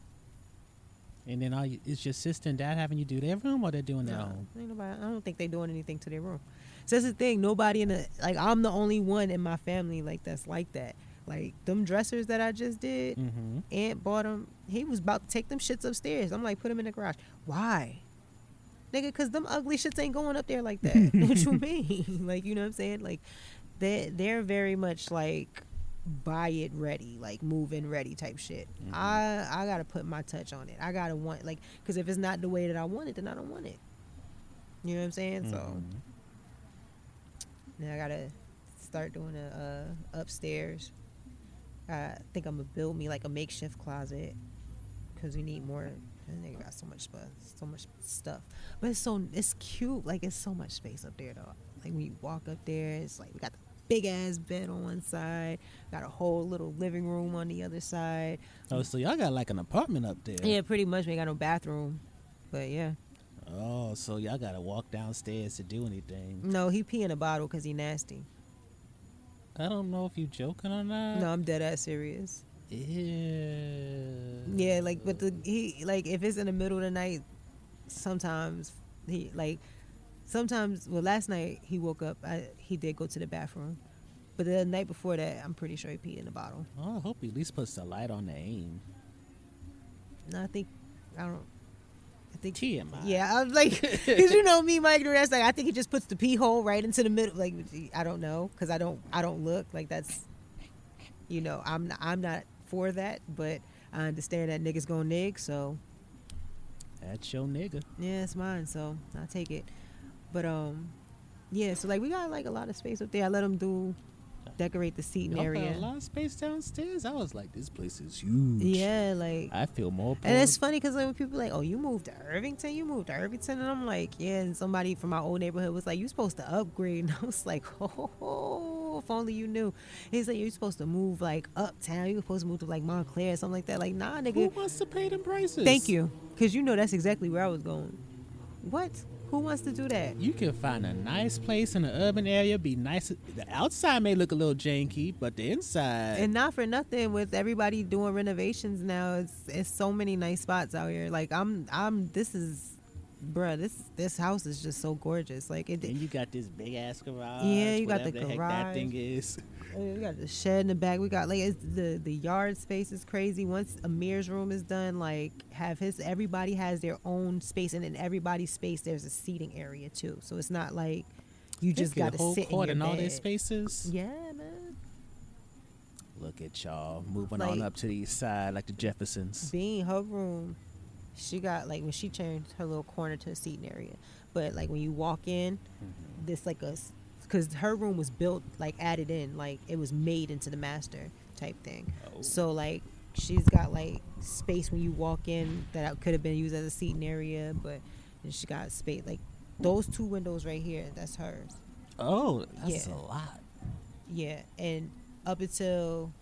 And then all you, is your sister and dad having you do their room, or they're doing their No, own? ain't nobody. I don't think they're doing anything to their room. So that's the thing. Nobody in the like. I'm the only one in my family like that's like that. Like them dressers that I just did. Mm-hmm. Aunt bought them. He was about to take them shits upstairs. I'm like, put them in the garage. Why? Nigga, cause them ugly shits ain't going up there like that. what you mean? like, you know what I'm saying? Like, they they're very much like buy it ready, like move in ready type shit. I I gotta put my touch on it. I gotta want like, cause if it's not the way that I want it, then I don't want it. You know what I'm saying? So now I gotta start doing a uh, upstairs. I think I'm gonna build me like a makeshift closet because we need more. That nigga got so much stuff, so much stuff. But it's so it's cute. Like it's so much space up there though. Like when you walk up there, it's like we got the big ass bed on one side, got a whole little living room on the other side. Oh, so y'all got like an apartment up there? Yeah, pretty much. We got no bathroom, but yeah. Oh, so y'all gotta walk downstairs to do anything. No, he pee in a bottle because he nasty. I don't know if you joking or not. No, I'm dead ass serious. Ew. Yeah, like but the he like if it's in the middle of the night, sometimes he like sometimes well last night he woke up I, he did go to the bathroom, but the night before that I'm pretty sure he peed in the bottle. Oh, I hope he at least puts the light on the aim. No, I think I don't. I think TMI. Yeah, I'm like, because you know me, Mike. That's like I think he just puts the pee hole right into the middle. Like I don't know, because I don't I don't look like that's. You know, I'm not, I'm not for that, but I understand that niggas gonna nig, so That's your nigga. yeah, it's mine, so I'll take it. But um, yeah, so like we got like a lot of space up there. I let them do decorate the seating Y'all got area. a lot of space downstairs. I was like, this place is huge. Yeah, like I feel more. And it's funny because like, when people like, "Oh, you moved to Irvington? You moved to Irvington?" and I'm like, "Yeah." And somebody from my old neighborhood was like, "You supposed to upgrade?" And I was like, "Oh, if only you knew." He's like, "You're supposed to move like uptown. You're supposed to move to like Montclair or something like that." Like, nah, nigga. Who wants to pay them prices? Thank you, because you know that's exactly where I was going. What? Who wants to do that? You can find a nice place in the urban area. Be nice. The outside may look a little janky, but the inside. And not for nothing, with everybody doing renovations now, it's it's so many nice spots out here. Like I'm I'm this is, bruh, this this house is just so gorgeous. Like it, and you got this big ass garage. Yeah, you got the heck garage. that thing is. Uh, We got the shed in the back. We got like it's, the the yard space is crazy. Once Amir's room is done, like have his everybody has their own space, and in everybody's space there's a seating area too. So it's not like you just get got a to whole sit in court your and all their spaces. Yeah, man. Look at y'all moving on up to the east side like the Jeffersons. Being her room, she got like when she changed her little corner to a seating area. But like when you walk in, Mm-hmm. this like a because her room was built like added in like it was made into the master type thing. Oh. So like she's got like space when you walk in that could have been used as a seating area, but she got space like those two windows right here. That's hers. Oh, that's Yeah. a lot. Yeah, and up until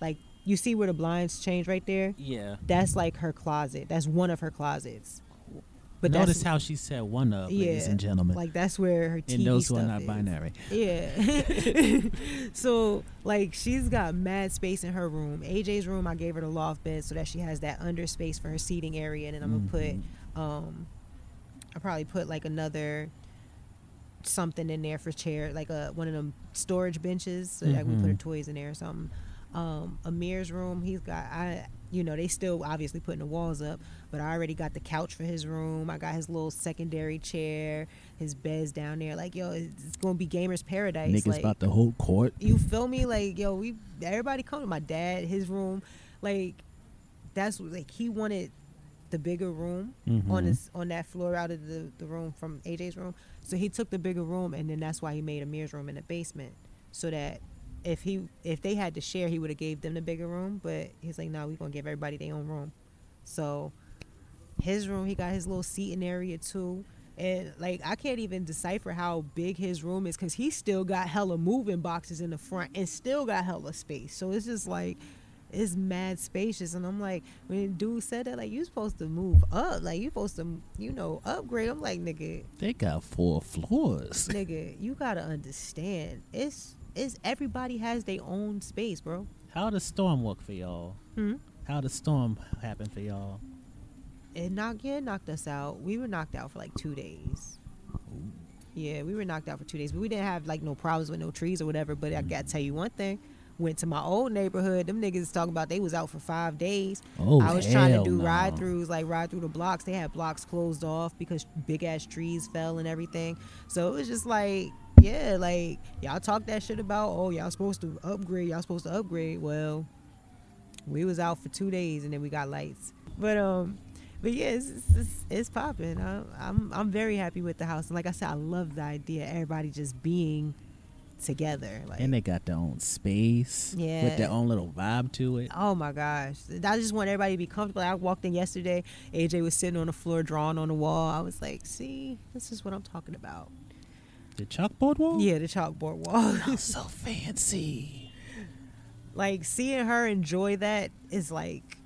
like you see where the blinds change right there. Yeah. That's like her closet. That's one of her closets. But Notice how she said one of, ladies and gentlemen. Like that's where her TV and those who are not is. binary. Yeah. so like she's got mad space in her room. AJ's room, I gave her the loft bed so that she has that under space for her seating area, and then I'm gonna Mm-hmm. put, um, I probably put like another something in there for chair, like a one of them storage benches, so that we put Mm-hmm. her toys in there or something. Um, Amir's room, he's got I, you know, they still obviously putting the walls up, but I already got the couch for his room. I got his little secondary chair, his bed's down there. Like yo, it's, it's gonna be gamers paradise. Niggas like, about the whole court. you feel me? Like, yo, we everybody come to my dad, his room. Like, that's like he wanted the bigger room on mm-hmm. his on that floor out of the, the room from AJ's room. So he took the bigger room and then that's why he made Amir's room in the basement. So that if he if they had to share, he would have gave them the bigger room. But he's like, no, we gonna give everybody their own room. So his room, he got his little seating area too. And like I can't even decipher how big his room is because he still got hella moving boxes in the front and still got hella space. So it's just like it's mad spacious. And I'm like, when dude said that, like you supposed to move up, like you supposed to, you know, upgrade. I'm like, nigga, They got four floors. nigga, you gotta understand. It's it's everybody has their own space, bro. How the storm work for y'all? Hmm? How the storm happen for y'all? It knocked yeah, it knocked us out. We were knocked out for like two days. Yeah, we were knocked out for two days, but we didn't have like no problems with no trees or whatever. But I gotta tell you one thing: went to my old neighborhood. Them niggas talking about they was out for five days. Oh, I was trying to do no. ride throughs, like ride through the blocks. They had blocks closed off because big ass trees fell and everything. So it was just like, yeah, like y'all talk that shit about. Oh, y'all supposed to upgrade. Y'all supposed to upgrade. Well, we was out for two days and then we got lights. But um, but yeah, it's it's, it's, it's popping. I'm, I'm I'm very happy with the house, and like I said, I love the idea. of Everybody just being together. Like, And they got their own space. Yeah. With their own little vibe to it. Oh my gosh. I just want everybody to be comfortable. I walked in yesterday. AJ was sitting on the floor drawing on the wall. I was like, see, this is what I'm talking about. The chalkboard wall? Yeah, the chalkboard wall. Oh, so fancy. like seeing her enjoy that is like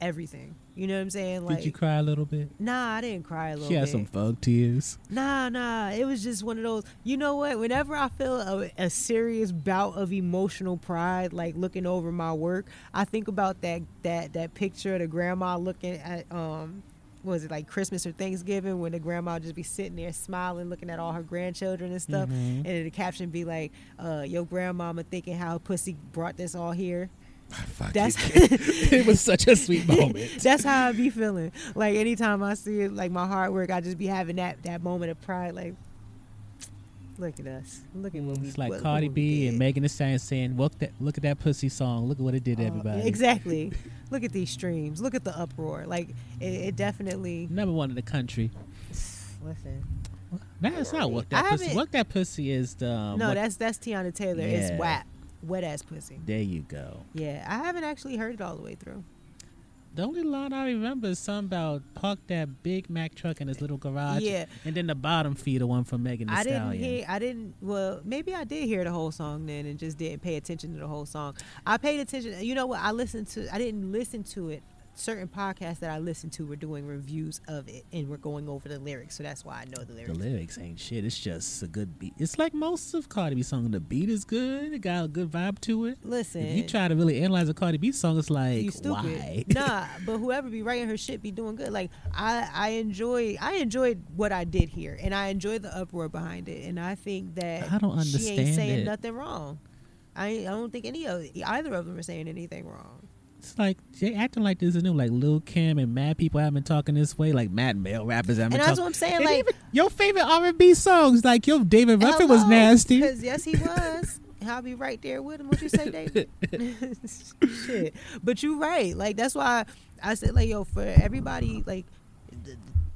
everything. You know what I'm saying? Like Did you cry a little bit? Nah, I didn't cry a little She had bit. some fug tears. Nah, nah. It was just one of those. You know what? Whenever I feel a, a serious bout of emotional pride, like looking over my work, I think about that that that picture of the grandma looking at um, was it like Christmas or Thanksgiving when the grandma just be sitting there smiling, looking at all her grandchildren and stuff, and the caption be like, uh, "Your grandmama thinking how pussy brought this all here." Fuck That's it. it was such a sweet moment. that's how I be feeling. Like anytime I see it, like my hard work, I just be having that that moment of pride. Like, look at us, look at what we. It's like what- Cardi what B and Megan Thee Stallion saying, "Look that, look at that pussy song. Look at what it did to Uh, everybody." Exactly. Look at these streams. Look at the uproar. Like it, it definitely. Number one in the country. Listen. That's not what I that pussy. What that pussy is. The, um, no, what- that's that's Teyana Taylor. Yeah. It's WAP, wet ass pussy. There you go. Yeah, I haven't actually heard it all the way through. The only line I remember is something about park that Big Mac truck in his little garage. Yeah. And then the bottom feeder one from Megan Thee I didn't hear. I didn't. Well, maybe I did hear the whole song then, and just didn't pay attention to the whole song. I paid attention. You know what? I listened to. I didn't listen to it. Certain podcasts that I listen to were doing reviews of it, and we're going over the lyrics, so that's why I know the lyrics. the lyrics. ain't shit. It's just a good beat. It's like most of Cardi B songs. The beat is good. It got a good vibe to it. Listen, If you try to really analyze a Cardi B song, it's like you stupid. why? nah, but whoever be writing her shit be doing good. Like I, I enjoy, I enjoyed what I did here, and I enjoy the uproar behind it, and I think that I don't she ain't understand saying it. nothing wrong. I, I don't think any of either of them are saying anything wrong. It's like they acting like this is new. Like Lil Kim and mad people have been talking this way. Like mad male rappers have been And that's what I'm saying, And like- even your favorite R and B songs, like your David Ruffin was nasty. Because yes, he was. I'll be right there with him. What you say, David? Shit. But you're right. Like that's why I said, like, yo, for everybody, like,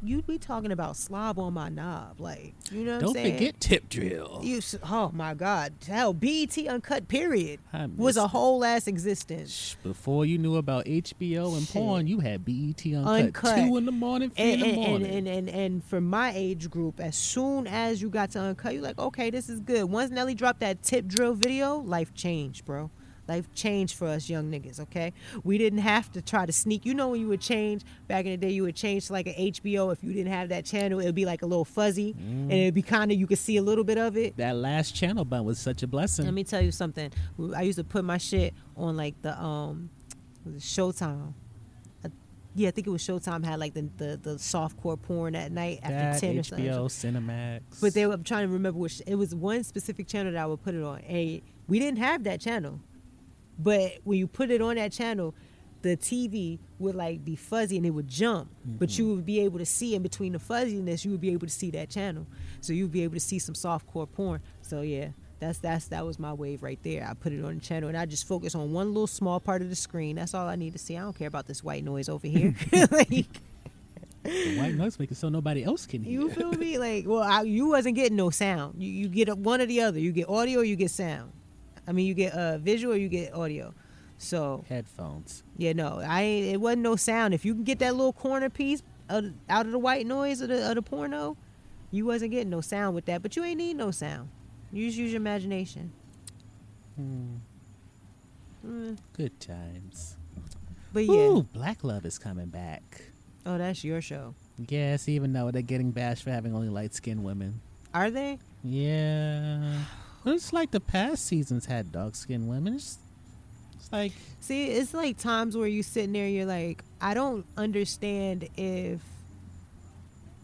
you be talking about slob on my knob, like, you know what Don't I'm saying? forget Tip Drill. You, oh my God! Hell, BET Uncut period was a whole ass existence. Before you knew about HBO and Shit. porn, you had BET Uncut, Uncut. two in the morning, three And in the and, and, morning. and, and and for my age group, as soon as you got to uncut, you're like, okay, this is good. Once Nelly dropped that tip drill video, life changed, bro. Life changed for us young niggas, okay? We didn't have to try to sneak. You know when you would change back in the day, you would change to like an HBO. If you didn't have that channel, it would be like a little fuzzy, and it'd be kind of you could see a little bit of it. that last channel button was such a blessing. Let me tell you something. I used to put my shit on like the um, was Showtime. Yeah, I think it was Showtime had like the the, the softcore porn at night after that ten or something. HBO Cinemax. But they were I'm trying to remember which it was one specific channel that I would put it on. And we didn't have that channel. But when you put it on that channel, the TV would like be fuzzy and it would jump. But Mm-hmm. you would be able to see in between the fuzziness, you would be able to see that channel. So you'd be able to see some softcore porn. So yeah. That's that's that was my wave right there. I put it on the channel and I just focus on one little small part of the screen. That's all I need to see. I don't care about this white noise over here. like, the white noise maker so nobody else can hear. you feel me? Like, well, I, you wasn't getting no sound. You you get one or the other. You get audio or you get sound. I mean, you get uh, visual or you get audio. So Headphones. yeah, no, I ain't, it wasn't no sound. If you can get that little corner piece out of, out of the white noise of the, of the porno, you wasn't getting no sound with that. But you ain't need no sound. You just use your imagination. Mm, Good times. but yeah, Ooh, Black Love is coming back. oh, that's your show. Yes, even though they're getting bashed for having only light skinned women. Are they? Yeah. It's like the past seasons had dark skinned women. It's, it's like See, it's like times where you sitting there, you're like, I don't understand if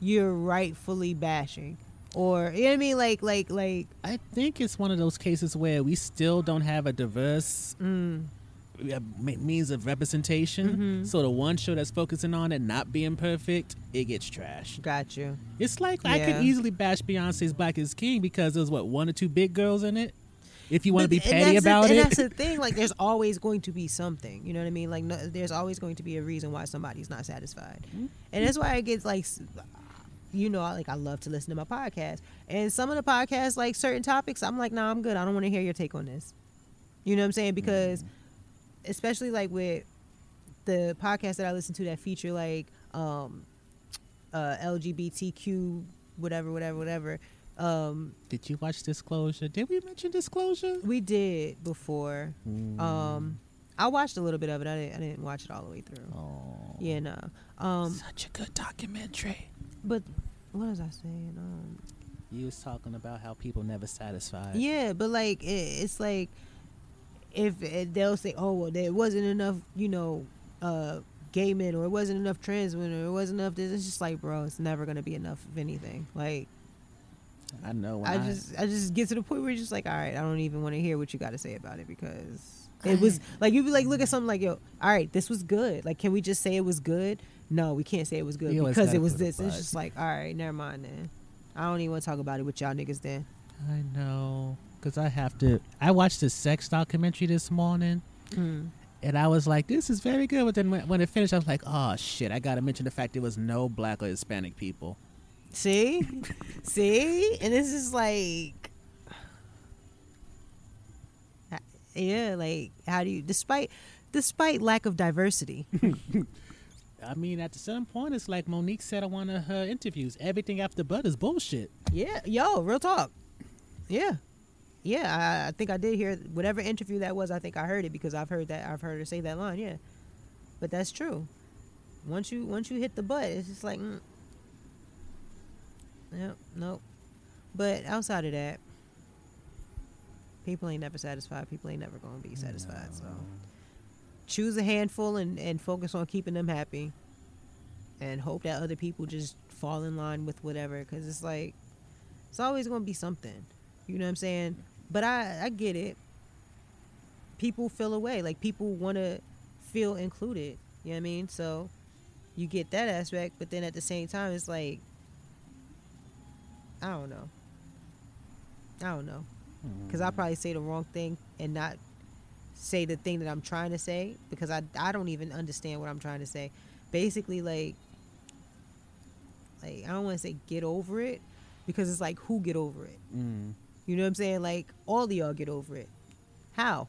you're rightfully bashing, or you know what I mean, like, like, like, I think it's one of those cases where we still don't have a diverse mm, means of representation. Mm-hmm. So the one show that's focusing on it not being perfect, it gets trashed. got you. It's like I could easily bash Beyonce's Black is King because there's what one or two big girls in it. If you want to be petty that's the- about and it, that's the thing. Like, there's always going to be something. You know what I mean? Like, no, there's always going to be a reason why somebody's not satisfied, Mm-hmm. and that's why it gets like, you know, like I love to listen to my podcast, and some of the podcasts, like certain topics, I'm like, nah, I'm good. I don't want to hear your take on this. You know what I'm saying? Because, Mm-hmm. Especially like with the podcasts that I listen to that feature like um, uh, LGBTQ, whatever, whatever, whatever. Um, did you watch Disclosure? Did we mention Disclosure? we did before. Mm. Um, I watched a little bit of it. I didn't. I didn't watch it all the way through. Oh, Yeah, no. Um, such a good documentary. but what was I saying? Um, You was talking about how people never satisfied. yeah, but like it, it's like if it, they'll say, "Oh, well, there wasn't enough," you know, uh, gay men, or it wasn't enough trans men, or it wasn't enough. This. It's just like, bro, it's never gonna be enough of anything. Like, I know. When I I, just, I just get to the point where you're just like, all right, I don't even want to hear what you got to say about it because It was like you'd be like, look at something like, yo, all right, this was good. Like, can we just say it was good? No, we can't say it was good You because it was this. It's just like, all right, never mind then. I don't even want to talk about it with y'all niggas then. I know, cause I have to. I watched the sex documentary this morning, Mm. and I was like, "This is very good." But then when, when it finished, I was like, "Oh shit!" I gotta mention the fact there was no black or Hispanic people. See, see, and this is like, yeah, like how do you, despite, despite lack of diversity, I mean, at some point, it's like Mo'Nique said on one of her interviews: everything after butt is bullshit. Yeah, yo, real talk. Yeah, yeah. I, I think I did hear whatever interview that was. I think I heard it because I've heard that. I've heard her say that line. Yeah, but that's true. Once you once you hit the butt, it's just like, mm. yep, nope. But outside of that, people ain't never satisfied. People ain't never gonna be satisfied. So choose a handful and and focus on keeping them happy, and hope that other people just fall in line with whatever. Because it's like it's always gonna be something. You know what I'm saying? But I I get it. People feel away. Like people want to feel included. You know what I mean? So you get that aspect, but then at the same time, it's like I don't know. I don't know. Because I'll probably say the wrong thing and not say the thing that I'm trying to say because I, I don't even understand what I'm trying to say. Basically, like, like I don't want to say get over it because it's like who get over it. Mm. You know what I'm saying? Like all of y'all get over it. How?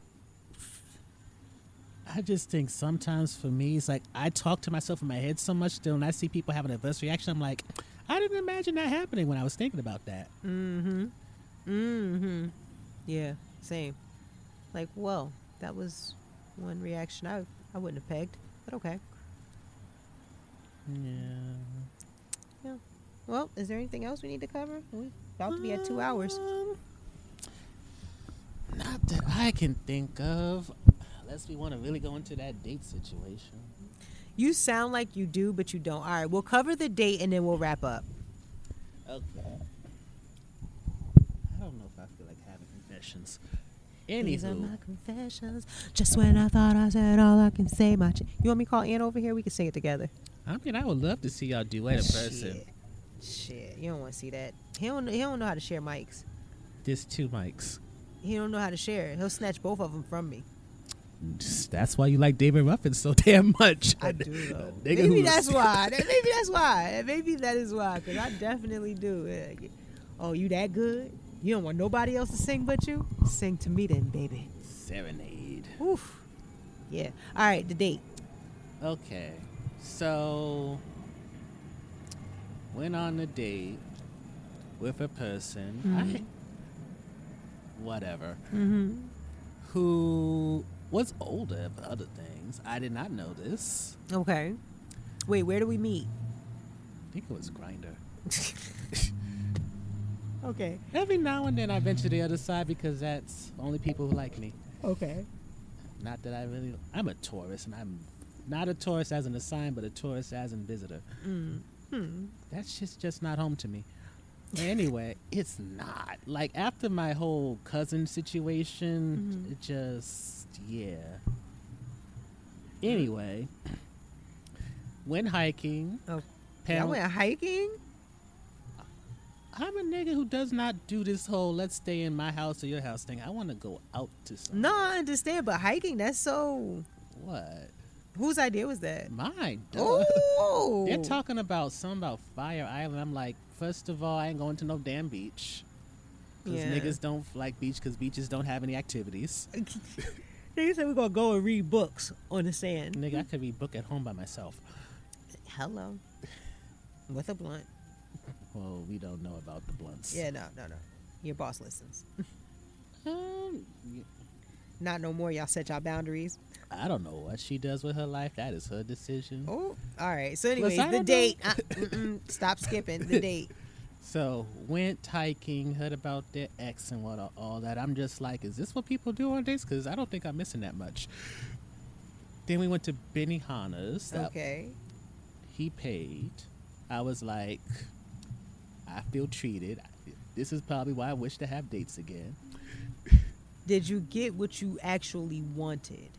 I just think sometimes for me, it's like I talk to myself in my head so much still, and I see people having a adverse reaction. I'm like, I didn't imagine that happening when I was thinking about that. Mm-hmm. Mm-hmm. Yeah. Same. Like, well, that was one reaction I I wouldn't have pegged, but okay. Yeah. Yeah. Well, is there anything else we need to cover? We about to be at two hours. Um, Not that I can think of. Unless we want to really go into that date situation. You sound like you do, but you don't. All right, we'll cover the date and then we'll wrap up. Okay. I don't know if I feel like having confessions. These are my Anywho, confessions. Just when I thought I said all I can say, my. Ch- you want me to call Ann over here? We can sing it together. I mean, I would love to see y'all duet in person. Shit. You don't want to see that. He don't. He don't know how to share mics. There's two mics. He don't know how to share. He'll snatch both of them from me. That's why you like David Ruffin so damn much. I do though. Maybe that's why. Maybe that's why. Maybe that is why. Cause I definitely do. Oh, you that good? You don't want nobody else to sing but you? Sing to me then, baby. Serenade. Oof. Yeah. All right. The date. Okay, so went on a date with a person, I, whatever, Mm-hmm. who was older for other things. I did not know this. Okay. Wait. Where do we meet? I think it was Grindr. Okay. Every now and then I venture the other side because that's only people who like me. Okay. Not that I really. I'm a tourist, and I'm not a tourist as an assigned, but a tourist as a visitor. Mm. Hmm. That's just just not home to me. Anyway, it's not like after my whole cousin situation. Mhm. It just yeah. Anyway, went hiking. Oh. Pam- Y'all went hiking? I'm a nigga who does not do this whole let's stay in my house or your house thing. I want to go out to some. No, I understand, but hiking, that's so. What? Whose idea was that? Mine. Oh. They're talking about something about Fire Island. I'm like, first of all, I ain't going to no damn beach. Because Yeah. niggas don't like beach because beaches don't have any activities. They said we're going to go and read books on the sand. Nigga, I could be book at home by myself. Hello. With a blunt. Well, we don't know about the blunts. Yeah, no, no, no. Your boss listens. Um, y- Not no more. Y'all set y'all boundaries. I don't know what she does with her life. That is her decision. Oh, all right. So, anyways, I the date. know. Uh, stop skipping the date. So went hiking, heard about their ex and what all that. I'm just like, is this what people do on dates? Because I don't think I'm missing that much. Then we went to Benihana's. That- Okay. He paid. I was like, I feel treated. This is probably why I wish to have dates again. did you get what you actually wanted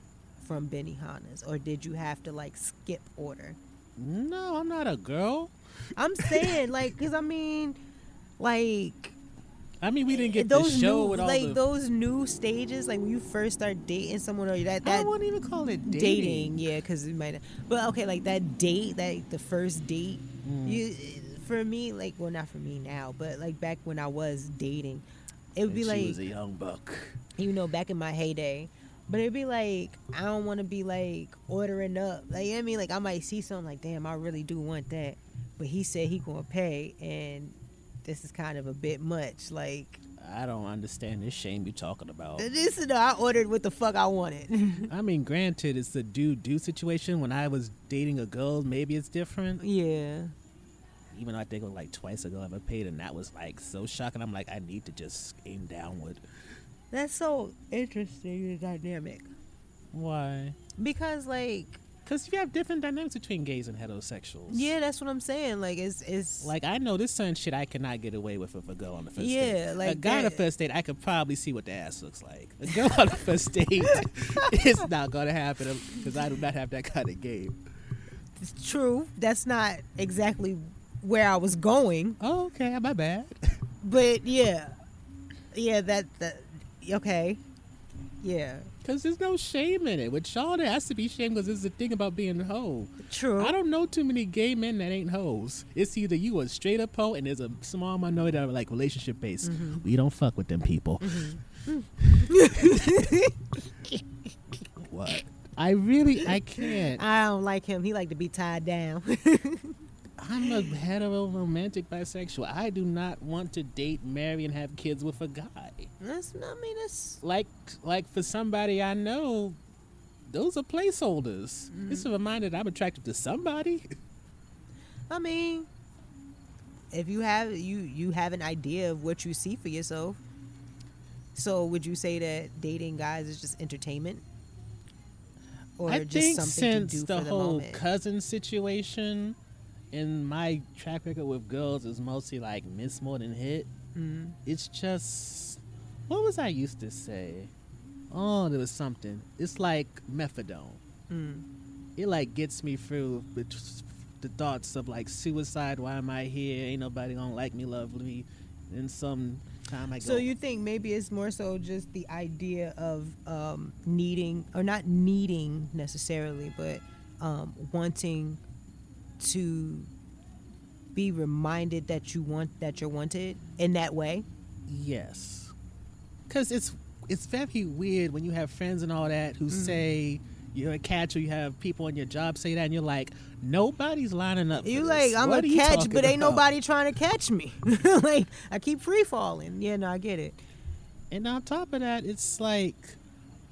from Benihana's, or did you have to like skip order? No, I'm not a girl. I'm saying like, cause I mean, like I mean, we didn't get those the show new, with all like the. those new stages, like when you first start dating someone, or that that I wouldn't even call it dating. dating, yeah, because it might. But okay, like that date, that the first date, Mm. you for me, like well, not for me now, but like back when I was dating, it would And be she like was a young buck. you know, back in my heyday. But it'd be like I don't want to be like ordering up. Like you know I mean, like I might see something like, damn, I really do want that. But he said he gonna pay, and this is kind of a bit much. Like I don't understand this shame you talking about. this is I ordered what the fuck I wanted. I mean, granted, it's a do do situation. When I was dating a girl, maybe it's different. yeah. Even though I think it was like twice ago I ever paid, and that was like so shocking. I'm like, I need to just aim downward. That's so interesting the dynamic. Why? Because like Because you have different dynamics between gays and heterosexuals. yeah, that's what I'm saying. Like it's it's Like I know this certain shit I cannot get away with with a girl on the first Yeah, date. Yeah, like a guy on the first date, I could probably see what the ass looks like. A girl on the first date, it's not gonna happen because I do not have that kind of game. it's true. That's not exactly where I was going. Oh, okay, my bad. But yeah. Yeah, that that okay. Yeah. Because there's no shame in it. With y'all, there has to be shame because there's the thing about being a hoe. True. I don't know too many gay men that ain't hoes. It's either you a straight up hoe and there's a small minority that are like relationship based. Mm-hmm. We don't fuck with them people. what? I really, I can't. I don't like him. He like to be tied down. I'm a hetero romantic bisexual. I do not want to date, marry, and have kids with a guy. that's I mean that's Like, like for somebody I know, those are placeholders. Mm-hmm. It's a reminder that I'm attracted to somebody. I mean if you have you you have an idea of what you see for yourself. So would you say that dating guys is just entertainment? Or I just think something since to do the for the whole moment? cousin situation, and my track record with girls is mostly like miss more than hit. Mm-hmm. It's just what was I used to say? Oh, there was something. It's like methadone. Mm. It like gets me through the, thoughts of like suicide. Why am I here? Ain't nobody gonna like me, love me. Then some time I go. So you think maybe it's more so just the idea of um, needing, or not needing necessarily, but um, wanting to be reminded that you want that you're wanted in that way. Yes, because it's it's very weird when you have friends and all that who Mm-hmm. say you're a catch or you have people on your job say that and you're like nobody's lining up. You like I'm What a catch, but ain't about?" nobody trying to catch me. like I keep free falling. Yeah, no, I get it. And on top of that, it's like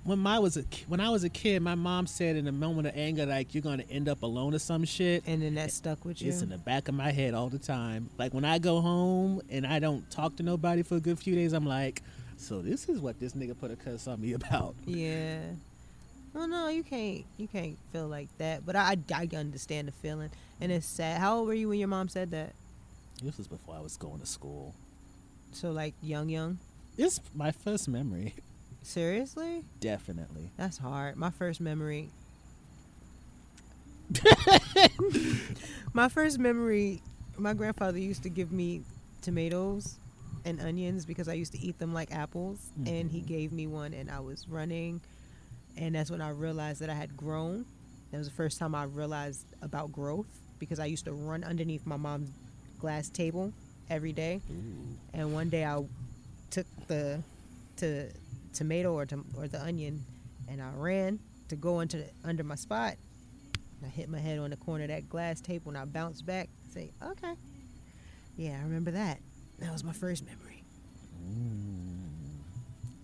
when my was a when I was a kid, my mom said in a moment of anger, like you're gonna end up alone or some shit. And then that stuck with you. It's in the back of my head all the time. Like when I go home and I don't talk to nobody for a good few days, I'm like, so this is what this nigga put a curse on me about. Yeah. Well, no, you can't. You can't feel like that. But I, I understand the feeling, and it's sad. How old were you when your mom said that? This was before I was going to school. So like young, young. It's my first memory, Seriously, definitely. that's hard. My first memory. my first memory. My grandfather used to give me tomatoes and onions because I used to eat them like apples, mm. and he gave me one, and I was running, and that's when I realized that I had grown. That was the first time I realized about growth because I used to run underneath my mom's glass table every day, and one day I took the to tomato or to, or the onion, and I ran to go into the, under my spot. I hit my head on the corner of that glass table, and I bounced back. Say, okay, yeah, I remember that. That was my first memory.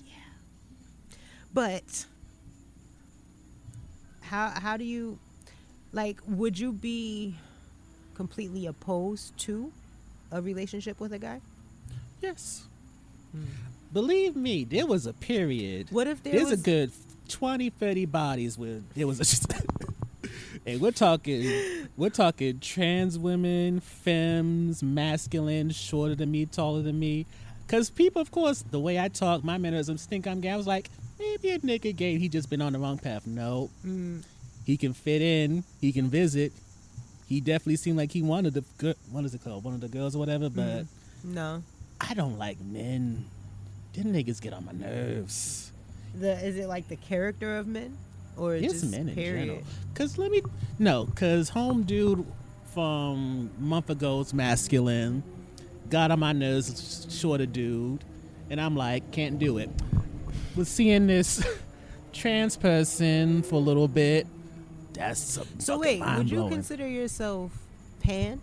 Yeah, but how how do you like? Would you be completely opposed to a relationship with a guy? Yes. Hmm. Believe me, there was a period. What if there There's was a good 20, 30 bodies where there was a. and we're talking, we're talking trans women, femmes, masculine, shorter than me, taller than me. Because people, of course, the way I talk, my mannerisms think I'm gay. I was like, maybe a nigga gay. He just been on the wrong path. No, Mm. he can fit in. He can visit. He definitely seemed like he wanted the good. What is it called? One of the girls or whatever. But No. I don't like men. Them niggas get on my nerves. The is it like the character of men, or It's just men in period? general. Cause let me no, cause home dude from month ago's masculine got on my nerves, shorter dude, and I'm like, can't do it. Was seeing this trans person for a little bit. That's So wait, would you consider yourself pan?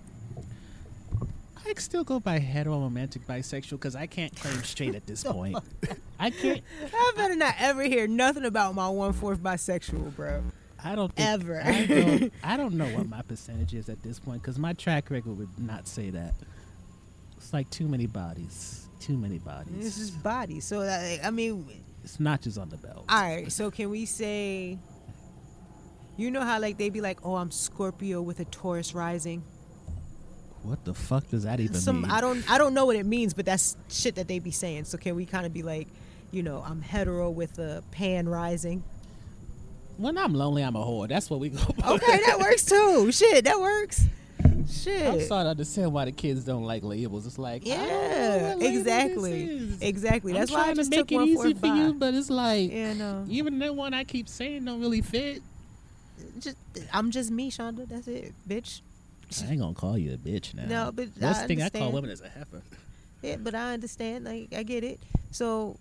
I still go by hetero romantic bisexual because I can't claim straight at this point. I can't. I better not ever hear nothing about my one fourth bisexual, bro. I don't think, Ever. I don't, I don't know what my percentage is at this point because my track record would not say that. It's like too many bodies. Too many bodies. This is body. So that, I mean, It's notches on the belt. all right. So can we say? You know how like they be like, oh, I'm Scorpio with a Taurus rising. What the fuck does that even Some mean? I don't I don't know what it means, but that's shit that they be saying. So can we kind of be like, you know, I'm hetero with a pan rising. when I'm lonely, I'm a whore. That's what we go by. Okay, that works too. Shit, that works. Shit. I'm starting to understand why the kids don't like labels. It's like, oh, I don't know Yeah, what exactly. Exactly. That's why I just to make it easy for by. you, but it's like, Yeah, no. even that one I keep saying don't really fit. Just, I'm just me, Shonda. That's it, bitch. I ain't gonna call you a bitch now. No, but Worst I thing I call women is a heifer. Yeah, but I understand. Like I get it. So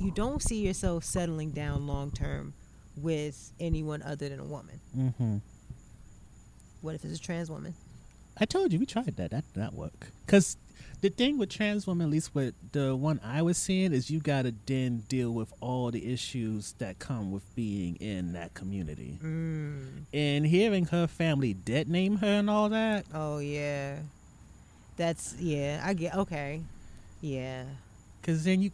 you don't see yourself settling down long term with anyone other than a woman. Mm-hmm. What if it's a trans woman? I told you we tried that. That did not work. Cause the thing with trans women, at least with the one I was seeing, is you gotta then deal with all the issues that come with being in that community. Mm. And hearing her family dead name her and all that, Oh yeah, that's yeah. I get okay. Yeah. cause then you,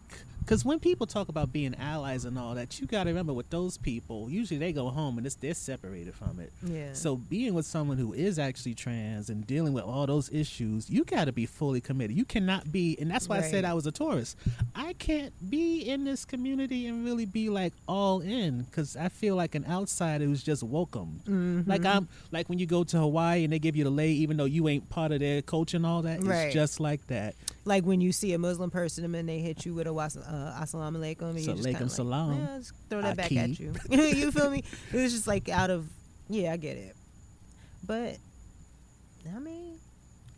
cause when people talk about being allies and all that, you gotta remember with those people, usually they go home and it's they're separated from it. Yeah. So being with someone who is actually trans and dealing with all those issues, you got to be fully committed. You cannot be, and that's why I said I was a tourist. I can't be in this community and really be like all in because I feel like an outsider who's just welcome. Mm-hmm. Like I'm like when you go to Hawaii and they give you the lay, even though you ain't part of their culture and all that. Right. It's just like that. Like when you see a Muslim person and they hit you with a was- uh, assalamu alaikum, and you just Salaikum kinda like, salam. Just throw that back at you. you feel me? It was just like out of yeah, I get it. But I mean,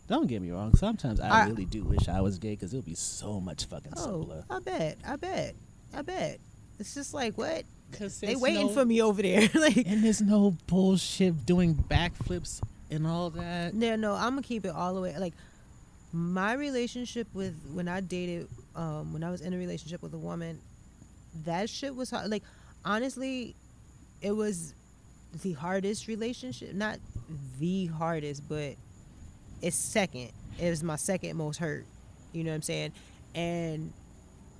Don't get me wrong. Sometimes I, I- really do wish I was gay because it would be so much fucking oh, simpler. I bet, I bet, I bet. It's just like what they waiting no- for me over there. like, And there's no bullshit doing backflips and all that. yeah, no, I'm gonna keep it all the way. Like my relationship with when I dated, um, when I was in a relationship with a woman, that shit was hard. Like honestly, it was the hardest relationship. Not the hardest, but it's second. It was my second most hurt. You know what I'm saying? And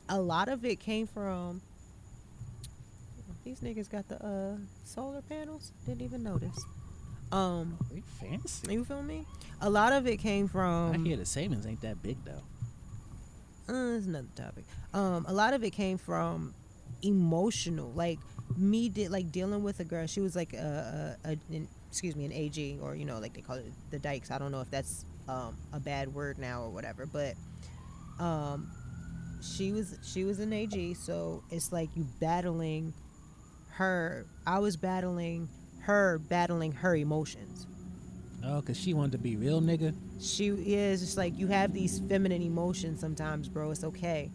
a lot of it came from these niggas got the uh, solar panels. Didn't even notice. Um, We fancy. you feel me? A lot of it came from. I hear the savings ain't that big though. uh, it's another topic. Um, a lot of it came from emotional, like me did like dealing with a girl. She was like a, a, a an, excuse me, an AG or you know like they call it the dykes. I don't know if that's um, a bad word now or whatever, but um, she was she was an AG. So it's like you battling her. I was battling her, battling her emotions. Oh, cause she wanted to be real nigga. she is. Just like you have these feminine emotions sometimes bro. It's okay.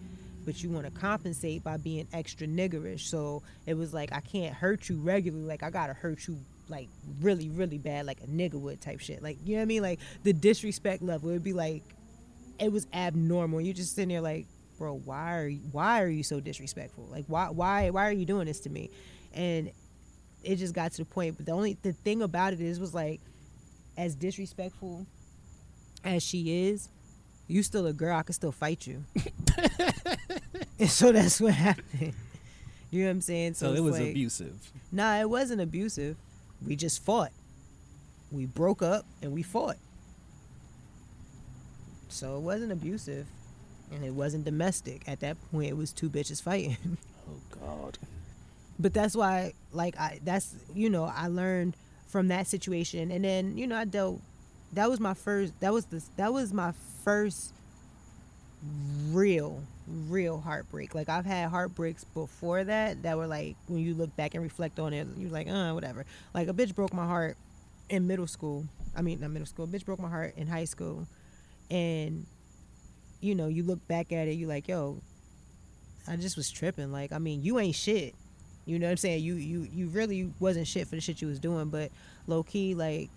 But you want to compensate by being extra niggerish. So it was like i can't hurt you regularly. Like i gotta hurt you like really really bad like a nigga would type shit. Like you know what i mean? Like the disrespect level. Would be like it was abnormal. You're just sitting there like bro why are you why are you so disrespectful? Like why why why are you doing this to me? And it just got to the point but the only the thing about it is was like as disrespectful as she is, you still a girl. I could still fight you. and so that's what happened. You know what I'm saying? So, it's it was like, abusive. Nah, it wasn't abusive. We just fought. We broke up and we fought. So it wasn't abusive, and it wasn't domestic. At that point, it was two bitches fighting. Oh God. But that's why like i that's you know i learned from that situation. And then you know i dealt that was my first that was the that was my first real real heartbreak. Like i've had heartbreaks before that that were like when you look back and reflect on it you're like uh whatever. Like a bitch broke my heart in middle school. I mean not middle school bitch broke my heart in high school. And you know you look back at it you're like yo I just was tripping. Like, I mean, you ain't shit. You know what I'm saying? You you you really wasn't shit for the shit you was doing, but low key, like,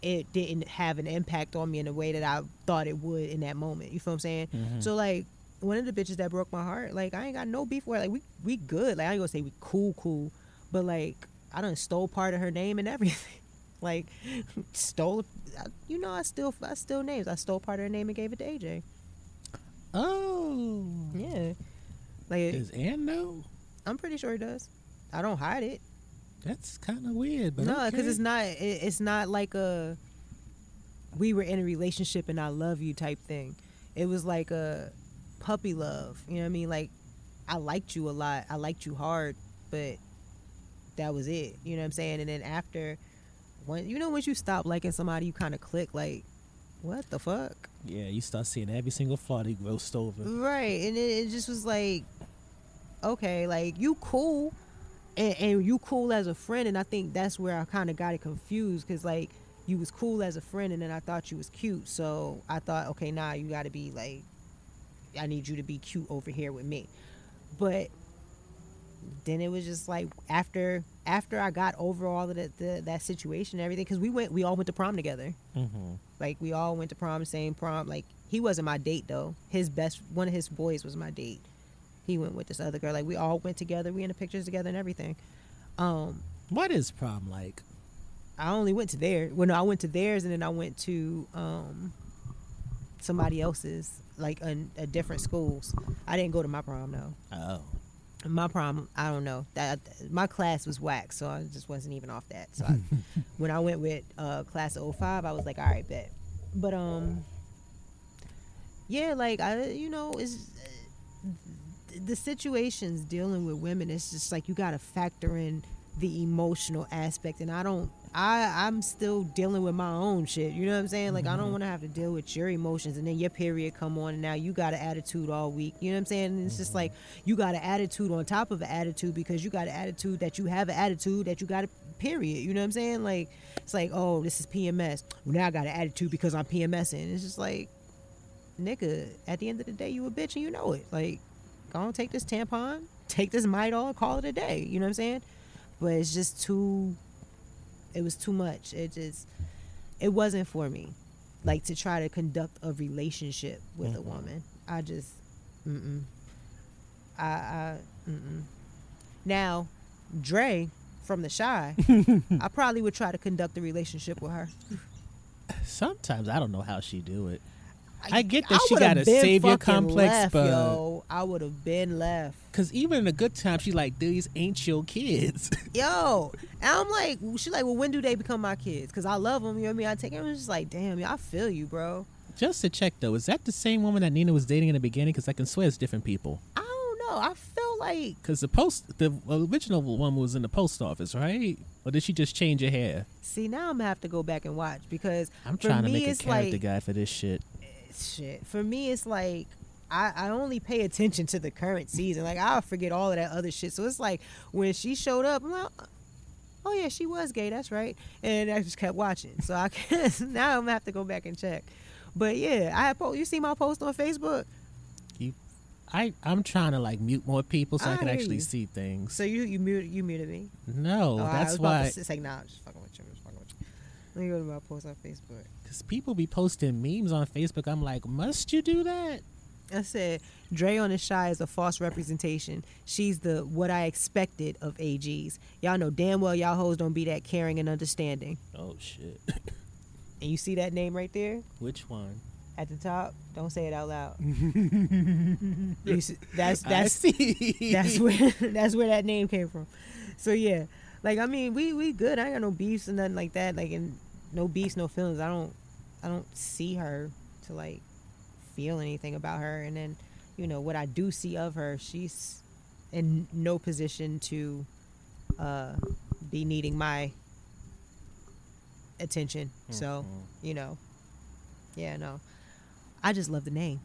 it didn't have an impact on me in a way that I thought it would in that moment. You feel what I'm saying? Mm-hmm. So like, one of the bitches that broke my heart, like, I ain't got no beef with her. Like, we we good. Like, I ain't gonna say we cool cool, but like, I done stole part of her name and everything. like, stole. You know, I still I still names. I stole part of her name and gave it to AJ. Oh. Yeah. Like, Does Ann know? I'm pretty sure it does. I don't hide it. That's kind of weird, but no, because okay. it's not. It, it's not like a. We were in a relationship and I love you type thing. It was like a puppy love. You know what I mean? Like, I liked you a lot. I liked you hard, but that was it. You know what I'm saying? And then after, when you know, once you stop liking somebody, you kind of click. Like, what the fuck? Yeah, you start seeing every single flaw they roast over. Right, and it, it just was like, okay, like you cool, and, and you cool as a friend, and I think that's where I kind of got it confused because like you was cool as a friend, and then I thought you was cute, so I thought, okay, nah, you got to be like, I need you to be cute over here with me, but then it was just like after after I got over all of that the, that situation and everything because we went we all went to prom together. Mm-hmm. Like we all went to prom, same prom. Like he wasn't my date though. His best one of his boys was my date. He went with this other girl. Like we all went together. We in the pictures together and everything. Um, What is prom like? I only went to there. Well, no, I went to theirs and then I went to um somebody else's, like a, a different schools. I didn't go to my prom though. Oh. My prom, I don't know. That my class was whack, so I just wasn't even off that. So I, when I went with uh, class of 05, I was like, all right, bet. But um, yeah, like I, you know, is the situations dealing with women. It's just like you got to factor in the emotional aspect, and I don't. I I'm still dealing with my own shit. You know what I'm saying? Like I don't mm-hmm. want to have to deal with your emotions, and then your period come on, and now you got an attitude all week. You know what I'm saying? And it's just mm-hmm. like you got an attitude on top of an attitude because you got an attitude that you have an attitude that you got a period. You know what I'm saying? Like it's like oh this is PMS. Well, now I got an attitude because I'm PMSing. It's just like nigga. At the end of the day, you a bitch and you know it. Like go on, take this tampon, take this Midol, call it a day. You know what I'm saying? But it's just too. It was too much. It just. It wasn't for me, like to try to conduct a relationship with a mm-hmm. woman. I just, mm-mm. I, I, mm-mm. Now, Dre from the Chi, I probably would try to conduct a relationship with her. Sometimes I don't know how she do it. I get that I she got a savior complex, left, but yo, I would have been left. because even in a good time, she like these ain't your kids. Yo, and I'm like, she's like, well, when do they become my kids? Because I love them. You know what I mean? I take them. It's just like, damn, yo, I feel you, bro. Just to check though, is that the same woman that Nina was dating in the beginning? Because I can swear it's different people. I don't know. I feel like Because the post, the original one was in the post office, right? Or did she just change her hair? See, now I'm gonna have to go back and watch because I'm trying to me, make a character like guy for this shit. Shit. For me, it's like I, I only pay attention to the current season. Like I'll forget all of that other shit. So it's like when she showed up, I'm like, oh yeah, she was gay. That's right. And I just kept watching. So I can now I'm gonna have to go back and check. But yeah, I po- you see my post on Facebook. You, I, I'm trying to like mute more people so I, I can actually you. see things. So you you muted you muted me. No, Oh, I that's was about why. to say nah, I'm just fucking with you. I'm just fucking with you. Let me go to my post on Facebook. Because people be posting memes on Facebook. I'm like, must you do that? I said, Dre on the Chi is a false representation. She's the what I expected of AGs. Y'all know damn well y'all hoes don't be that caring and understanding. Oh shit. And you see that name right there Which one? at the top? Don't say it out loud. You see- that's I that's see. that's where that's where that name came from. So yeah, like I mean, we we good. I ain't got no beefs and nothing like that. Like and no beefs, no feelings. I don't I don't see her to like feel anything about her. And then, you know, what I do see of her, she's in no position to uh, be needing my attention. So, you know, yeah, no. I just love the name.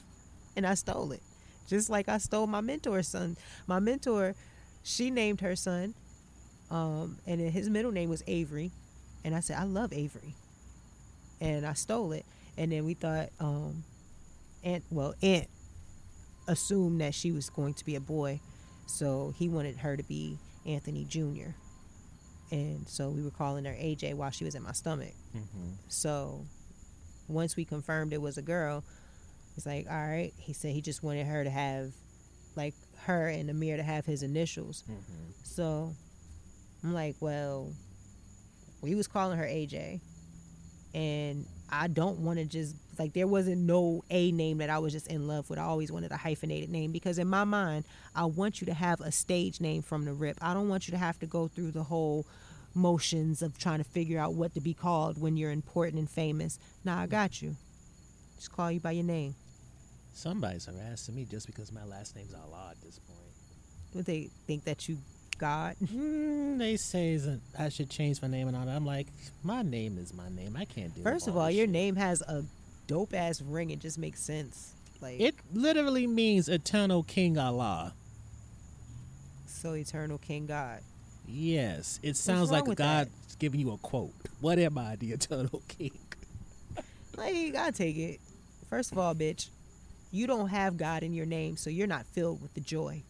and I stole it. Just like I stole my mentor's son. My mentor, she named her son, um, and his middle name was Avery. And I said, I love Avery. And I stole it. And then we thought, um, Aunt, well, Aunt assumed that she was going to be a boy. So he wanted her to be Anthony Jr. And so we were calling her AJ while she was in my stomach. So once we confirmed it was a girl, he's like, all right. He said he just wanted her to have, like, her and Amir to have his initials. So I'm like, well, we was calling her AJ, and I don't want to just like there wasn't no A name that I was just in love with. I always wanted a hyphenated name because in my mind, I want you to have a stage name from the rip. I don't want you to have to go through the whole motions of trying to figure out what to be called when you're important and famous. Nah, I got you. Just call you by your name. Somebody's harassing me just because my last name's Allah at this point. Would they think that you God? Mm, they say that I should change my name and all that. I'm like, my name is my name. I can't do. First of all, your name has a dope ass ring. It just makes sense. Like It literally means eternal King Allah. so eternal King God. Yes, it sounds like with God's giving you a quote. What am I, the eternal king? Like you gotta take it. First of all, bitch, you don't have God in your name, so you're not filled with the joy.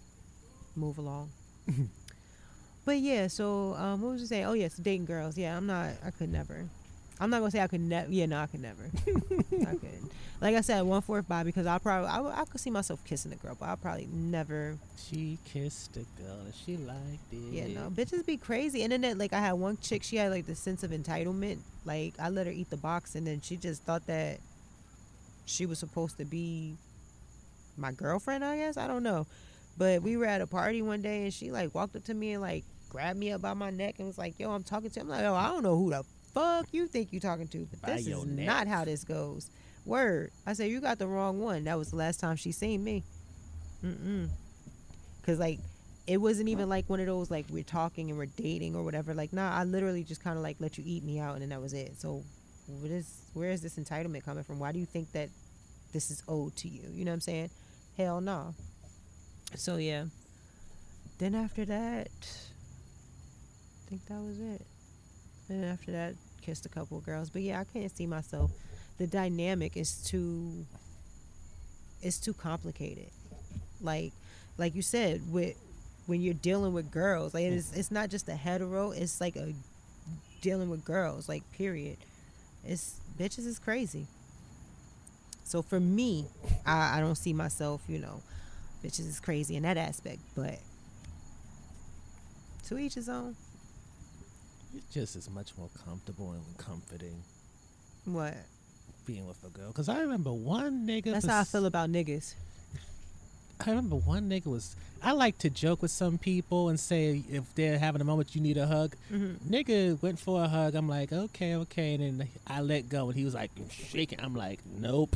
Move along. but yeah, so um, what was you saying? Oh yes, dating girls. Yeah, I'm not. I could never. I'm not gonna say I could never. Yeah, no, I could never. I couldn't. Like I said, one fourth by because I probably I could see myself kissing a girl, but I probably never. She kissed a girl and she liked it. Yeah, no, bitches be crazy. And then like I had one chick, she had like the sense of entitlement. Like I let her eat the box, and then she just thought that she was supposed to be my girlfriend. I guess I don't know, but we were at a party one day, and she like walked up to me and like grabbed me up by my neck and was like, "Yo, I'm talking to." I'm like, "Oh, I don't know who the fuck you think you're talking to, but By this is neck. not how this goes." Word. I said, "You got the wrong one." That was the last time she seen me. Mm-mm. Cause like it wasn't even like one of those like we're talking and we're dating or whatever. Like, nah, I literally just kind of like let you eat me out and then that was it. So, what is where is this entitlement coming from? Why do you think that this is owed to you? You know what I'm saying? Hell no. So yeah. Then after that, think that was it. And after that, kissed a couple girls. But yeah, I can't see myself. The dynamic is too. It's too complicated. Like, like you said, with when you're dealing with girls, like it's it's not just a hetero. It's like a dealing with girls. Like period. It's bitches is crazy. So for me, I, I don't see myself, you know, bitches is crazy in that aspect. But to each his own. It just is much more comfortable and comforting What? being with a girl. Because I remember one nigga. That's how I feel about niggas. I remember one nigga was. I like to joke with some people and say if they're having a moment you need a hug. Mm-hmm. Nigga went for a hug. I'm like, okay, okay, and then I let go, and he was like shaking. I'm like, nope.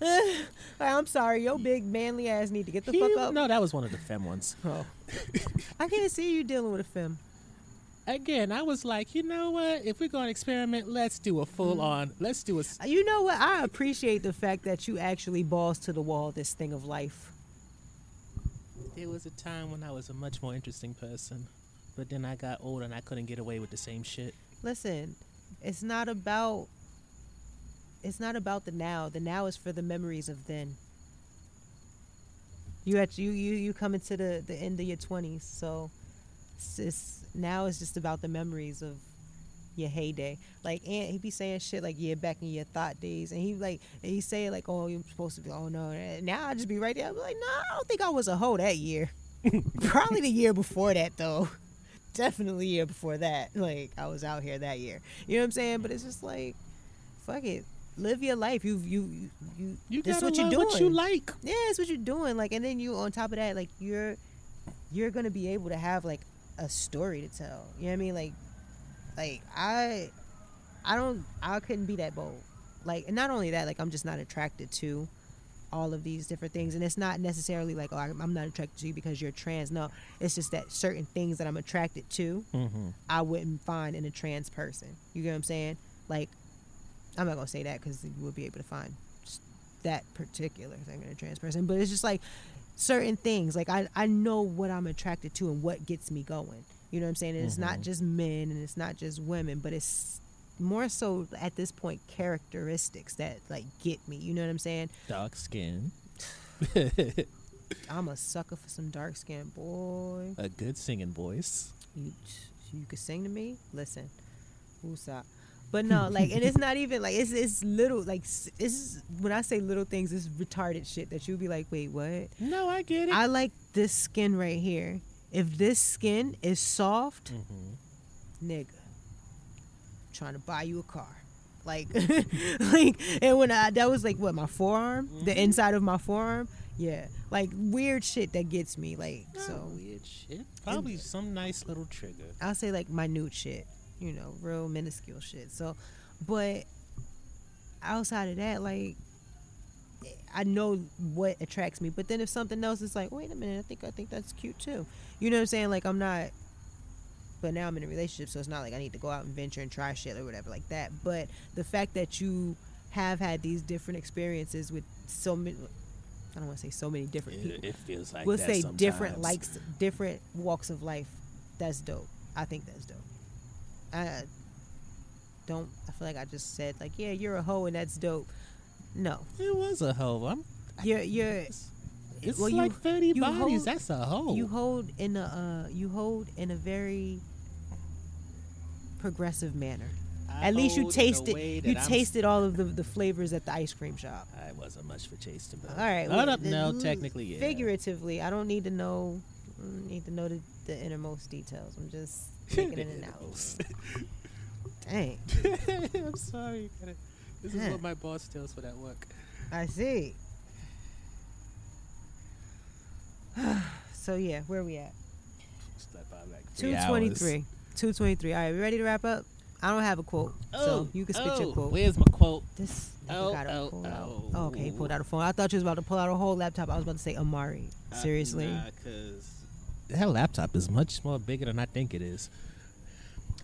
I'm sorry, your big manly ass need to get the He- fuck up. No, that was one of the fem ones. Oh. I can't see you dealing with a femme. Again, I was like, you know what? If we're going to experiment, let's do a full mm-hmm. on. Let's do a. You know what? I appreciate the fact that you actually balls to the wall this thing of life. There was a time when I was a much more interesting person, but then I got older and I couldn't get away with the same shit. Listen, it's not about it's not about the now. The now is for the memories of then. You at you you you coming to the the end of your twenties, so it's, it's now it's just about the memories of your heyday. Like and he be saying shit like yeah back in your thought days, and he like and he say like oh you're supposed to be oh no now I just be right there. I be like no I don't think I was a hoe that year. Probably the year before that though. Definitely year before that. Like I was out here that year. You know what I'm saying? But it's just like fuck it. Live your life. You you you you, is what you're doing. what you like. Yeah, it's what you're doing. Like, and then you on top of that, like you're you're gonna be able to have like a story to tell. You know what I mean? Like, like I I don't I couldn't be that bold. Like, and not only that, like I'm just not attracted to all of these different things and it's not necessarily like oh I'm not attracted to you because you're trans no it's just that certain things that I'm attracted to Mm-hmm. I wouldn't find in a trans person you get what I'm saying like I'm not gonna say that because you would be able to find that particular thing in a trans person but it's just like certain things. Like I, I know what I'm attracted to and what gets me going. You know what I'm saying? And it's not mm-hmm. just men and it's not just women but it's more so at this point characteristics that like get me. You know what I'm saying? Dark skin, I'm a sucker for some dark skin boy. A good singing voice. you you could sing to me? Listen who's up but no like and it's not even like it's it's little like it's when i say little things it's retarded shit that you'll be like wait what? No, I get it. i like this skin right here. If this skin is soft mm-hmm. nigga trying to buy you a car. Like like and when i that was like what my forearm? The mm-hmm. inside of my forearm? Yeah. Like weird shit that gets me like so so. weird shit. Probably some nice little trigger. I'll say like minute shit, you know, real minuscule shit. So, but outside of that, like, I know what attracts me. But then if something else is like, wait a minute, I think I think that's cute too. You know what I'm saying? Like I'm not. But now I'm in a relationship, so it's not like I need to go out and venture and try shit or whatever like that. But the fact that you have had these different experiences with so many. I don't want to say so many different people It, feels like we'll say different likes different walks of life that's dope i think that's dope i don't i feel like i just said like yeah you're a hoe and that's dope no It was a hoe. I'm, you're you're eh, it's well, you- like thirty you bodies. hold- That's a hoe. you hold in a uh, you hold in a very progressive manner I at least you hold in a tasted you I'm- tasted all of the, the flavors at the ice cream shop I wasn't much for tasting. But all right well, up, no, l- mm, technically, yeah. figuratively i don't need to know mm, need to know the, the innermost details i'm just taking it in dang I'm sorry. This is what my boss tells for that work. I see. so yeah, where we at? Step by like three Two twenty three. Two twenty three. All right, we ready to wrap up? I don't have a quote, Oh, so you can spit oh, your quote. Where's my quote? This Oh, got a oh, oh. Oh, okay, he pulled out a phone. I thought you was about to pull out a whole laptop. I was about to say Amari. Seriously. Uh, nah, cause that laptop is much more bigger than I think it is.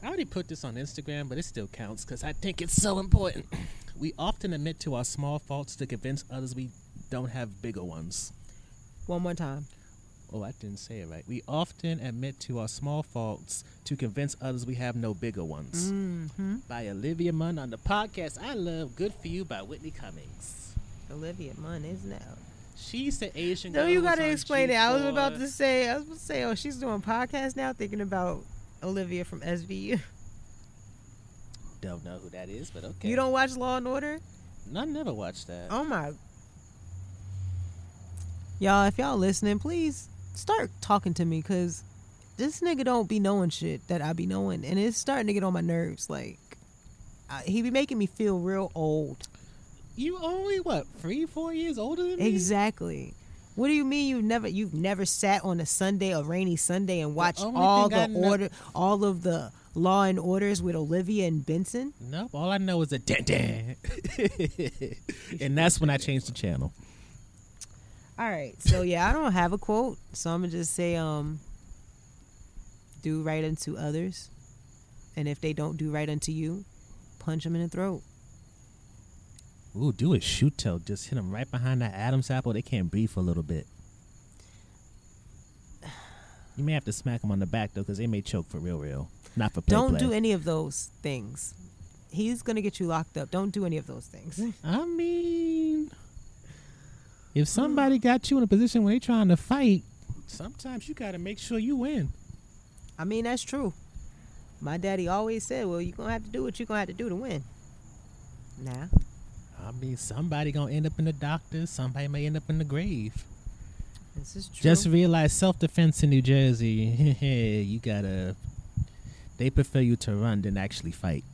I already put this on Instagram, but it still counts because I think it's so important. We often admit to our small faults to convince others we don't have bigger ones. One more time. Oh, I didn't say it right. We often admit to our small faults to convince others we have no bigger ones. Mm-hmm. By Olivia Munn on the podcast I love, Good for You by Whitney Cummings. Olivia Munn is now. She's the Asian No, girl you gotta explain it. I was about to say. I was about to say. Oh, she's doing podcast now. Thinking about Olivia from SVU. Don't know who that is, but okay. You don't watch Law and Order? I never watched that. Oh my. Y'all, if y'all listening, please start talking to me because this nigga don't be knowing shit that I be knowing, and it's starting to get on my nerves. Like, I, he be making me feel real old. You only what three, four years older than me? Exactly. What do you mean you've never you've never sat on a Sunday, a rainy Sunday, and watched only all the know- order, all of the Law and Orders with Olivia and Benson? Nope. All I know is a dan dan, and that's when I changed the channel. All right. So yeah, I don't have a quote, so I'm gonna just say um do right unto others. And if they don't do right unto you, punch them in the throat. Ooh, do a shoot tell. Just hit them right behind that Adam's apple. They can't breathe for a little bit. You may have to smack them on the back though, because they may choke for real, real. Not for play. don't play. do any of those things. He's gonna get you locked up. Don't do any of those things. I mean, if somebody got you in a position where they trying to fight, sometimes you got to make sure you win. I mean, that's true. My daddy always said, "Well, you're gonna have to do what you're gonna have to do to win." Nah, I mean, somebody gonna end up in the doctor. Somebody may end up in the grave. this is true. Just realize self defense in New Jersey. you gotta. They prefer you to run than actually fight.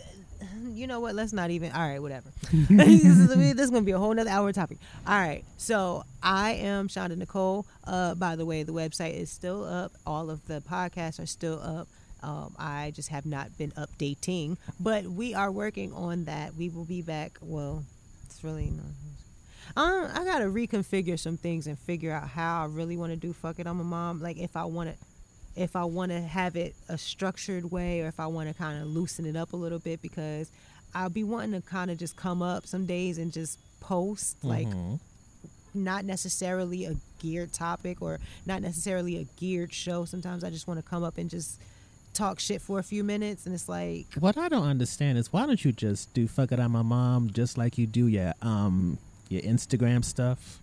you know what? Let's not even. All right, whatever. this, is, this is gonna be a whole nother hour topic. All right. So I am Shonda Nicole. Uh, by the way, the website is still up. All of the podcasts are still up. Um, I just have not been updating, but we are working on that. We will be back. Well, it's really not. Uh, I gotta reconfigure some things and figure out how I really want to do. Fuck it, I'm a mom. Like if I want to, if I want to have it a structured way, or if I want to kind of loosen it up a little bit, because I'll be wanting to kind of just come up some days and just post like not necessarily a geared topic or not necessarily a geared show. Sometimes I just want to come up and just talk shit for a few minutes, and it's like What I don't understand is why don't you just do fuck it, I'm my mom, just like you do your um your Instagram stuff.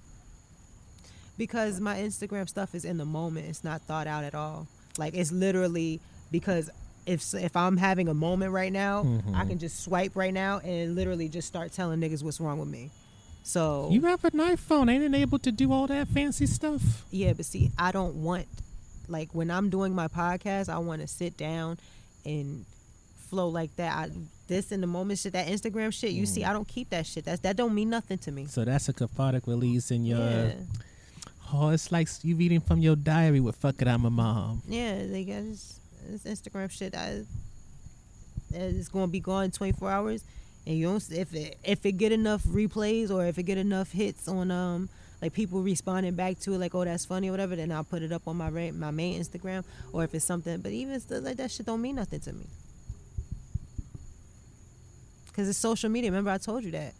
because my Instagram stuff is in the moment. It's not thought out at all. Like it's literally because if if I'm having a moment right now, I can just swipe right now and literally just start telling niggas what's wrong with me. So You have an iPhone, ain't it able to do all that fancy stuff? yeah, but see, I don't want like when I'm doing my podcast, I want to sit down and flow like that. I, this in the moment shit, that Instagram shit, you see, I don't keep that shit. That's that don't mean nothing to me. So that's a cathartic release in your Yeah. Oh, it's like you reading from your diary with fuck it, I'm a mom. Yeah, they got this, this Instagram shit. I, it's gonna be gone in 24 hours, and you don't if it if it get enough replays or if it get enough hits on um like people responding back to it like oh that's funny or whatever, then I'll put it up on my my main Instagram or if it's something. But even stuff like that shit don't mean nothing to me. Cause it's social media. Remember I told you that.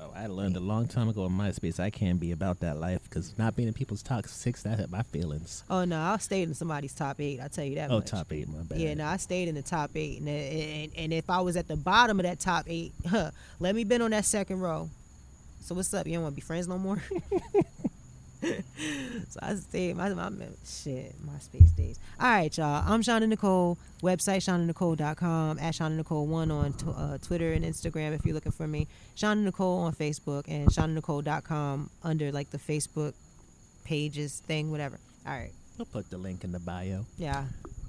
Oh, I learned a long time ago in MySpace I can't be about that life because not being in people's top six that hurt my feelings. Oh no, I stayed in somebody's top eight. I tell you that. Oh, much. top eight, my bad. Yeah, no, I stayed in the top eight, and, and and if I was at the bottom of that top eight, huh, let me been on that second row. So what's up? You don't want to be friends no more? so I stayed my, my shit, my space days. All right, y'all. I'm Shauna Nicole. Website ShaunaNicole.com. At Shauna Nicole one on tw- uh, Twitter and Instagram if you're looking for me. Shauna Nicole on Facebook and ShaunaNicole.com under like the Facebook pages thing, whatever. All right. We'll put the link in the bio. Yeah.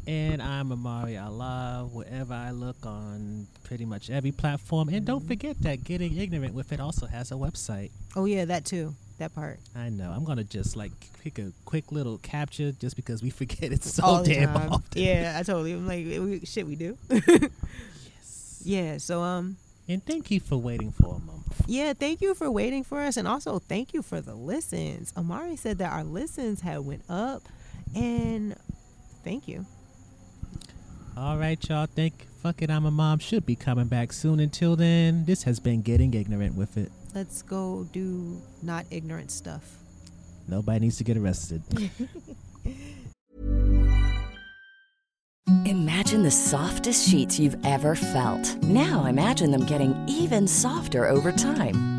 And I'm Amari Allah, wherever I look on pretty much every platform. And don't forget that Getting Ignorant with it also has a website. Oh yeah, that too. That part. I know. I'm gonna just like pick a quick little capture just because we forget it so all damn time. often. Yeah, I totally. I'm like, we, shit, we do. Yes. yeah. So um, And thank you for waiting for a moment. yeah. Thank you for waiting for us, and also thank you for the listens. Amari said that our listens had went up, and thank you. All right, y'all. Think fuck it, I'm a mom should be coming back soon. Until then, this has been Getting Ignorant with it. Let's go do not ignorant stuff. Nobody needs to get arrested. Imagine the softest sheets you've ever felt. Now imagine them getting even softer over time.